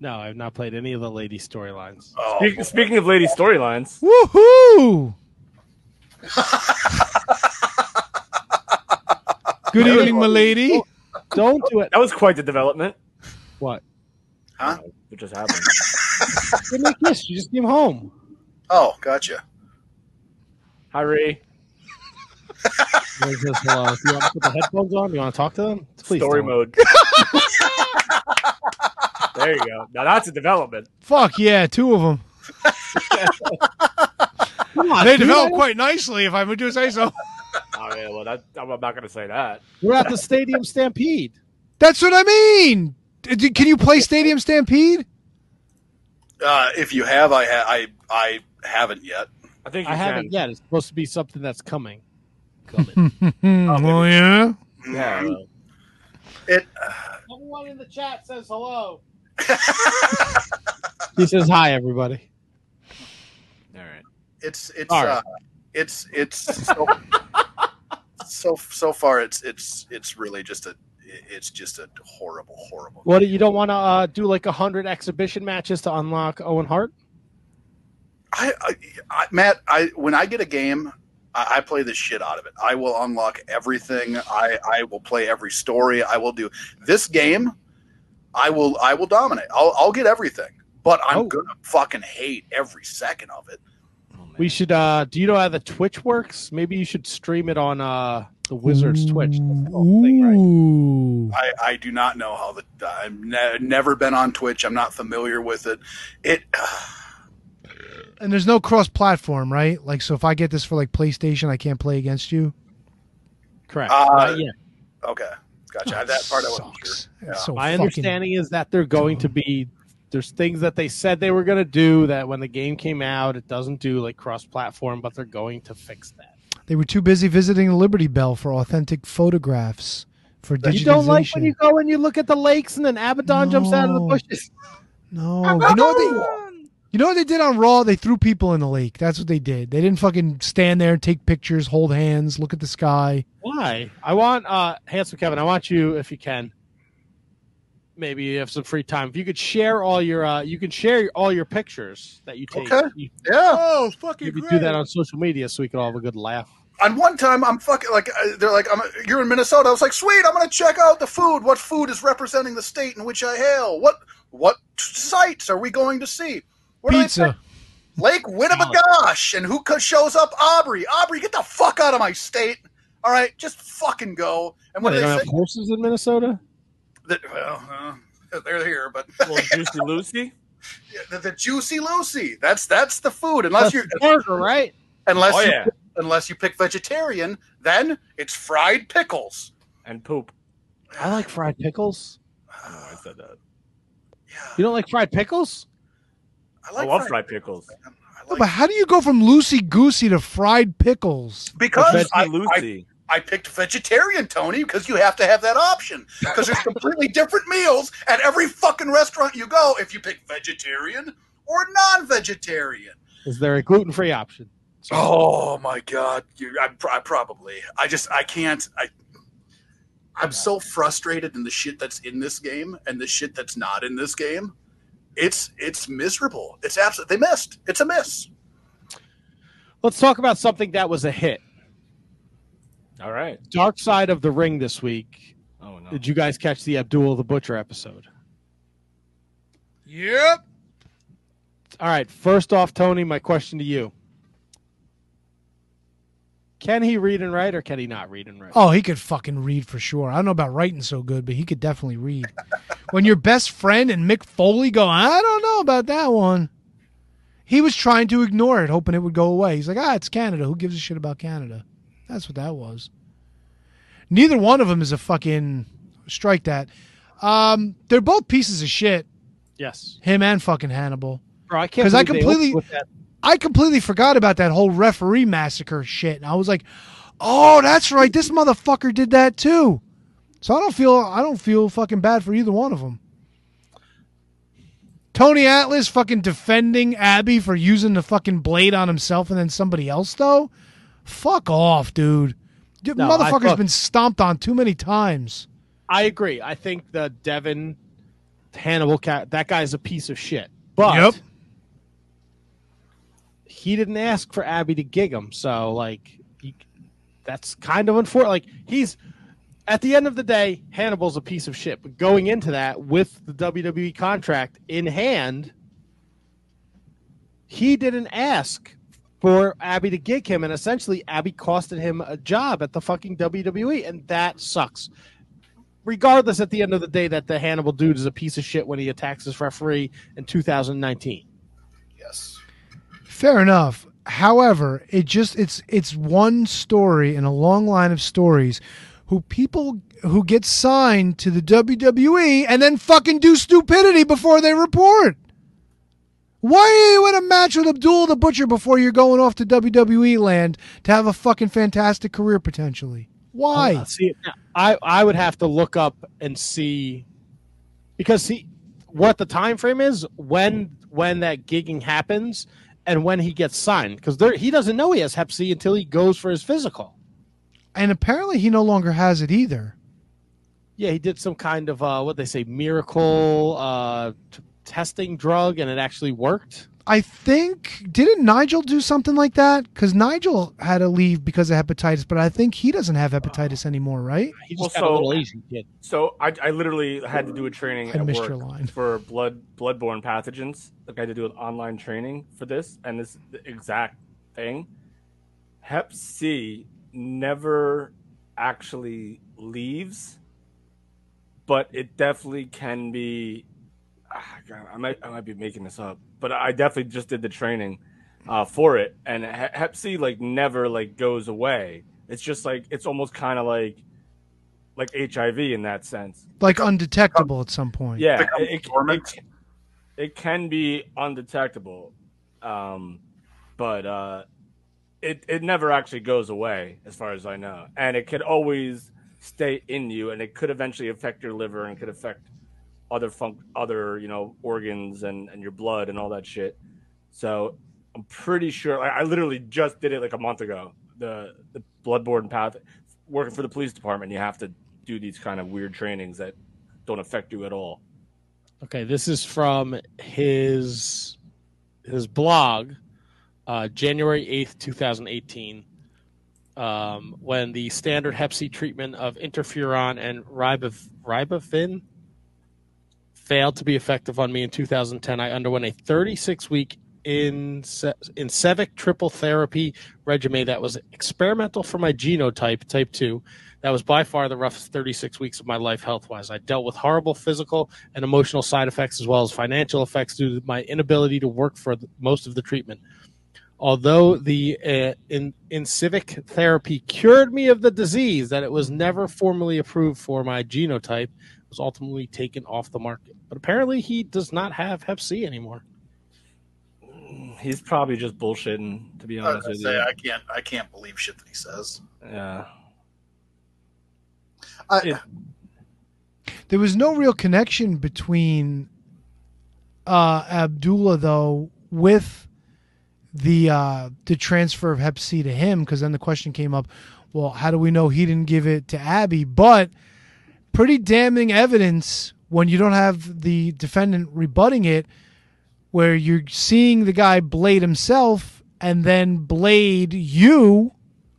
No, I've not played any of the lady storylines. Oh, Speak- speaking of lady storylines, Woohoo! Good evening, my lady. Don't do it. that was quite the development. What? Huh? What just happened? <laughs> Give me a kiss. You just came home. oh, gotcha. Hi, Ray. <laughs> Hello. You want to put the headphones on, you want to talk to them? Please. Story don't. mode. <laughs> there you go. Now that's a development. Fuck yeah, two of them. On, They develop quite nicely, if I would do say so. Oh yeah, well that I'm not gonna say that. We're at the Stadium Stampede. That's what I mean. D- d- Can you play Stadium Stampede? Uh, if you have, I ha- I I haven't yet. I think you I can. haven't yet. It's supposed to be something that's coming. Coming. <laughs> oh, well, yeah. Yeah. well, It. Everyone in the chat says hello. <laughs> he says hi, everybody. All right. it's it's All right. uh, it's it's so, so so far it's it's it's really just a it's just a horrible horrible What you don't want to uh, do like a hundred exhibition matches to unlock Owen Hart? I, I, I Matt I when I get a game I, I play the shit out of it I will unlock everything I I will play every story I will do this game I will I will dominate I'll I'll get everything but I'm Oh. gonna fucking hate every second of it Oh. We should. uh Do you know how the Twitch works? Maybe you should stream it on uh the Wizards Twitch. That's thing, right? Ooh. I, I do not know how the I've ne- never been on Twitch. I'm not familiar with it. It <sighs> And there's no cross platform, right? Like, so if I get this for like PlayStation, I can't play against you. Correct. Uh, Not yet. okay, gotcha. I have that part I wasn't sure. Yeah. So My fucking- understanding is that they're going to be. There's things that they said they were going to do that when the game came out, it doesn't do like cross-platform, but they're going to fix that. They were too busy visiting the Liberty Bell for authentic photographs for digitization. You don't like when you go and you look at the lakes and then Abaddon jumps out of the bushes. No, <laughs> you know what they, you know what they did on Raw? They threw people in the lake. That's what they did. They didn't fucking stand there and take pictures, hold hands, look at the sky. Why? I want uh handsome Kevin. I want you if you can. Maybe you have some free time. If you could share all your uh you can share all your pictures that you take. Okay. You, Yeah. Oh, fucking you could do that on social media so we could all have a good laugh. On one time, I'm fucking like uh, they're like, I'm, "You're in Minnesota." I was like, "Sweet, I'm gonna check out the food. What food is representing the state in which I hail? What what sites are we going to see? What do they Pizza. Lake Winnebagosh, and who co- shows up? Aubrey. Aubrey, get the fuck out of my state. All right, just fucking go. And what they do don't they have say? horses in Minnesota. That, well, uh, they're here, but Well, Juicy Lucy. <laughs> the, the juicy Lucy. That's that's the food. Unless That's you're the burger, right? unless Oh you, yeah, unless you pick vegetarian, then it's fried pickles. and poop. I like fried pickles. Oh, I said that. Yeah, You don't like fried pickles? I I love fried pickles. I No, but how do you go from loosey goosey to fried pickles? because I, I, Lucy. I picked vegetarian, Tony, because you have to have that option. Because there's completely different meals at every fucking restaurant you go if you pick vegetarian or non-vegetarian. Is there a gluten free option? Oh my god, you, I, I probably. I just I can't. I I'm so frustrated in the shit that's in this game and the shit that's not in this game. It's it's miserable. It's absolutely they missed. It's a miss. Let's talk about something that was a hit. All right. Dark Side of the Ring this week. Oh no. Did you guys catch the Abdul the Butcher episode? Yep. All right. First off, Tony, my question to you. Can he read and write or can he not read and write? Oh, he could fucking read for sure. I don't know about writing so good, but he could definitely read. <laughs> when your best friend and Mick Foley go, I don't know about that one. He was trying to ignore it, hoping it would go away. He's like, ah, it's Canada. Who gives a shit about Canada? That's what that was. Neither one of them is a fucking strike that. Um, they're both pieces of shit. Yes. Him and fucking Hannibal. Bro, I can't 'Cause I completely- opened with that. I completely forgot about that whole referee massacre shit. And I was like, "Oh, that's right. This motherfucker did that too." So I don't feel I don't feel fucking bad for either one of them. Tony Atlas fucking defending Abby for using the fucking blade on himself and then somebody else though. Fuck off, dude. Dude, No, motherfucker's been stomped on too many times. I agree. I think the Devon Hannibal cat that guy's a piece of shit. But Yep. He didn't ask for Abby to gig him, so like he, that's kind of unfortunate. Like he's at the end of the day, Hannibal's a piece of shit. But going into that with the WWE contract in hand, he didn't ask for Abby to gig him, and essentially Abby costed him a job at the fucking WWE, and that sucks regardless at the end of the day that the Hannibal dude is a piece of shit when he attacks his referee in 2019. Fair enough. However, it just it's it's one story in a long line of stories who people who get signed to the WWE and then fucking do stupidity before they report. Why are you in a match with Abdul the Butcher before you're going off to WWE land to have a fucking fantastic career potentially? Why? Uh, see, I I would have to look up and see because see what the time frame is when when that gigging happens and when he gets signed because he doesn't know he has Hep C until he goes for his physical. And apparently he no longer has it either. Yeah, he did some kind of uh, what they say miracle uh, t- testing drug, and it actually worked. I think didn't Nigel do something like that? Because Nigel had to leave because of hepatitis, but I think he doesn't have hepatitis anymore, right? He Well, just got a so- little Asian kid. So I, I literally had to do a training I at missed work your line. for blood bloodborne pathogens. Like I had to do an online training for this, and this the exact thing. Hep C never actually leaves, but it definitely can be. Ah, God, I might I might be making this up, but I definitely just did the training uh, for it, and Hep C like never like goes away. It's just like it's almost kind of like like HIV in that sense. Like undetectable at some point. Yeah, it, it, it, it can be undetectable, um, but uh, it it never actually goes away, as far as I know, and it could always stay in you, and it could eventually affect your liver and could affect other fun- other you know organs and and your blood and all that shit. So I'm pretty sure. I, I literally just did it like a month ago. The the bloodborne path working for the police department. You have to do these kind of weird trainings that don't affect you at all. Okay, this is from his his blog, uh, January eighth, two thousand eighteen. Um, when the standard Hep C treatment of interferon and ribavirin failed to be effective on me in 2010, I underwent a 36 week in Incivek triple therapy regimen that was experimental for my genotype, type 2. That was by far the roughest 36 weeks of my life health wise. I dealt with horrible physical and emotional side effects as well as financial effects due to my inability to work for the, most of the treatment. Although the uh, in, Incivek therapy cured me of the disease, that it was never formally approved for my genotype, was ultimately taken off the market. But apparently, he does not have Hep C anymore. He's probably just bullshitting, to be honest gonna with say, you. I can't I can't believe shit that he says. Yeah. I, It- There was no real connection between uh, Abdullah though with the uh, the transfer of Hep C to him because then the question came up, well, how do we know he didn't give it to Abby? But pretty damning evidence when you don't have the defendant rebutting it, where you're seeing the guy blade himself and then blade you.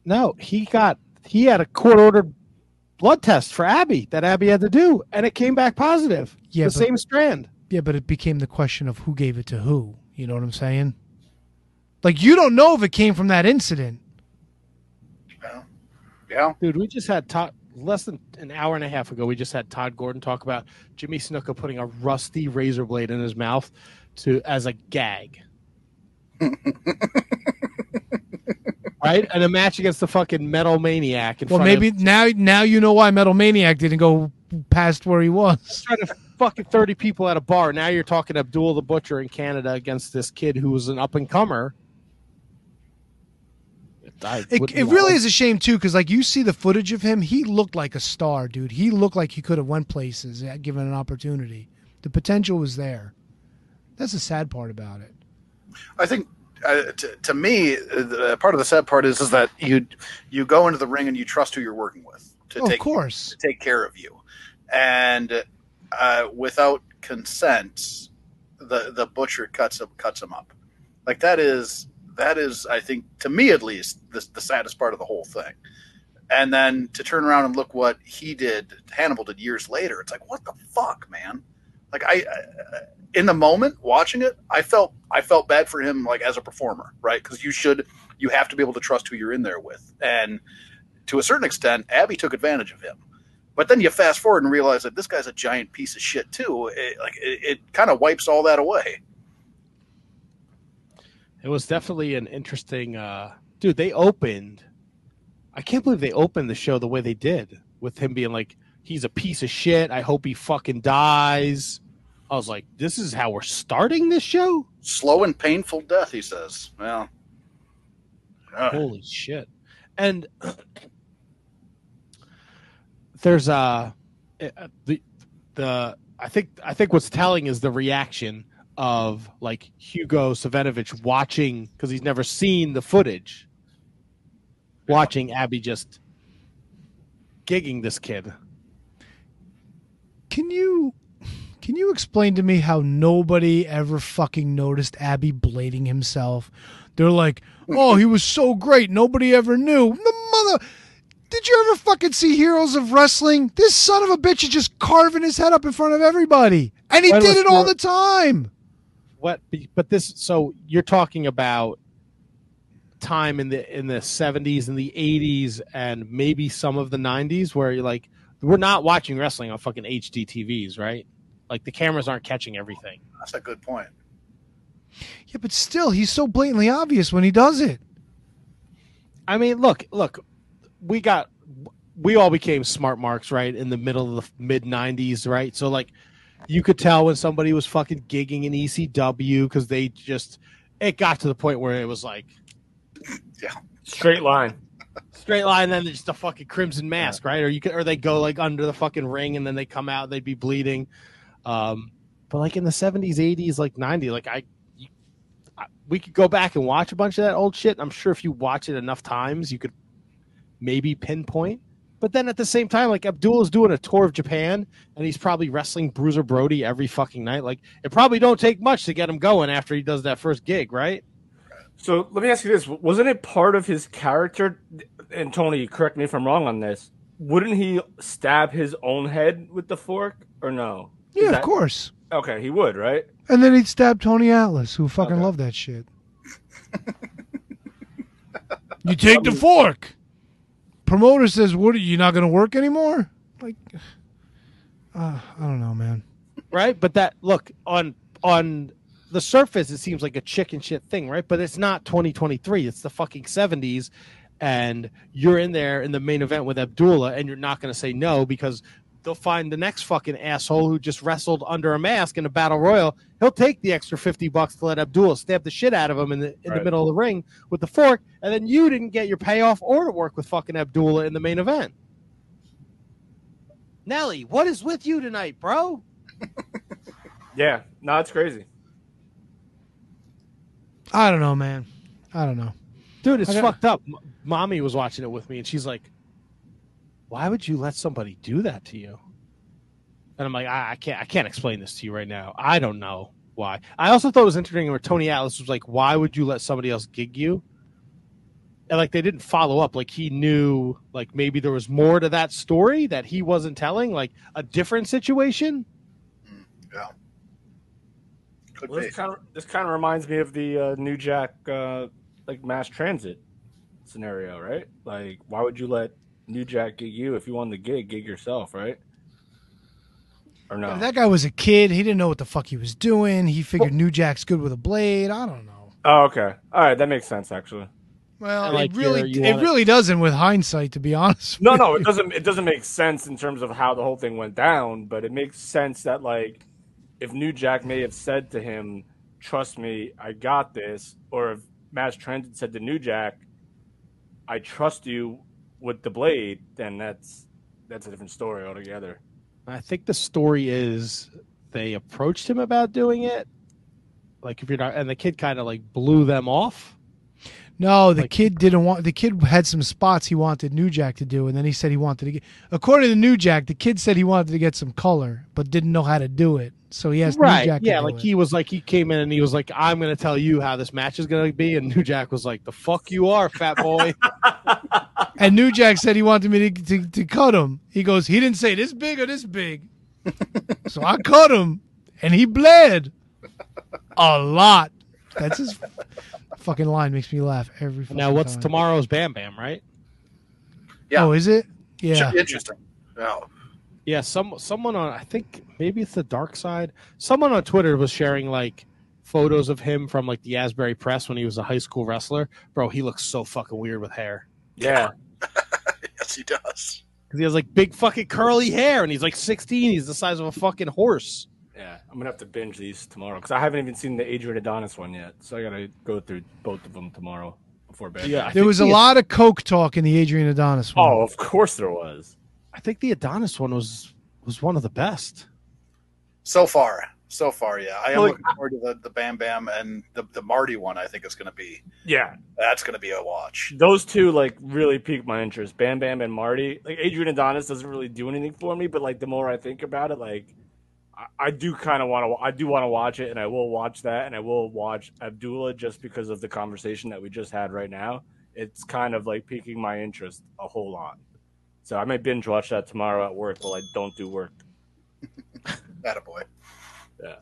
No, he got he had a court ordered blood test for Abby that Abby had to do, and it came back positive. Yeah, the but- same strand. Yeah, but it became the question of who gave it to who. You know what I'm saying? Like you don't know if it came from that incident. yeah, Dude, we just had Tod less than an hour and a half ago. We just had Tod Gordon talk about Jimmy Snuka putting a rusty razor blade in his mouth to as a gag. <laughs> right, and a match against the fucking Metal Maniac. Well, maybe of, now now you know why Metal Maniac didn't go past where he was. trying to fucking thirty people at a bar. Now you're talking Abdul the Butcher in Canada against this kid who was an up and comer. It, it really is a shame too, because like you see the footage of him, he looked like a star, dude. He looked like he could have went places uh, given an opportunity. The potential was there. That's the sad part about it. I think uh, to, to me, uh, part of the sad part is is that you you go into the ring and you trust who you're working with to Oh, of take course. to take care of you, and uh, without consent, the the butcher cuts him cuts him up. Like that is that is I think to me at least the, the saddest part of the whole thing. And then to turn around and look what he did, Hannibal did years later. It's like what the fuck, man. Like I, I in the moment watching it, I felt I felt bad for him like as a performer, right? Because you should you have to be able to trust who you're in there with, and to a certain extent, Abby took advantage of him. But then you fast forward and realize that this guy's a giant piece of shit too. It, like it, it kind of wipes all that away. It was definitely an interesting uh dude, they opened I can't believe they opened the show the way they did with him being like he's a piece of shit. I hope he fucking dies. I was like, this is how we're starting this show? Slow and painful death, he says. Well, uh, Holy shit. And <clears throat> there's a uh, the the I think I think what's telling is the reaction of like Hugo Savinovich watching because he's never seen the footage, watching Abby just gigging this kid. Can you can you explain to me how nobody ever fucking noticed Abby blading himself? They're like, "Oh, he was so great. Nobody ever knew." The mother Did you ever fucking see Heroes of Wrestling? This son of a bitch is just carving his head up in front of everybody. And he did it all the time. What? But this. So you're talking about time in the in the 70s and the 80s and maybe some of the 90s where you're like we're not watching wrestling on fucking HD TVs, right? Like the cameras aren't catching everything. That's a good point. Yeah, but still, he's so blatantly obvious when he does it. I mean, look, look, we got we all became smart marks, right, in the middle of the mid '90s, right? So like, you could tell when somebody was fucking gigging in ECW because they just it got to the point where it was like <laughs> yeah, Straight line. straight line, then just a fucking crimson mask, right? Or you could, or they go like under the fucking ring and then they come out, they'd be bleeding. Um, but like in the '70s, '80s, like '90s, like I. you- I- We could go back and watch a bunch of that old shit. I'm sure if you watch it enough times, you could maybe pinpoint. But then at the same time, like Abdul is doing a tour of Japan, and he's probably wrestling Bruiser Brody every fucking night. Like it probably don't take much to get him going after he does that first gig, right? So let me ask you this: Wasn't it part of his character? And Tony, correct me if I'm wrong on this. Wouldn't he stab his own head with the fork, or no? Is Yeah, that- of course. Okay, he would, right? And then he'd stab Tony Atlas, who fucking Okay. loved that shit. <laughs> you take the fork. Promoter says, "What? Are you not going to work anymore?" Like, uh, I don't know, man. right? But that look on on the surface, it seems like a chicken shit thing, right? But it's not 2023. It's the fucking 70s, and you're in there in the main event with Abdullah, and you're not going to say no because they'll find the next fucking asshole who just wrestled under a mask in a battle royal. He'll take the extra 50 bucks to let Abdullah stab the shit out of him in the in the middle of the ring with the fork, and then you didn't get your payoff or to work with fucking Abdullah in the main event. Nelly, what is with you tonight, bro? <laughs> Yeah, no, it's crazy. I don't know, man. I don't know. Dude, it's I got- fucked up. M- Mommy was watching it with me, and she's like, "Why would you let somebody do that to you?" And I'm like, I, I can't, I can't explain this to you right now. I don't know why. I also thought it was interesting where Tony Atlas was like, "Why would you let somebody else gig you?" And like they didn't follow up. Like he knew, like maybe there was more to that story that he wasn't telling, like a different situation. Yeah. Could Well, be. this kind of this kind of reminds me of the uh, New Jack uh, like mass transit scenario, right? Like, why would you let New Jack gig you if you won the gig? Gig yourself, right? Or no? That guy was a kid. He didn't know what the fuck he was doing. He figured New Jack's good with a blade. I don't know. oh, okay. All right, that makes sense actually. Well, like, it really, you're- you it really doesn't with hindsight, to be <laughs> honest. No, no, you. it doesn't. It doesn't make sense in terms of how the whole thing went down, but it makes sense that like if New Jack may have said to him, "Trust me, I got this," or if Mass Transit said to New Jack, "I trust you with the blade," then that's that's a different story altogether. I think the story is they approached him about doing it. Like if you're not, and the kid kind of like blew them off. No, the Like- kid didn't want. The kid had some spots he wanted New Jack to do, and then he said he wanted to get. According to New Jack, the kid said he wanted to get some color, but didn't know how to do it. So he asked New Jack. yeah, to do like it. he was like he came in and he was like, "I'm going to tell you how this match is going to be," and New Jack was like, "The fuck you are, fat boy." <laughs> <laughs> And New Jack said he wanted me to, to, to cut him. He goes, he didn't say this big or this big. <laughs> so I cut him, and he bled a lot. That's his fucking line. Makes me laugh every. now, what's time. tomorrow's Bam Bam, right? Yeah. Oh, is it? Yeah. Should be interesting. Yeah. Yeah, some someone on I think maybe it's the Dark Side. Someone on Twitter was sharing like photos of him from like the Asbury Press when he was a high school wrestler. Bro, he looks so fucking weird with hair. Yeah, <laughs> Yes, he does. Because he has like big fucking curly hair and he's like 16. He's the size of a fucking horse. Yeah. I'm gonna have to binge these tomorrow because I haven't even seen the Adrian Adonis one yet, so I gotta go through both of them tomorrow before bed. Yeah, I There think was a he- lot of coke talk in the Adrian Adonis one. Oh, of course there was. I I think the Adonis one was was one of the best. So far, so far, yeah. I am Well, looking forward to the, the Bam Bam and the, the Marty one. I think is going to be Yeah, that's going to be a watch. those two like really piqued my interest. Bam Bam and Marty. Like Adrian Adonis doesn't really do anything for me, but like the more I think about it, like I, I do kind of want to. I do want to watch it, and I will watch that, and I will watch Abdullah just because of the conversation that we just had right now. It's kind of like piquing my interest a whole lot. So I may binge watch that tomorrow at work while I don't do work. <laughs> that boy. Yeah,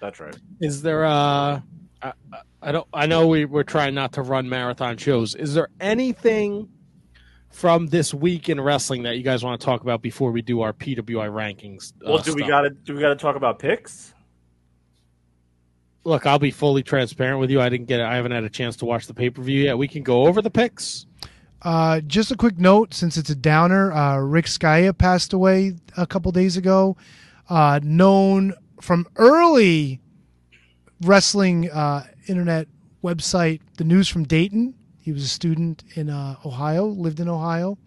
That's right. Is there uh I, I don't I know we we're trying not to run marathon shows. Is there anything from this week in wrestling that you guys want to talk about before we do our PWI rankings? uh, Well, do we got to do we got to talk about picks? Look, I'll be fully transparent with you. I didn't get I haven't had a chance to watch the pay-per-view yet. We can go over the picks. Uh, just a quick note, since it's a downer, uh, Rick Scaia passed away a couple days ago. Uh, known from early wrestling uh, internet website, The News from Dayton. He was a student in uh, Ohio, lived in Ohio.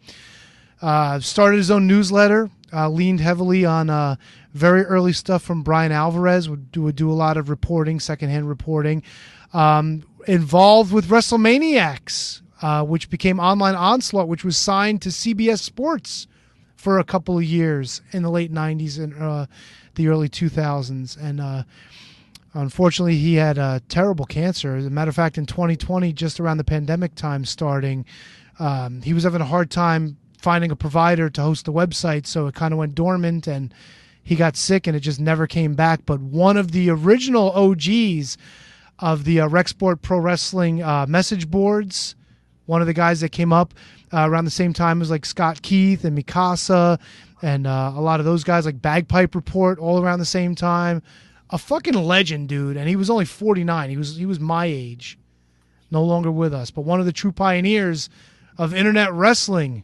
Uh, started his own newsletter, uh, leaned heavily on uh, very early stuff from Bryan Alvarez, would do, would do a lot of reporting, secondhand reporting. Um, involved with WrestleManiacs, uh, which became Online Onslaught, which was signed to CBS Sports for a couple of years in the late 90s and uh, the early 2000s. And unfortunately, he had a terrible cancer. As a matter of fact, in 2020, just around the pandemic time starting, um, he was having a hard time finding a provider to host the website, so it kind of went dormant and he got sick and it just never came back. But one of the original OGs of the uh, rec.sport Pro Wrestling uh, message boards, one of the guys that came up uh, around the same time was like Scott Keith and Mikasa and uh, a lot of those guys like Bagpipe Report all around the same time. A fucking legend, dude, and he was only 49. He was he was my age. No longer with us, but one of the true pioneers of internet wrestling.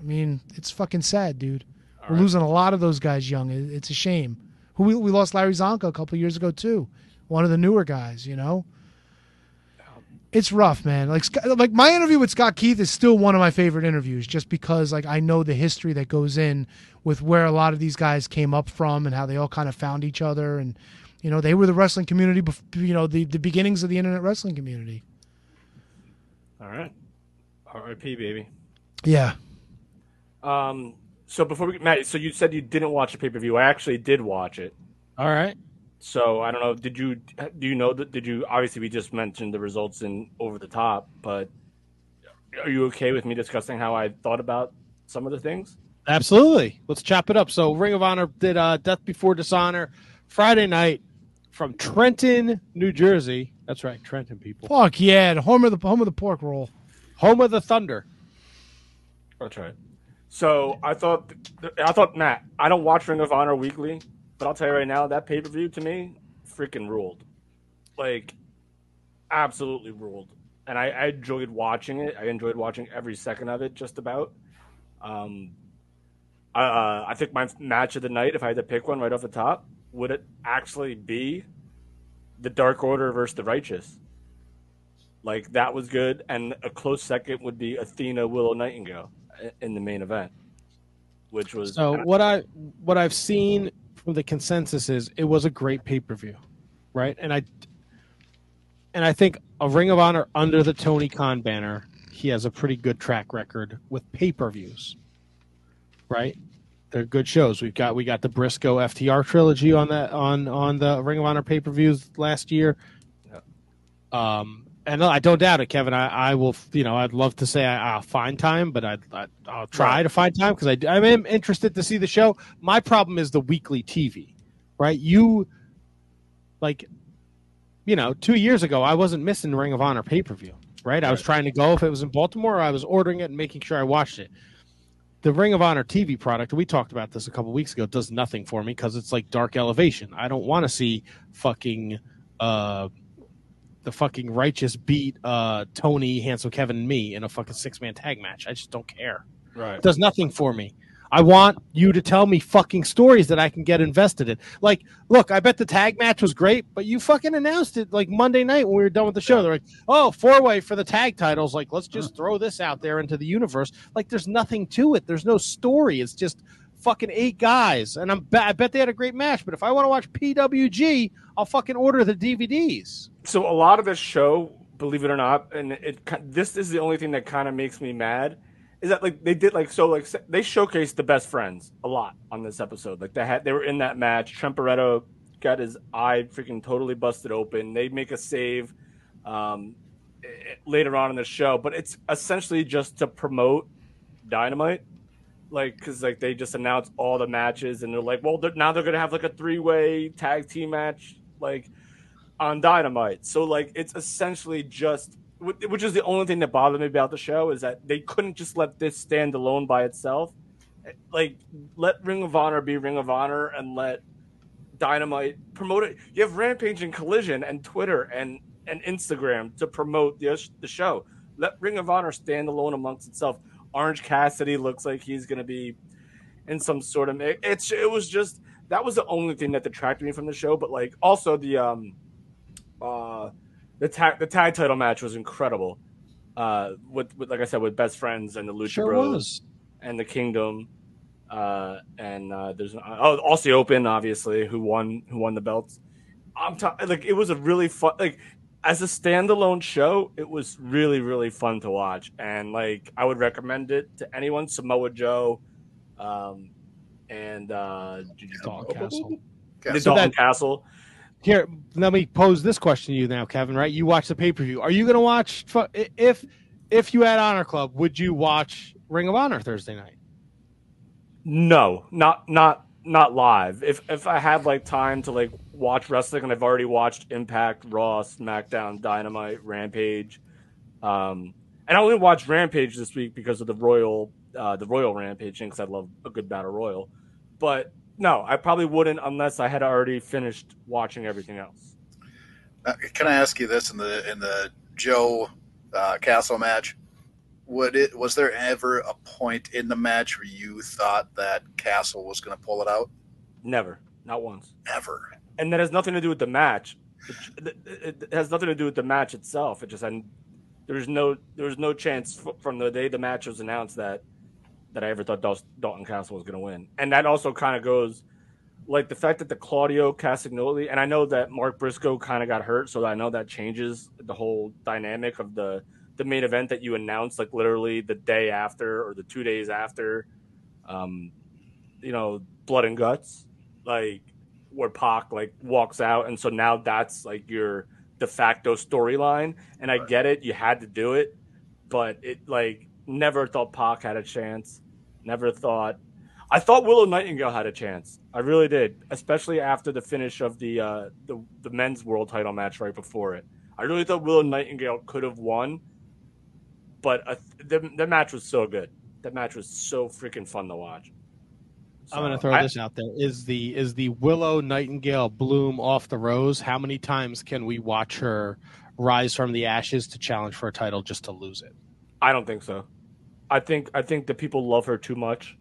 I mean, it's fucking sad, dude. We're losing a lot of those guys young. It's a shame. Who we, we lost Larry Csonka a couple years ago too. One of the newer guys, you know. It's rough, man. Like like my interview with Scott Keith is still one of my favorite interviews, just because like I know the history that goes in with where a lot of these guys came up from and how they all kind of found each other, and you know they were the wrestling community, bef- you know the the beginnings of the internet wrestling community. All right. R.I.P. Baby. Yeah, Um. So before we Matt, so you said you didn't watch the pay per view. I actually did watch it. All right. So I don't know. Did you do you know that? Did you obviously we just mentioned the results in over the top, but are you okay with me discussing how I thought about some of the things? Absolutely. Let's chop it up. So Ring of Honor did uh, Death Before Dishonor Friday night from Trenton, New Jersey. That's right, Trenton people. fuck yeah, the home of the home of the pork roll. Home of the Thunder. That's right. So I thought, I thought Matt. I don't watch Ring of Honor weekly, but I'll tell you right now, that pay per view to me freaking ruled. Like, absolutely ruled. And I, I enjoyed watching it. I enjoyed watching every second of it, just about. Um, uh, I think my match of the night, if I had to pick one right off the top, would it actually be the Dark Order versus the Righteous? Like that was good, and a close second would be Athena Willow Nightingale in the main event, which was So what I what I've seen from the consensus is it was a great pay per view, right? And I and I think a Ring of Honor under the Tony Khan banner, he has a pretty good track record with pay per views, right? They're good shows. We've got we got the Briscoe FTR trilogy on that on on the Ring of Honor pay per views last year. Um, and I don't doubt it, Kevin. I, I will, you know, I'd love to say I, I'll find time, but I, I I'll try to find time because I I am interested to see the show. My problem is the weekly TV, right? You like, you know, two years ago I wasn't missing Ring of Honor pay per view, right? I was trying to go if it was in Baltimore. I was ordering it and making sure I watched it. The Ring of Honor TV product, we talked about this a couple weeks ago, does nothing for me because it's like dark elevation. I don't want to see fucking uh the fucking righteous beat uh Tony, Handsome Kevin, and me in a fucking six man tag match. I just don't care. right. It does nothing for me. I want you to tell me fucking stories that I can get invested in. Like, look, I bet the tag match was great, but you fucking announced it like Monday night when we were done with the show. They're like, "Oh, four way for the tag titles." Like, let's uh-huh. just throw this out there into the universe. Like, there's nothing to it. There's no story. It's just fucking eight guys, and I'm I bet they had a great match. But if I want to watch PWG, I'll fucking order the DVDs. So a lot of this show, believe it or not, and it this is the only thing that kind of makes me mad, is that like they did like so like they showcased the best friends a lot on this episode. Like they had they were in that match. Trent Beretta got his eye freaking totally busted open. They make a save um, eh, later on in the show, but it's essentially just to promote Dynamite. Like, cause like they just announced all the matches, and they're like, well, they're, now they're gonna have like a three way tag team match, like on Dynamite. So like it's essentially just which is the only thing that bothered me about the show is that they couldn't just let this stand alone by itself. Like let Ring of Honor be Ring of Honor and let Dynamite promote it. You have Rampage and Collision and Twitter and and Instagram to promote the the show. Let Ring of Honor stand alone amongst itself. Orange Cassidy looks like he's going to be in some sort of it's it was just that was the only thing that detracted me from the show but like also the um uh the tag the tag title match was incredible uh with, with like i said with best friends and the lucha Sure bros was. and the kingdom uh and uh there's oh also open obviously who won who won the belts i'm talking like it was a really fun like as a standalone show it was really really fun to watch and like i would recommend it to anyone samoa joe um and uh Dalton Castle. the So Dalton that- Castle. Here, let me pose this question to you now, Kevin. Right? You watch the pay per view. Are you going to watch if if you had Honor Club? Would you watch Ring of Honor Thursday night? No, not not not live. If if I had like time to like watch wrestling and I've already watched Impact, Raw, SmackDown, Dynamite, Rampage, um, and I only watched Rampage this week because of the Royal uh, the Royal Rampage thing because I love a good battle royal. But no, I probably wouldn't unless I had already finished watching everything else. Uh, can I ask you this in the in the Joe uh, Castle match? Would it was there ever a point in the match where you thought that Castle was going to pull it out? Never, not once. Ever. and that has nothing to do with the match. It, it, it has nothing to do with the match itself. It just and there's no there's no chance f- from the day the match was announced that that I ever thought Dal- Dalton Castle was going to win. And that also kind of goes like the fact that the Claudio Castagnoli and I know that Mark Briscoe kind of got hurt, so I know that changes the whole dynamic of the the main event that you announced like literally the day after or the two days after, um, you know, blood and guts, like where Pac like walks out, and so now that's like your de facto storyline. And I get it, you had to do it, but it like never thought Pac had a chance. Never thought. I thought Willow Nightingale had a chance. I really did, especially after the finish of the uh, the the men's world title match right before it. I really thought Willow Nightingale could have won, but uh, the the match was so good. That match was so freaking fun to watch. I'm going to throw I- this out there. Is the is the Willow Nightingale bloom off the rose? How many times can we watch her rise from the ashes to challenge for a title just to lose it? I don't think so. I think I think that people love her too much.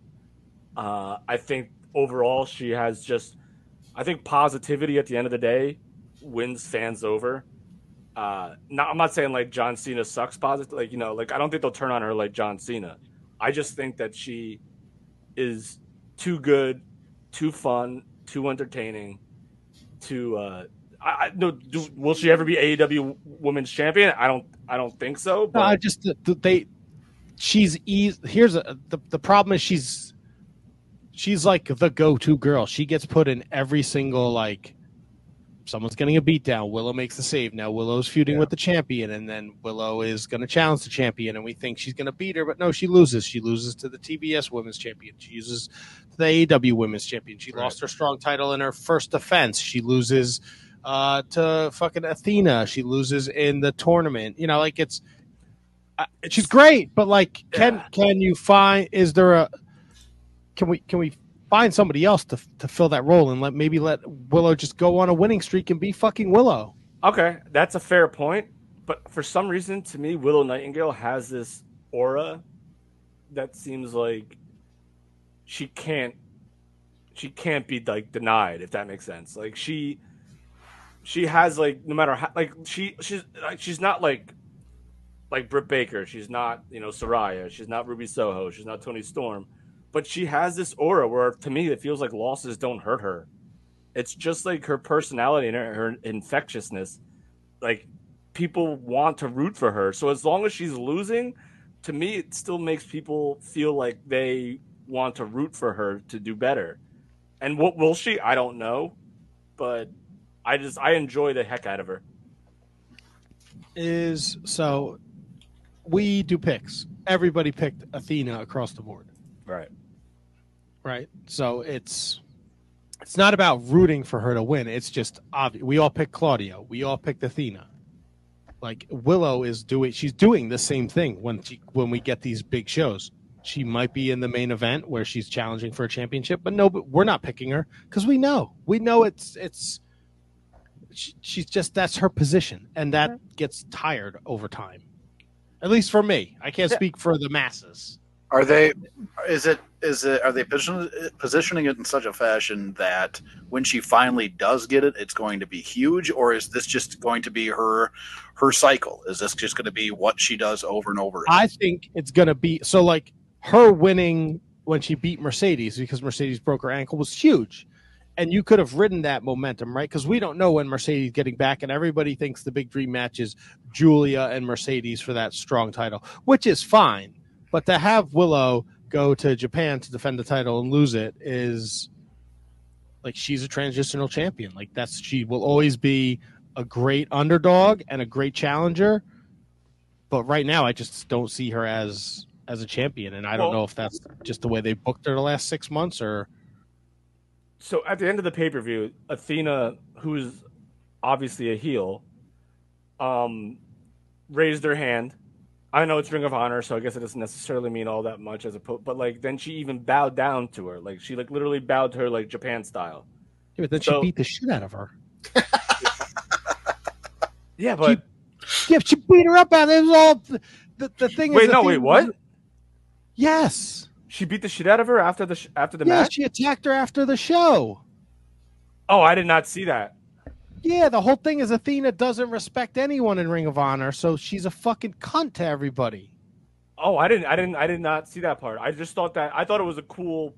Uh, I think overall she has just. I think positivity at the end of the day wins fans over. Uh, not, I'm not saying like John Cena sucks positive, like you know, like I don't think they'll turn on her like John Cena. I just think that she is too good, too fun, too entertaining. To uh, I, I no, do, will she ever be AEW Women's Champion? I don't, I don't think so. But No, I just th- th- they she's easy. Here's a, the the problem is she's she's like the go to girl. She gets put in every single like someone's getting a beat down. Willow makes the save. Now Willow's feuding with the champion, and then Willow is going to challenge the champion, and we think she's going to beat her, but no, she loses. She loses to the TBS Women's Champion. She uses the AEW Women's Champion. She lost her strong title in her first defense. She loses uh, to fucking Athena. She loses in the tournament. You know, like it's she's great, but like, can can you find? Is there a can we can we find somebody else to to fill that role and let maybe let Willow just go on a winning streak and be fucking Willow? Okay, that's a fair point. But for some reason, to me, Willow Nightingale has this aura that seems like she can't she can't be like denied if that makes sense. Like she she has like no matter how like she she's like she's not like like Britt Baker. She's not you know Saraya. She's not Ruby Soho. She's not Toni Storm. But she has this aura where to me it feels like losses don't hurt her. It's just like her personality and her, her infectiousness. Like people want to root for her. So as long as she's losing, to me it still makes people feel like they want to root for her to do better. And what will she? I don't know, but I just I enjoy the heck out of her. Is so we do picks. Everybody picked Athena across the board. Right. Right. So it's it's not about rooting for her to win. It's just obvious. We all picked Claudio. We all picked Athena. Like Willow is doing, she's doing the same thing when she when we get these big shows. She might be in the main event where she's challenging for a championship, but no, but we're not picking her because we know we know it's it's she, she's just that's her position, and that mm-hmm. gets tired over time. At least for me, I can't Yeah. speak for the masses. Are they? Is it? Is it? Are they position, positioning it in such a fashion that when she finally does get it, it's going to be huge, or is this just going to be her her cycle? Is this just going to be what she does over and over? I think it's gonna be so like her winning when she beat Mercedes because Mercedes broke her ankle was huge. And you could have ridden that momentum, right? Because we don't know when Mercedes getting back, and everybody thinks the big dream match is Giulia and Mercedes for that strong title, which is fine. But to have Willow go to Japan to defend the title and lose it is like she's a transitional champion. Like that's she will always be a great underdog and a great challenger. But right now, I just don't see her as as a champion, and I don't Well- know if that's just the way they booked her the last six months or So at the end of the pay per view, Athena, who's obviously a heel, um, raised her hand. I know it's Ring of Honor, so I guess it doesn't necessarily mean all that much as a po- but like then she even bowed down to her, like she like literally bowed to her like Japan style. Yeah, but then So- she beat the shit out of her. <laughs> Yeah, but Yeah, she beat her up out. It was all the, the thing. is wait, the no, wait, what? was- Yes, She beat the shit out of her after the sh- after the yeah, match. she attacked her after the show. Oh, I did not see that. Yeah, the whole thing is Athena doesn't respect anyone in Ring of Honor, so she's a fucking cunt to everybody. Oh, I didn't, I didn't, I did not see that part. I just thought that I thought it was a cool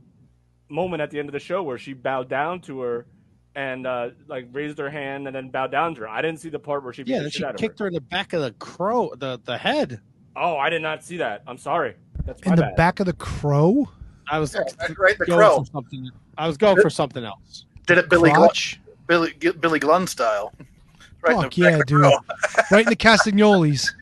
moment at the end of the show where she bowed down to her and uh, like raised her hand and then bowed down to her. I didn't see the part where she beat Yeah, the then shit she kicked her in the back of the crow, the the head. Oh, I did not see that. I'm sorry. That's In the bad. back of the crow? I was Yeah, right, right, the going crow. for something. I was going for something else. Did it Billy Gunn, Billy Billy Gunn style? <laughs> Right Fuck yeah, dude. <laughs> Right in the Castagnolis. <laughs>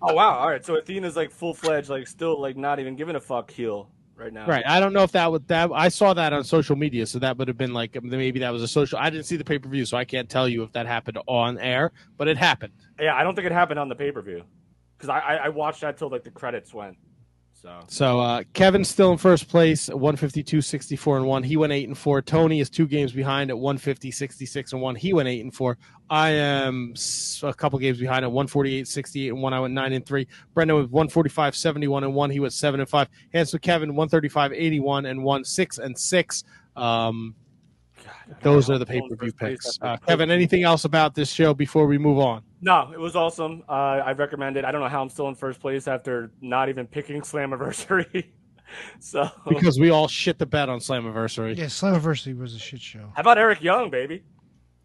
Oh wow. All right. So Athena's like full fledged, like still like not even giving a fuck heel right now. Right. I don't know if that would that I saw that on social media, so that would have been like maybe that was a social. I didn't see the pay per view, so I can't tell you if that happened on air, but it happened. Yeah, I don't think it happened on the pay per view because I, I watched that till like the credits went. So So uh, Kevin's still in first place, at 152, 64 and one. He went eight and four. Tony is two games behind at 150, 66 and one. He went eight and four. I am a couple games behind at 148, 68 and one. I went nine and three. Brendan was 145, 71 and one. He went seven and five. Hands with Kevin 135, 81 and one, six and six. Um, those are the pay per view picks. Uh, Kevin, anything else about this show before we move on? No, it was awesome. Uh, I recommend it. I don't know how I'm still in first place after not even picking <laughs> Slammiversary. <laughs> so Because we all shit the bed on Slammiversary. Yeah, Slammiversary was a shit show. how about Eric Young, baby?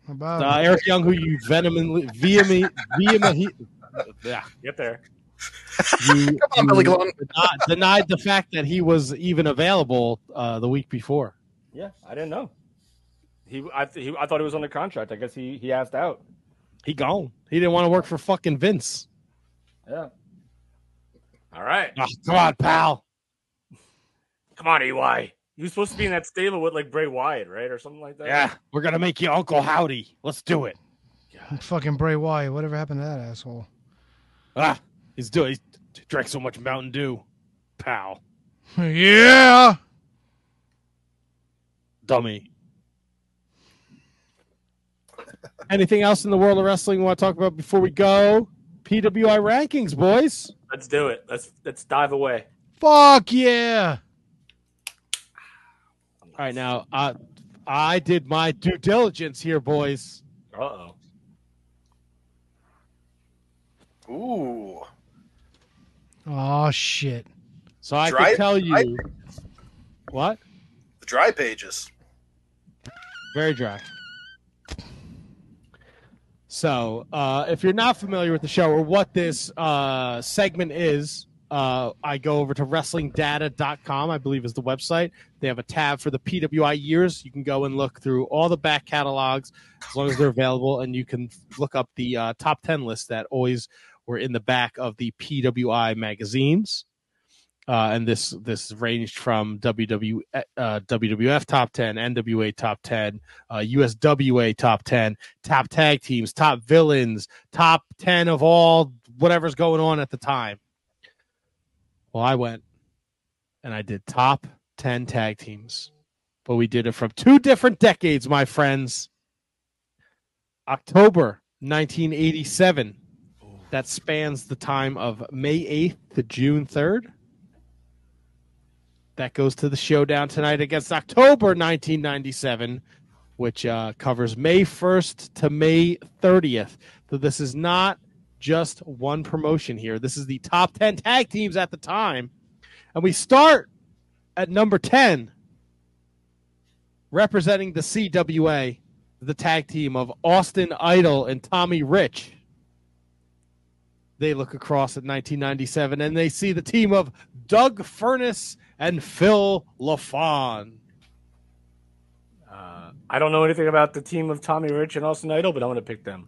How about Uh, Eric Young, who you vehemently, vehemently, vehemently, yeah, Get there. you, Come on, you denied, denied the fact that he was even available uh, the week before. Yeah, I didn't know. He I, he, I thought he was under contract. I guess he, he asked out. He gone. He didn't want to work for fucking Vince. Yeah. All right. Oh, come on, pal. Come on, EY. You were supposed to be in that stable with like Bray Wyatt, right, or something like that. Yeah, we're gonna make you Uncle Howdy. Let's do it. fucking Bray Wyatt? Whatever happened to that asshole? Ah, he's doing. He drank so much Mountain Dew, pal, <laughs> yeah. dummy. Anything else in the world of wrestling you want to talk about before we go? PWI rankings, boys. Let's do it. Let's let's dive away. Fuck yeah. All right, now uh, I did my due diligence here, boys. Uh oh. Ooh. Oh shit. So I Dry- can tell you dry- what? The dry pages. Very dry. So, uh, if you're not familiar with the show or what this uh, segment is, uh, I go over to WrestlingData.com, I believe is the website. They have a tab for the PWI years. You can go and look through all the back catalogs as long as they're available, and you can look up the uh, top 10 lists that always were in the back of the PWI magazines. Uh, and this this ranged from WW, uh, WWF top 10, NWA top 10, uh, USWA top 10, top tag teams, top villains, top 10 of all whatever's going on at the time. Well, I went and I did top 10 tag teams, but we did it from two different decades, my friends. October 1987. That spans the time of May 8th to June 3rd. That goes to the showdown tonight against October 1997, which uh, covers May 1st to May 30th. So this is not just one promotion here. This is the top 10 tag teams at the time. And we start at number 10, representing the CWA, the tag team of Austin Idol and Tommy Rich. They look across at 1997 and they see the team of Doug Furnace and Phil LaFon. Uh, I don't know anything about the team of Tommy Rich and Austin Idol, but I'm going to pick them.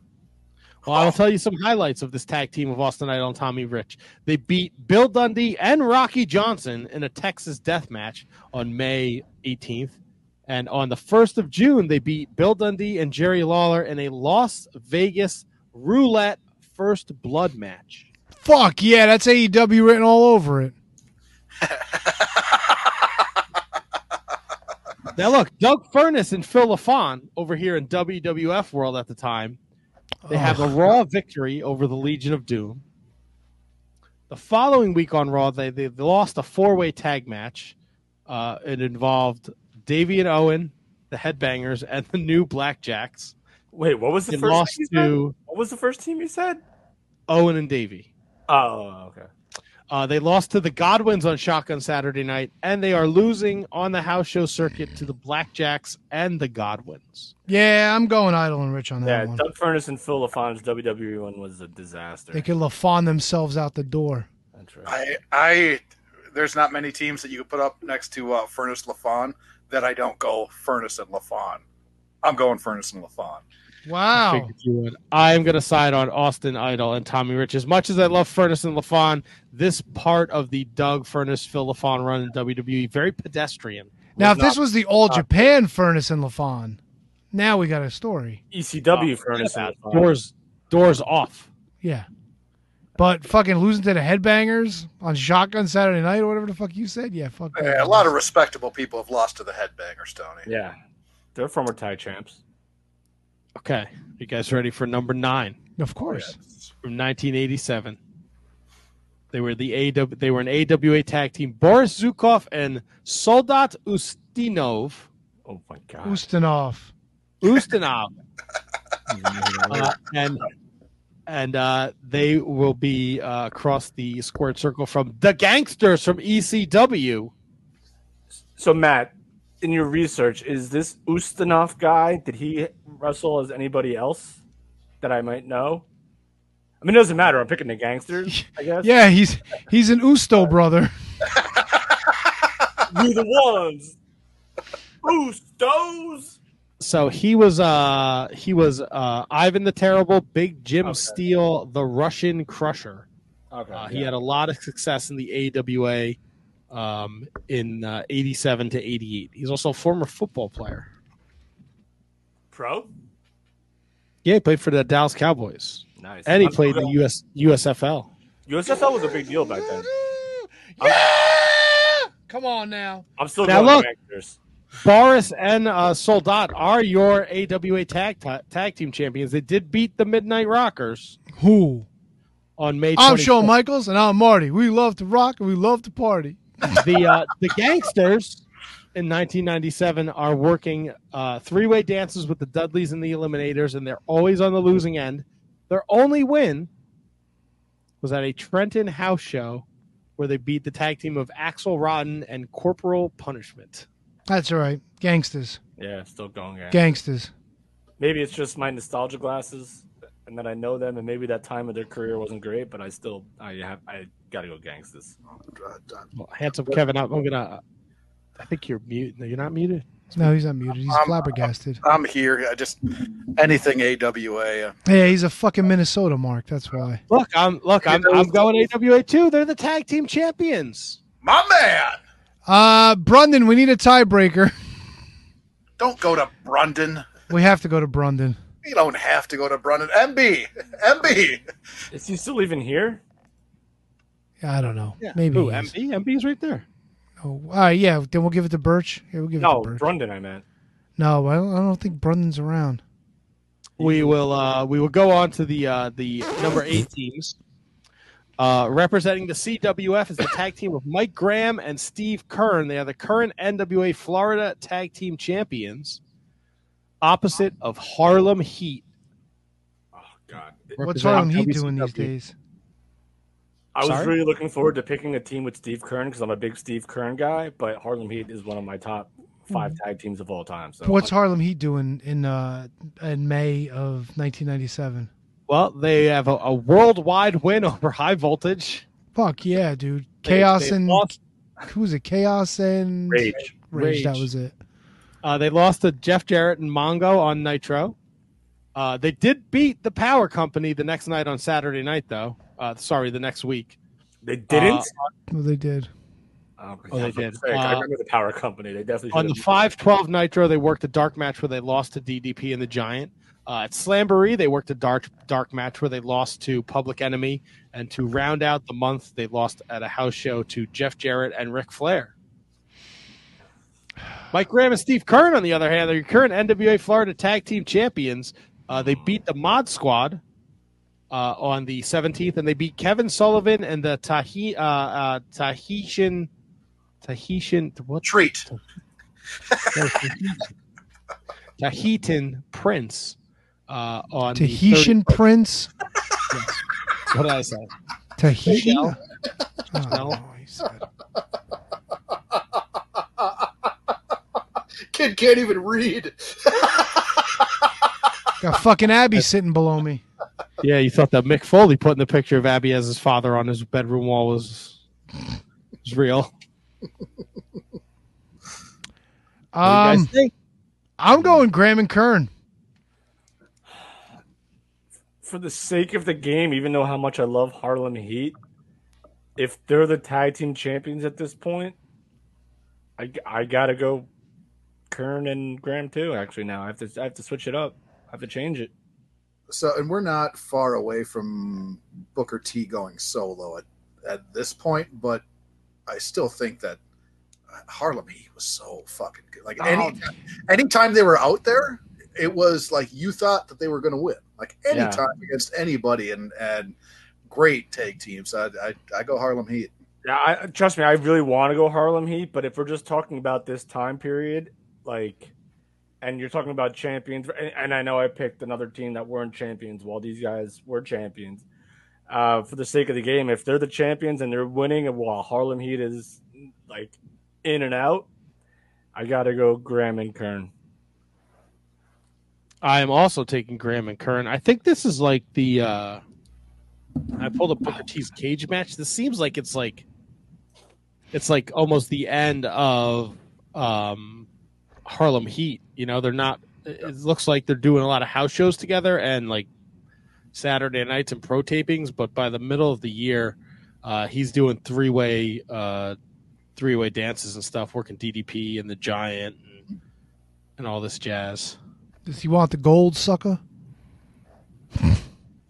Well, I'll tell you some highlights of this tag team of Austin Idol and Tommy Rich. They beat Bill Dundee and Rocky Johnson in a Texas death match on May 18th. And on the 1st of June, they beat Bill Dundee and Jerry Lawler in a Las Vegas roulette first blood match. Fuck yeah, that's AEW written all over it. <laughs> Now, look, Doug Furnace and Phil LaFon over here in WWF world at the time, they have a Raw victory over the Legion of Doom. The following week on Raw, they, they lost a four way tag match. Uh, it involved Davey and Owen, the Headbangers, and the new Blackjacks. Wait, what was the They first lost team you said? to What was the first team you said? Owen and Davey. Oh, okay. Uh, they lost to the Godwins on Shotgun Saturday night, and they are losing on the house show circuit to the Blackjacks and the Godwins. Yeah, I'm going Idol and Rich on that Yeah, one. Doug Furnace and Phil LaFon's WWE one was a disaster. They could LaFon themselves out the door. That's right. I, I, there's not many teams that you could put up next to uh, Furnace LaFon that I don't go Furnace and LaFon. I'm going Furnace and LaFon. Wow. figured you would. I'm going to side on Austin Idol and Tommy Rich. As much as I love Furnace and LaFon, this part of the Doug Furnace Phil LaFon run in WWE very pedestrian. Now, if Was this was the All Japan Furnace and LaFon, now we got a story. ECW Oh, Furnace and LaFon. Doors doors off. Yeah. But fucking losing to the headbangers on Shotgun Saturday night or whatever the fuck you said, yeah, fuck that. A lot of respectable people have lost to the Headbangers, Tony. Yeah, they're former tag champs. Okay, you guys ready for number nine Of course. from 1987? They were the AW, They were an AWA tag team. Boris Zhukov and Soldat Ustinov. Oh my god. Ustinov. Ustinov. <laughs> uh, and and uh, they will be uh, across the squared circle from the gangsters from ECW. So Matt, in your research, is this Ustinov guy? Did he wrestle as anybody else that I might know? I mean, it doesn't matter. I'm picking the gangsters. I guess. <laughs> Yeah, he's he's an Usto brother. <laughs> you the ones. Ustos. So he was uh he was uh Ivan the Terrible, Big Jim Okay. Steele, the Russian Crusher. Okay. Uh, he had a lot of success in the AWA um, in uh, 87 to 88. He's also a former football player. pro. Yeah, he played for the Dallas Cowboys. Nice. And he I'm played in the US USFL. USFL was a big deal back then. Yeah! Come on now. I'm still Now going look. gangsters. Boris and uh, Soldat are your AWA tag ta- tag team champions. They did beat the Midnight Rockers. Who? on May. I'm 25th. Shawn Michaels, and I'm Marty. We love to rock and we love to party. The uh, the gangsters in 1997 are working uh, three way dances with the Dudleys and the Eliminators, and they're always on the losing end. Their only win was at a Trenton house show where they beat the tag team of Axel Rotten and Corporal Punishment. That's all right. Gangsters. Yeah, still going. Yeah. Gangsters. Maybe it's just my nostalgia glasses, and that I know them, and maybe that time of their career wasn't great, but I still, I have, I gotta go gangsters. Well, handsome Kevin, I'm, I'm gonna. I think you're mute. No, you're not muted. No, he's not muted. He's I'm- flabbergasted. I'm here. I just anything AWA. uh, Yeah, he's a fucking Minnesota mark. That's why. Look, I'm look, I'm, I'm going AWA too. They're the tag team champions. My man, Uh, Brundon, we need a tiebreaker. don't go to Brundon. We have to go to Brundon. You don't have to go to Brundon. MB, MB. Is he still even here? I don't know. Maybe. Who? he is. MB? MB's right there. Oh, all right, yeah. Then we'll give it to Birch. Yeah, we'll give No, it to Birch. Brundon, I meant. no, I don't, I don't think Brundon's around. We will uh, we will go on to the uh, the number eight teams. Uh, representing the CWF is the tag team of Mike Graham and Steve Keirn. They are the current NWA Florida Tag Team Champions, opposite of Harlem Heat. Oh God, What's Harlem Heat doing these days? I was Sorry? really looking forward to picking a team with Steve Keirn because I'm a big Steve Keirn guy, but Harlem Heat is one of my top five tag teams of all time. So What's Harlem Heat doing in uh in May of 1997? Well, they have a, a worldwide win over High Voltage. Fuck yeah, dude! Chaos they and lost, who was it? Chaos and Rage? Rage, That was it. Uh, they lost to Jeff Jarrett and Mongo on Nitro. Uh, they did beat the Power Company the next night on Saturday night, though. Uh, sorry, the next week. They didn't. Well, they did. oh, oh, they did. gonna I Uh, remember the Power Company. They definitely On the 512 Nitro, they worked a dark match where they lost to DDP and the Giant. Uh, at Slamboree, they worked a dark dark match where they lost to Public Enemy. And to round out the month, they lost at a house show to Jeff Jarrett and Ric Flair. Mike Graham and Steve Keirn, on the other hand, are your current NWA Florida Tag Team Champions. Uh, they beat the Mod Squad uh, on the 17th, and they beat Kevin Sullivan and the Tahi, uh, uh, Tahitian. Tahitian. What? Treat. <laughs> Tahitan Prince uh, on Tahitian The Prince. 30, what did I say? Tahitian. Oh, No. he said- Kid can't even read. <laughs> Got fucking Abby sitting below me. Yeah, you thought that Mick Foley putting the picture of Abby as his father on his bedroom wall was was real. <laughs> What do you guys Um, think? I'm going Graham and Keirn. for the sake of the game, even though how much I love Harlem Heat, if they're the tag team champions at this point, I, I gotta go Keirn and Graham too. Actually, now I have to I have to switch it up. I have to change it. So, and we're not far away from Booker T going solo at, at this point, but I still think that Harlem Heat was so fucking good. Like any um, anytime they were out there, it was like you thought that they were going to win. Like anytime against anybody, and and great tag teams. I I, I go Harlem Heat. Yeah, I, trust me, I really want to go Harlem Heat, but if we're just talking about this time period, like, and you're talking about champions, and, and I know I picked another team that weren't champions while these guys were champions. Uh, for the sake of the game, if they're the champions and they're winning, while Harlem Heat is like in and out, I gotta go Graham and Keirn. I am also taking Graham and Keirn. I think this is like the uh I pulled up Booker T's cage match. This seems like it's like it's like almost the end of um Harlem Heat. You know, they're not it looks like they're doing a lot of house shows together and like Saturday nights and pro tapings, but by the middle of the year, uh he's doing three way uh three way dances and stuff, working DDP and the giant and, and all this jazz. Does he want the gold, sucker? And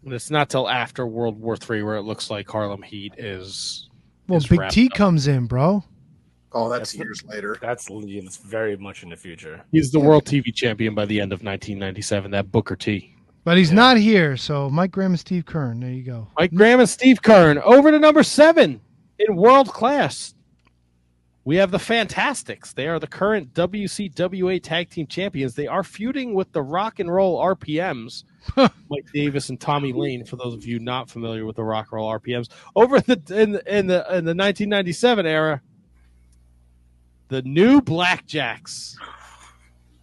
<laughs> it's not till after World War Three where it looks like Harlem Heat is. Well, is Big T up. comes in, bro. Oh, that's, That's- years later. That's it's very much in the future. He's the world TV champion by the end of 1997. That Booker T. But he's not here, so Mike Graham and Steve Keirn. There you go. Mike Graham and Steve Keirn over to number seven in world class. We have the Fantastics. They are the current WCWA Tag Team Champions. They are feuding with the Rock and Roll RPMs, <laughs> Mike Davis and Tommy Lane. For those of you not familiar with the Rock and Roll RPMs, over the in the in the in the 1997 era, the new Blackjacks.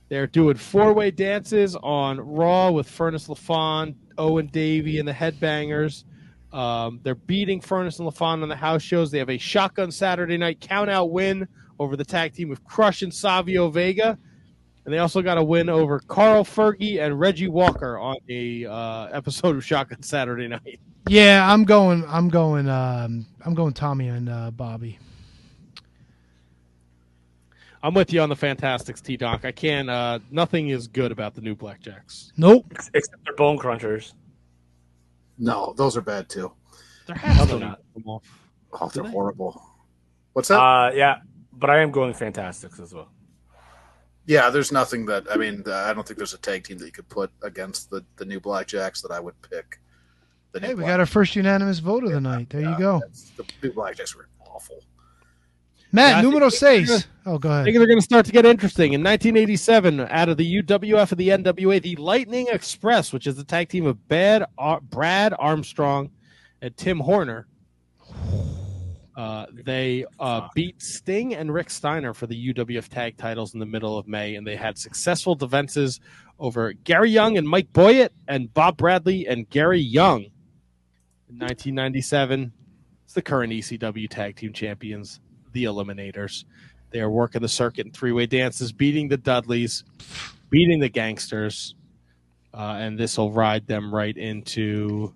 They're doing four way dances on Raw with Furnace LaFon, Owen Davey, and the Headbangers. Um, they're beating Furnace and LaFon on the house shows. They have a shotgun Saturday night count out win over the tag team of Crush and Savio Vega. And they also got a win over Carl Fergie and Reggie Walker on a uh, episode of Shotgun Saturday Night. Yeah, I'm going. I'm going. Um, I'm going. Tommy and uh, Bobby. I'm with you on the Fantastics, T Doc. I can't. Uh, nothing is good about the new Blackjacks. Nope. Except they're bone crunchers. No, those are bad too. They're half they're not. Oh, they're they? horrible. What's that? Uh, yeah, but I am going Fantastics as well. yeah, there's nothing that I mean. I don't think there's a tag team that you could put against the the new Blackjacks that I would pick. Hey, new we got our first unanimous vote of the night. There you go. The new Blackjacks were awful. Matt, Yeah, numero seis. Oh, go I ahead. think they're going to start to get interesting. In 1987, out of the UWF and the NWA, the Lightning Express, which is the tag team of Bad, Ar- Brad Armstrong and Tim Horner, uh, they uh, beat Sting and Rick Steiner for the UWF tag titles in the middle of May, and they had successful defenses over Gary Young and Mike Boyette and Bob Bradley and Gary Young. In 1997, it's the current ECW tag team champions, the Eliminators. They are working the circuit in three way dances, beating the Dudleys, beating the Gangsters, uh, and this will ride them right into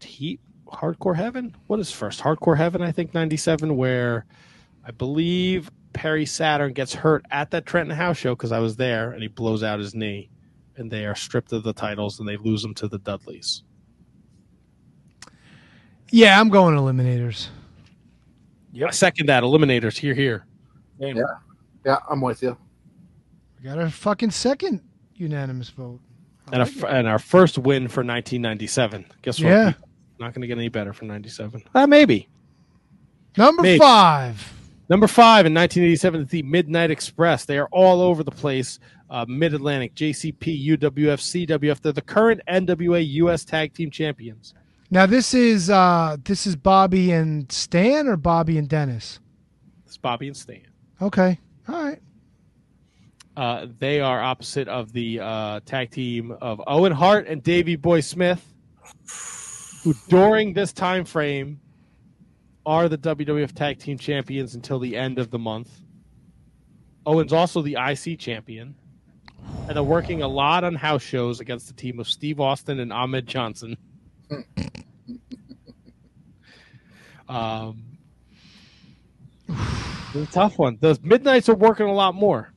Heat Hardcore Heaven. What is first? Hardcore Heaven, I think, 97, where I believe Perry Saturn gets hurt at that Trenton House show because I was there and he blows out his knee, and they are stripped of the titles and they lose them to the Dudleys. Yeah, I'm going eliminators. I second that. Eliminators, here, here. Same. Yeah. Yeah, I'm with you. We got our fucking second unanimous vote. I And, like a, and our first win for 1997. Guess what? Yeah. Not going to get any better for 97. Uh, maybe. it. Number Maybe. five. Number five in 1987 is the Midnight Express. They are all over the place. Uh, Mid Atlantic, JCP, UWF, CWF. They're the current NWA US Tag Team Champions. Now this is uh this is Bobby and Stan or Bobby and Dennis. It's Bobby and Stan. Okay. All right. Uh, they are opposite of the uh, tag team of Owen Hart and Davey Boy Smith, who during this time frame are the WWF Tag Team Champions until the end of the month. Owen's also the IC champion, and they're working a lot on house shows against the team of Steve Austin and Ahmed Johnson. <laughs> um, it's a tough one. The Midnights are working a lot more,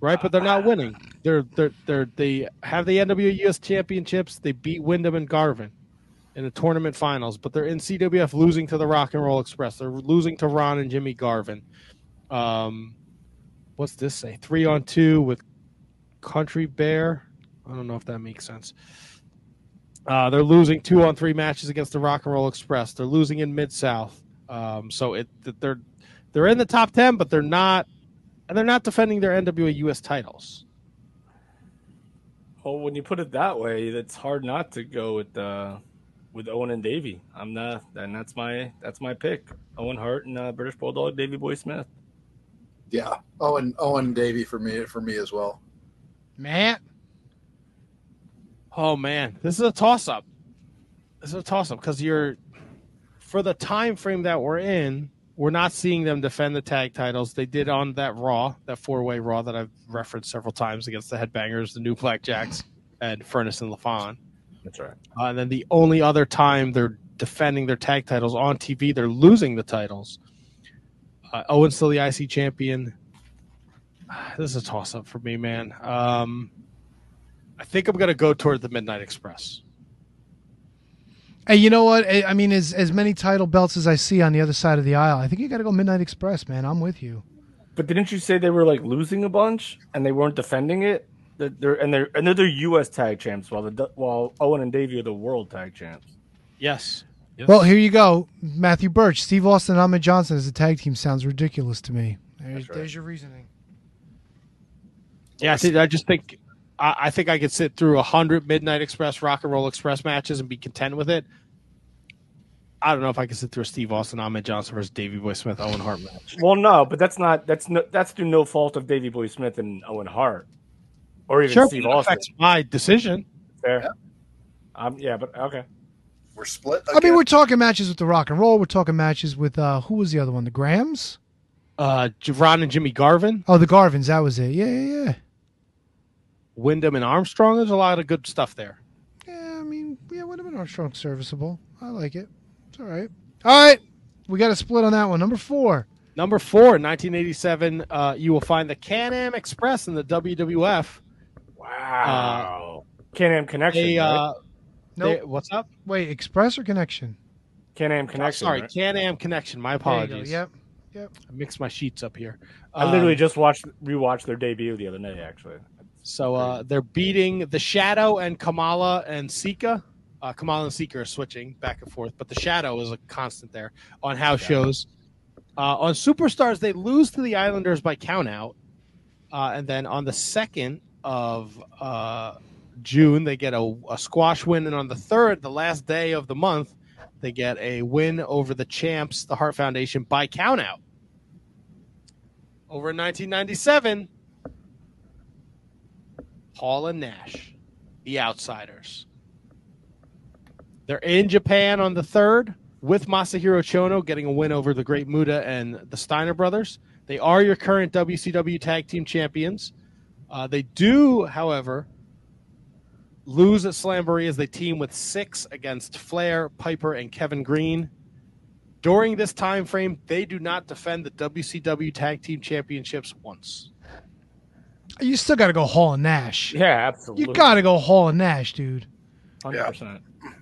right? But they're not winning. They're they're they're they have the NWA US Championships. They beat Windham and Garvin in the tournament finals, but they're in CWF losing to the Rock and Roll Express. They're losing to Ron and Jimmy Garvin. Um, what's this say? Three on two with Country Bear. I don't know if that makes sense. Uh, they're losing two on three matches against the Rock and Roll Express. They're losing in Mid South. Um, so it they're they're in the top ten, but they're not, and they're not defending their NWA US titles. Well, when you put it that way, it's hard not to go with uh, with Owen and Davey. I'm not, and that's my that's my pick. Owen Hart and uh, British Bulldog Davey Boy Smith. Yeah. Owen Owen Davey for me for me as well. Matt. Oh man, this is a toss up. This is a toss up because you're for the time frame that we're in, we're not seeing them defend the tag titles. They did on that Raw, that four way Raw that I've referenced several times against the Headbangers, the New Blackjacks, and Furnace and LaFon. That's right. Uh, and then the only other time they're defending their tag titles on TV, they're losing the titles. Uh, Owen's still the IC champion. <sighs> This is a toss up for me, man. Um, I think I'm going to go toward the Midnight Express. Hey, you know what? I I mean, as as many title belts as I see on the other side of the aisle, I think you got to go Midnight Express, man. I'm with you. But didn't you say they were like losing a bunch and they weren't defending it? They're, they're and they're and they're the U.S. tag champs, while the while Owen and Davey are the world tag champs. Yes. Yes. Well, here you go. Matthew Birch, Steve Austin, and Ahmed Johnson as a tag team sounds ridiculous to me. There's, right. there's your reasoning. Yeah, I, think, I just think I, I think I could sit through a hundred Midnight Express, Rock and Roll Express matches and be content with it. I don't know if I could sit through a Steve Austin, Ahmed Johnson versus Davey Boy Smith, Owen Hart match. Well, no, but that's not that's no, that's through no fault of Davey Boy Smith and Owen Hart, or even Sure, Steve it Austin. affects my decision. Fair. Um, yeah, but okay. We're split. I mean, we're talking matches with the Rock and Roll. We're talking matches with uh, who was the other one? The Grahams? Uh, Ron and Jimmy Garvin, Oh, the Garvins. That was it. Yeah, yeah, yeah. Windham and Armstrong. There's a lot of good stuff there. Yeah, I mean, yeah, would and Armstrong serviceable. I like it. It's all right. All right, we got a split on that one. Number four. Number four, 1987, uh, you will find the Can Am Express in the WWF. Wow. Uh, Can-Am Connection. They, right? uh, Nope. they- what's up? Wait, Express or Connection? Can-Am Oh, Connection. sorry, right? Can Am Connection. My There you go. apologies. Yep. Yep. I mixed my sheets up here. I literally Um, just watched rewatched their debut the other day. Actually, So uh, they're beating the Shadow and Kamala and Sika. Uh, Kamala and Sika are switching back and forth, but the Shadow is a constant there on house shows. Uh, on Superstars, they lose to the Islanders by countout, uh, and then on the second of uh, June, they get a, a squash win, and on the third, the last day of the month, they get a win over the champs, the Hart Foundation, by countout. Over in 1997, Hall and Nash, the outsiders. They're in Japan on the third with Masahiro Chono getting a win over the Great Muta and the Steiner brothers. They are your current WCW Tag Team Champions. Uh, they do, however, lose at Slamboree as they team with Syxx against Flair, Piper, and Kevin Greene. During this time frame, they do not defend the WCW Tag Team Championships once. You still got to go Hall and Nash. yeah, absolutely. You got to go Hall and Nash, dude. hundred percent,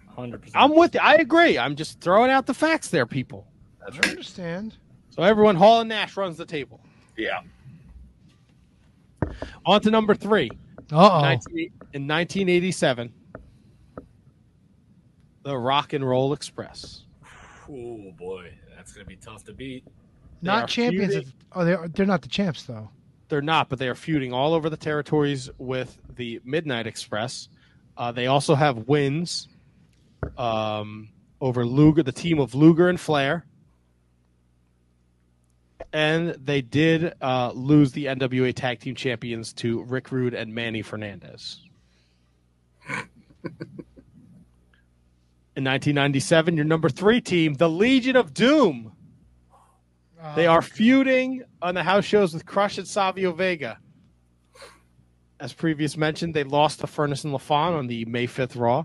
hundred percent. I'm with you. I agree. I'm just throwing out the facts there, people. I understand. So everyone, Hall and Nash runs the table. yeah. On to number three. Uh oh. in 1987, the Rock and Roll Express. Oh boy, that's gonna be tough to beat. They Not champions. feuding- Of, oh, they're they're not the champs though. They're not, but they are feuding all over the territories with the Midnight Express. Uh, they also have wins um, over Luger, the team of Luger and Flair. And they did uh, lose the NWA Tag Team Champions to Rick Rude and Manny Fernandez. In 1997, your number three team, the Legion of Doom. They are feuding on the house shows with Crush and Savio Vega. As previous mentioned, they lost to Furnace and LaFon on the May 5th Raw.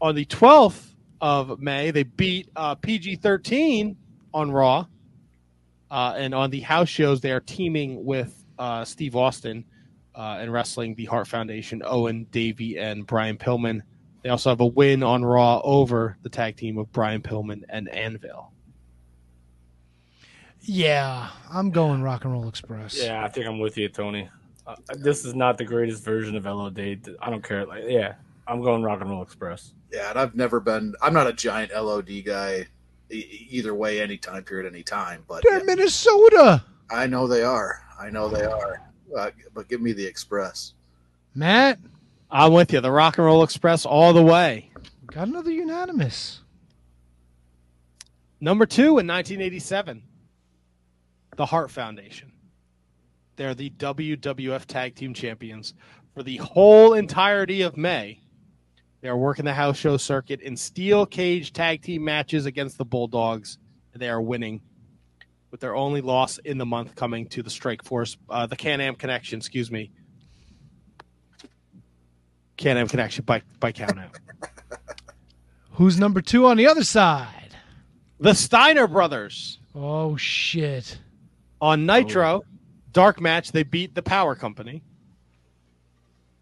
On the 12th of May, they beat uh, PG 13 on Raw. Uh, and on the house shows, they are teaming with uh, Steve Austin uh, and wrestling the Hart Foundation, Owen, Davey, and Brian Pillman. They also have a win on Raw over the tag team of Brian Pillman and Anvil. Yeah, I'm going Rock and Roll Express. Yeah, I think I'm with you, Tony. Uh, this is not the greatest version of LOD. I don't care. Like, yeah, I'm going Rock and Roll Express. Yeah, and I've never been. I'm not a giant LOD guy, e- either way, any time period, any time. But They're yeah, Minnesota. I know they are. I know they are. Uh, but give me the Express. Matt, I'm with you. The Rock and Roll Express all the way. got another unanimous. Number two in 1987, the Hart Foundation. They're the WWF Tag Team Champions for the whole entirety of May. They are working the house show circuit in steel cage tag team matches against the Bulldogs, and they are winning. With their only loss in the month coming to the Strike Force, uh, the Can Am Connection, excuse me. Can Am Connection by by count out. <laughs> Who's number two on the other side? the Steiner brothers. Oh shit! On Nitro, dark match, they beat the Power Company.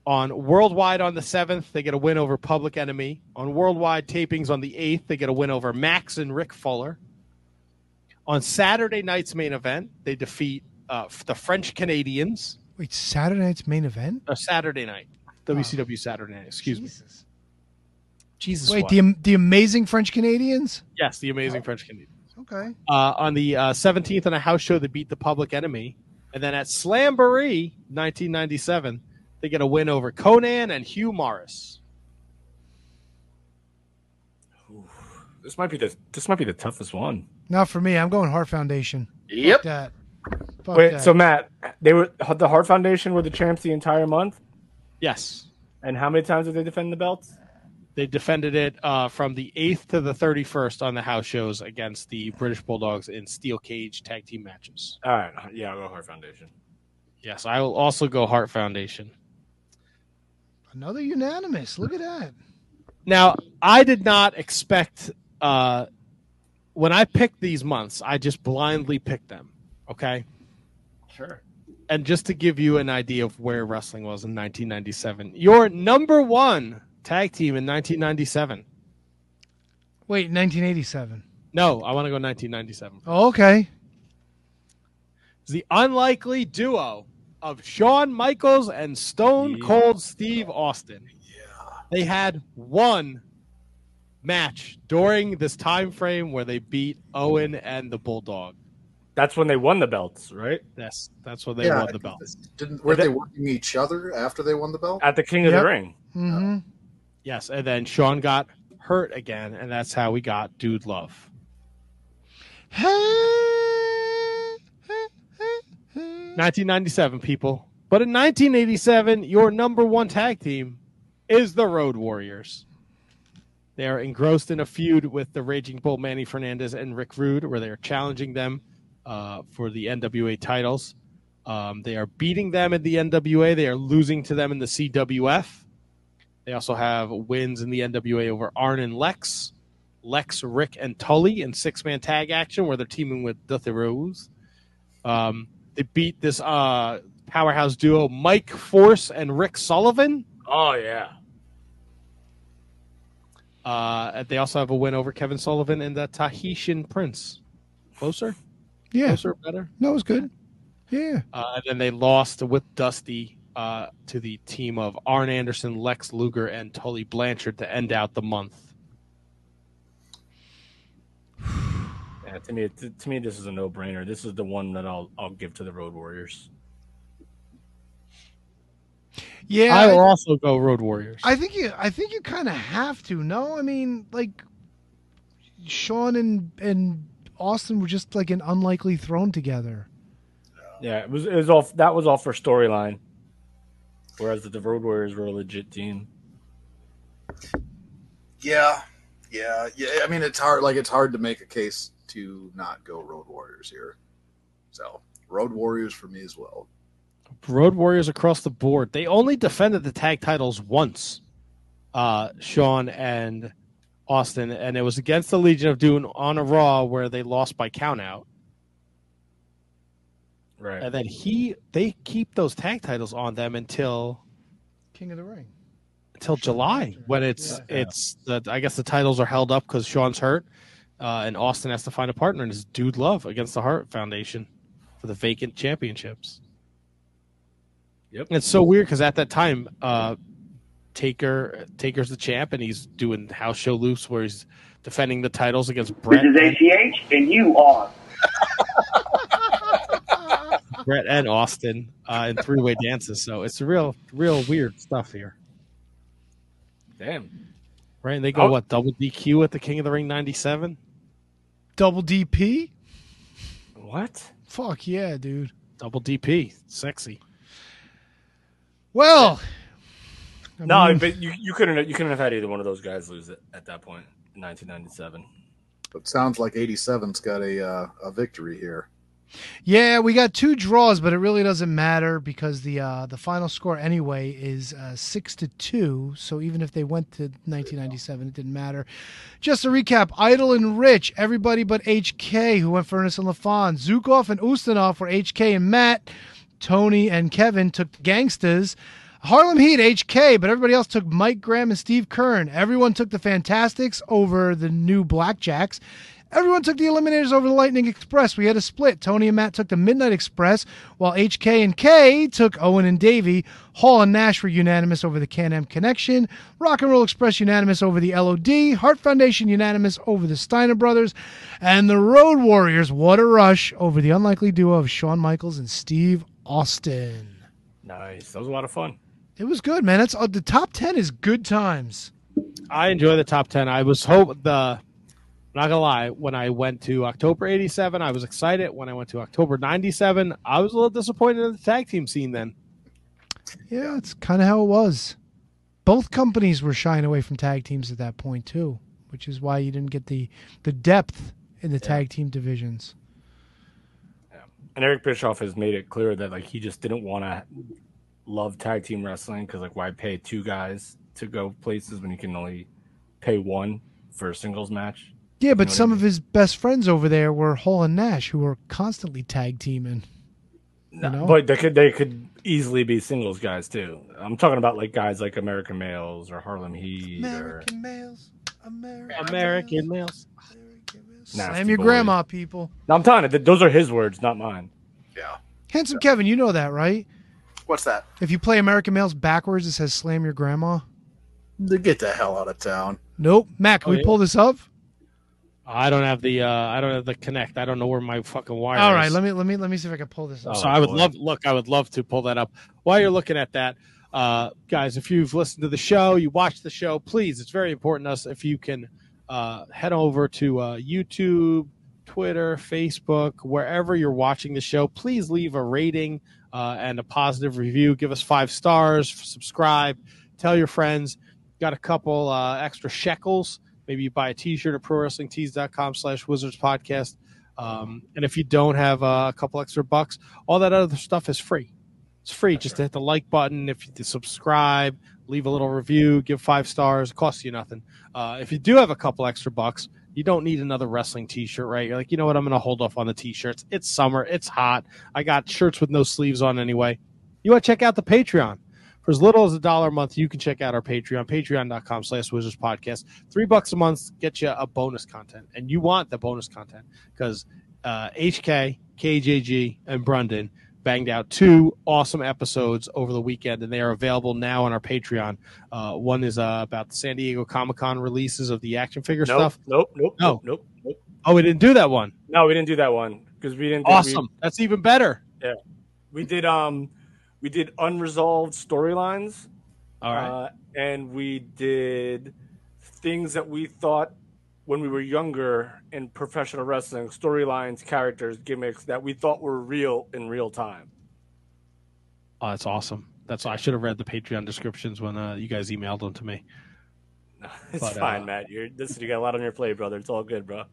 On Worldwide on the 7th, they get a win over Public Enemy. On Worldwide tapings on the 8th, they get a win over Max and Rick Fuller. On Saturday night's main event, they defeat uh, the French Canadians Wait, Saturday night's main event? Uh, Saturday night, WCW Saturday night. Excuse me. Jesus. Jesus. Wait, what? the the amazing French Canadians? yes, the amazing French Canadian. Okay. Uh, on the uh, 17th on a house show, they beat the Public Enemy, and then at Slamboree, 1997, they get a win over Konnan and Hugh Morris. This might be the this might be the toughest one. Not for me. I'm going Hart Foundation. Yep. Fuck that. Fuck Wait, that. so Matt, they were the Hart Foundation were the champs the entire month, Yes, and how many times did they defend the belts? They defended it uh, from the 8th to the 31st on the house shows against the British Bulldogs in steel cage tag team matches. All right, yeah, I'll go Hart Foundation. Yes, I will also go Hart Foundation. Another unanimous. Look at that. Now, I did not expect uh, when I picked these months, I just blindly picked them. Okay. Sure. And just to give you an idea of where wrestling was in 1997, your number one tag team in 1997. Wait, 1987. No, I want to go 1997. Oh, okay. The unlikely duo of Shawn Michaels and Stone Yeah. Cold Steve Austin. Yeah. They had one match during this time frame where they beat Owen and the Bulldog. That's when they won the belts, right? That's that's when they yeah, won the belt. Didn't were they working each other after they won the belt? At the King of Yep. the Ring. Mm-hmm. Yes, and then Shawn got hurt again, and that's how we got Dude Love. 1997, people. But in 1987, your number one tag team is the Road Warriors. They are engrossed in a feud with the Raging Bull Manny Fernandez and Rick Rude, where they are challenging them uh, for the NWA titles. Um, they are beating them in the NWA. They are losing to them in the CWF. They also have wins in the NWA over Arn and Lex, Lex, Rick, and Tully in six man tag action where they're teaming with Dusty Rhodes. Um, they beat this uh, powerhouse duo, Mike Force and Rick Sullivan. Oh yeah. Uh, they also have a win over Kevin Sullivan and the Tahitian Prince. Closer? Yeah. Closer, better? No, it was good. Yeah. Uh, and then they lost with Dusty uh, to the team of Arn Anderson, Lex Luger, and Tully Blanchard to end out the month. <sighs> Yeah, to me, to, to me, this is a no-brainer. This is the one that I'll I'll give to the Road Warriors. Yeah. I will I, also go Road Warriors. I think you. I think you kind of have to. No, I mean, like Shawn and and Austin were just like an unlikely thrown together. Yeah, it was it was all that was all for storyline, whereas the Road Warriors were a legit team. Yeah, yeah, yeah. I mean, it's hard. Like it's hard to make a case to not go Road Warriors here. So Road Warriors for me as well. Road Warriors across the board. They only defended the tag titles once, uh, Shawn and Austin, and it was against the Legion of Doom on a Raw where they lost by countout. Right. And then he they keep those tag titles on them until King of the Ring. until July when it's Yeah. it's the I guess the titles are held up because Shawn's hurt, uh, and Austin has to find a partner, and it's Dude Love against the Hart Foundation for the vacant championships. Yep. And it's so weird because at that time, uh, Taker Taker's the champ, and he's doing house show loops where he's defending the titles against Bret, This is and, ACH, and you are. <laughs> Bret and Austin uh, in three way dances. So it's real, real weird stuff here, Damn. right? And they go Oh. what double DQ at the King of the Ring '97. Double DP. What? Fuck yeah, dude. Double DP, sexy. Well. I No, mean, but you, you couldn't you couldn't have had either one of those guys lose it at that point in 1997. But sounds like 87's got a uh, a victory here. Yeah, we got two draws, but it really doesn't matter because the uh, the final score anyway is uh, six to two. So even if they went to 1997, it didn't matter. Just to recap: Idol and Rich, everybody but HK, who went Furnace and LaFon, Zhukov and Ustinov were HK and Matt. Tony and Kevin took the Gangstas. Harlem Heat, HK, but everybody else took Mike Graham and Steve Keirn. Everyone took the Fantastics over the new Blackjacks. Everyone took the Eliminators over the Lightning Express. We had a split. Tony and Matt took the Midnight Express, while HK and K took Owen and Davey. Hall and Nash were unanimous over the Can Am Connection. Rock and Roll Express unanimous over the LOD. Hart Foundation unanimous over the Steiner Brothers. And the Road Warriors, what a rush, over the unlikely duo of Shawn Michaels and Steve Austin. Nice. That was a lot of fun. It was good, man. That's uh, the top ten is good times. I enjoy the top ten. I was hope the not gonna lie, when I went to October eighty seven, I was excited. When I went to October ninety seven, I was a little disappointed in the tag team scene then. Yeah, it's kind of how it was. Both companies were shying away from tag teams at that point too, which is why you didn't get the the depth in the tag team divisions. Yeah. And Eric Bischoff has made it clear that like he just didn't want to love tag team wrestling because like why pay two guys to go places when you can only pay one for a singles match? Yeah, but know what I some mean? of his best friends over there were Hall and Nash, who were constantly tag teaming. You know? But they could they could easily be singles guys too. I'm talking about like guys like American Males or Harlem Heat or males, American, males. American males. Slam Nasty your Boys. grandma, people. No, I'm telling you, those are his words, not mine. Yeah. Handsome Kevin, you know that, right? What's that? If you play American Males backwards, it says "Slam your grandma." Get the hell out of town. Nope. Matt, can Oh, we yeah. pull this up? I don't have the uh I don't have the connect. I don't know where my fucking wire All is. right, let me let me let me see if I can pull this up. so I would love look, I would love to pull that up. While you're looking at that, uh, guys, if you've listened to the show, you watched the show, please, it's very important to us if you can uh, head over to uh, YouTube, Twitter, Facebook, wherever you're watching the show, please leave a rating uh, and a positive review. Give us five stars, subscribe, tell your friends. Got a couple uh, extra shekels. Maybe you buy a t-shirt at prowrestlingtees.com slash wizards podcast. Um, and if you don't have uh, a couple extra bucks, all that other stuff is free. It's free. Just to hit the like button. If you to subscribe, leave a little review, give five stars. It costs you nothing. Uh, if you do have a couple extra bucks, you don't need another wrestling T-shirt, right? You're like, you know what? I'm going to hold off on the T-shirts. It's summer. It's hot. I got shirts with no sleeves on anyway. You want to check out the Patreon. For as little as a dollar a month, you can check out our Patreon, patreon.com slash wizards podcast. Three bucks a month gets you a bonus content. And you want the bonus content because uh, HK, KJG, and Brundon banged out two awesome episodes over the weekend, and they are available now on our Patreon. Uh, one is uh, about the San Diego Comic Con releases of the action figure Nope, stuff. nope, nope, No. nope, nope, nope. Oh, we didn't do that one. No, we didn't do that one because we didn't. we- Awesome. That's even better. Yeah, we did um, we did unresolved storylines. All right. Uh, and we did things that we thought when we were younger in professional wrestling, storylines, characters, gimmicks that we thought were real in real time. Oh, that's awesome. That's I should have read the Patreon descriptions when uh, you guys emailed them to me. <laughs> It's But, fine, uh, Matt. You're listen. You got a lot on your plate, brother. It's all good, bro.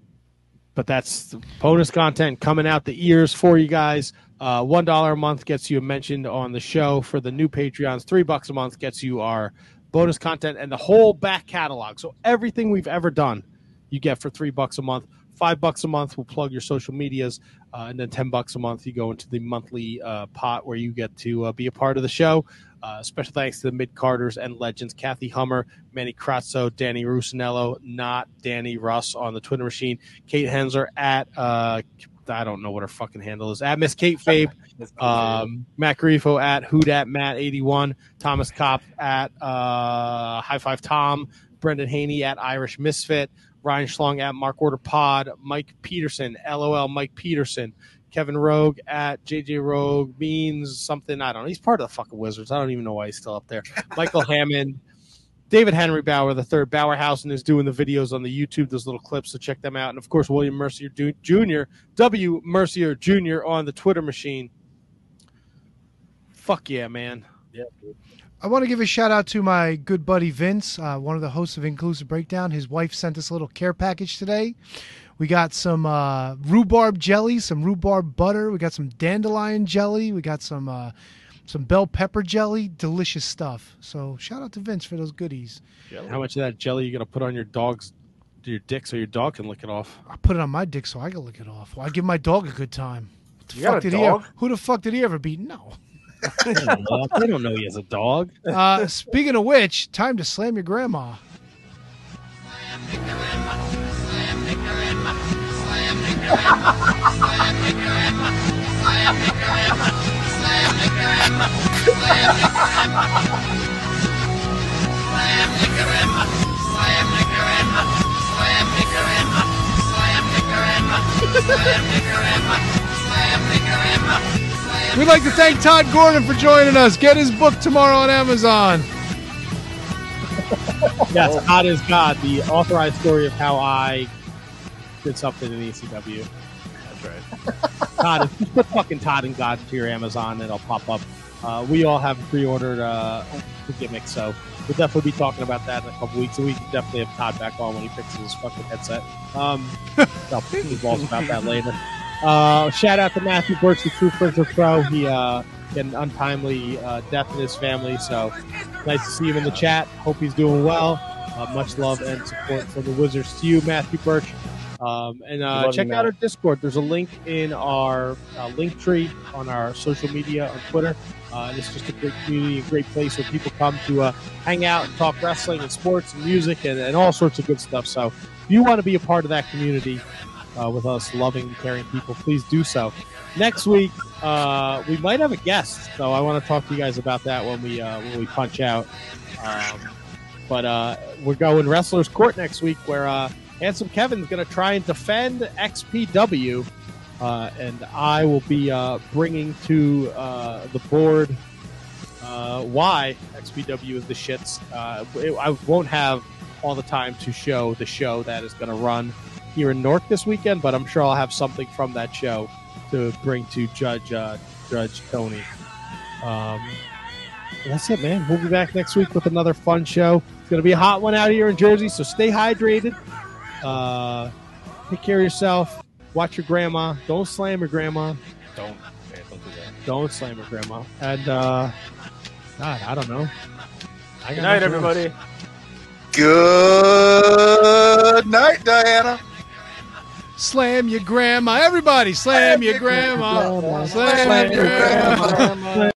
but that's the bonus content coming out the ears for you guys. Uh, One dollar a month gets you mentioned on the show for the new Patreons. Three bucks a month gets you our bonus content and the whole back catalog. So everything we've ever done, you get for three bucks a month. Five bucks a month will plug your social medias, uh, and then ten bucks a month you go into the monthly uh, pot where you get to uh, be a part of the show. Uh, special thanks to the mid Carters and legends Kathy Hummer, Manny Kratzo, Danny Rusinello, not Danny Russ on the Twitter machine, Kate Hensler at uh, I don't know what her fucking handle is at Miss Kate Fabe, <laughs> um, Matt Grifo at Hoot at Matt eighty one, Thomas Kopp at uh, High Five Tom, Brendan Haney at Irish Misfit, Ryan Schlong at Mark Order Pod, Mike Peterson, LOL Mike Peterson, Kevin Rogue at JJ Rogue means something. I don't know. He's part of the fucking Wizards. I don't even know why he's still up there. Michael <laughs> Hammond, David Henry Bauer, the third Bauerhausen is doing the videos on the YouTube, those little clips, so check them out. And of course, William Mercier Jr., W. Mercier Jr. on the Twitter machine. Fuck yeah, man. Yeah. I want to give a shout out to my good buddy Vince, uh, one of the hosts of Inclusive Breakdown. His wife sent us a little care package today. We got some uh, rhubarb jelly, some rhubarb butter. We got some dandelion jelly. We got some uh, some bell pepper jelly. Delicious stuff. So shout out to Vince for those goodies. How much of that jelly you gonna put on your dog's your dick so your dog can lick it off? I put it on my dick so I can lick it off. Well, I give my dog a good time. What the You got fuck a did he dog? ever, who the fuck did he ever beat? No. I don't know he has a dog. <laughs> Uh, speaking of which, time to slam your grandma. We'd like to thank Tod Gordon for joining us. Get his book tomorrow on Amazon. Yes, Tod is God, the authorized story of how I did something in ECW. Right. <laughs> Tod, just put fucking Tod and God to your Amazon, and it'll pop up. Uh, we all have pre-ordered uh, the gimmick, so we'll definitely be talking about that in a couple weeks. So we can definitely have Tod back on when he fixes his fucking headset. Um, I'll put his balls about that later. Uh, shout out to Matthew Birch, the True Printer Pro. He uh, had an untimely uh, death in his family, so nice to see him in the chat. Hope he's doing well. Uh, much love and support from the Wizards to you, Matthew Birch. Um, and uh, check out our Discord. There's a link in our uh, link tree on our social media on Twitter. Uh, and it's just a great community, a great place where people come to uh, hang out and talk wrestling and sports and music and, and all sorts of good stuff. So if you want to be a part of that community uh, with us loving and caring people, please do so. Next week, uh, we might have a guest, so I want to talk to you guys about that when we uh, when we punch out. Um, but uh, we're going Wrestlers Court next week, where uh, Handsome Kevin's going to try and defend XPW, uh, and I will be uh, bringing to uh, the board uh, why XPW is the shits. Uh, I won't have all the time to show the show that is going to run here in North this weekend, but I'm sure I'll have something from that show to bring to Judge uh, Judge Tony. Um, that's it, man. We'll be back next week with another fun show. It's going to be a hot one out here in Jersey, so stay hydrated. Uh, take care of yourself. Watch your grandma. Don't slam your grandma. Don't. Yeah, don't do that. Don't slam your grandma. And uh, God, I don't know. I Good night, nothing else. everybody. Good night, Diana. Slam your grandma. Everybody, slam your grandma. Slam your grandma.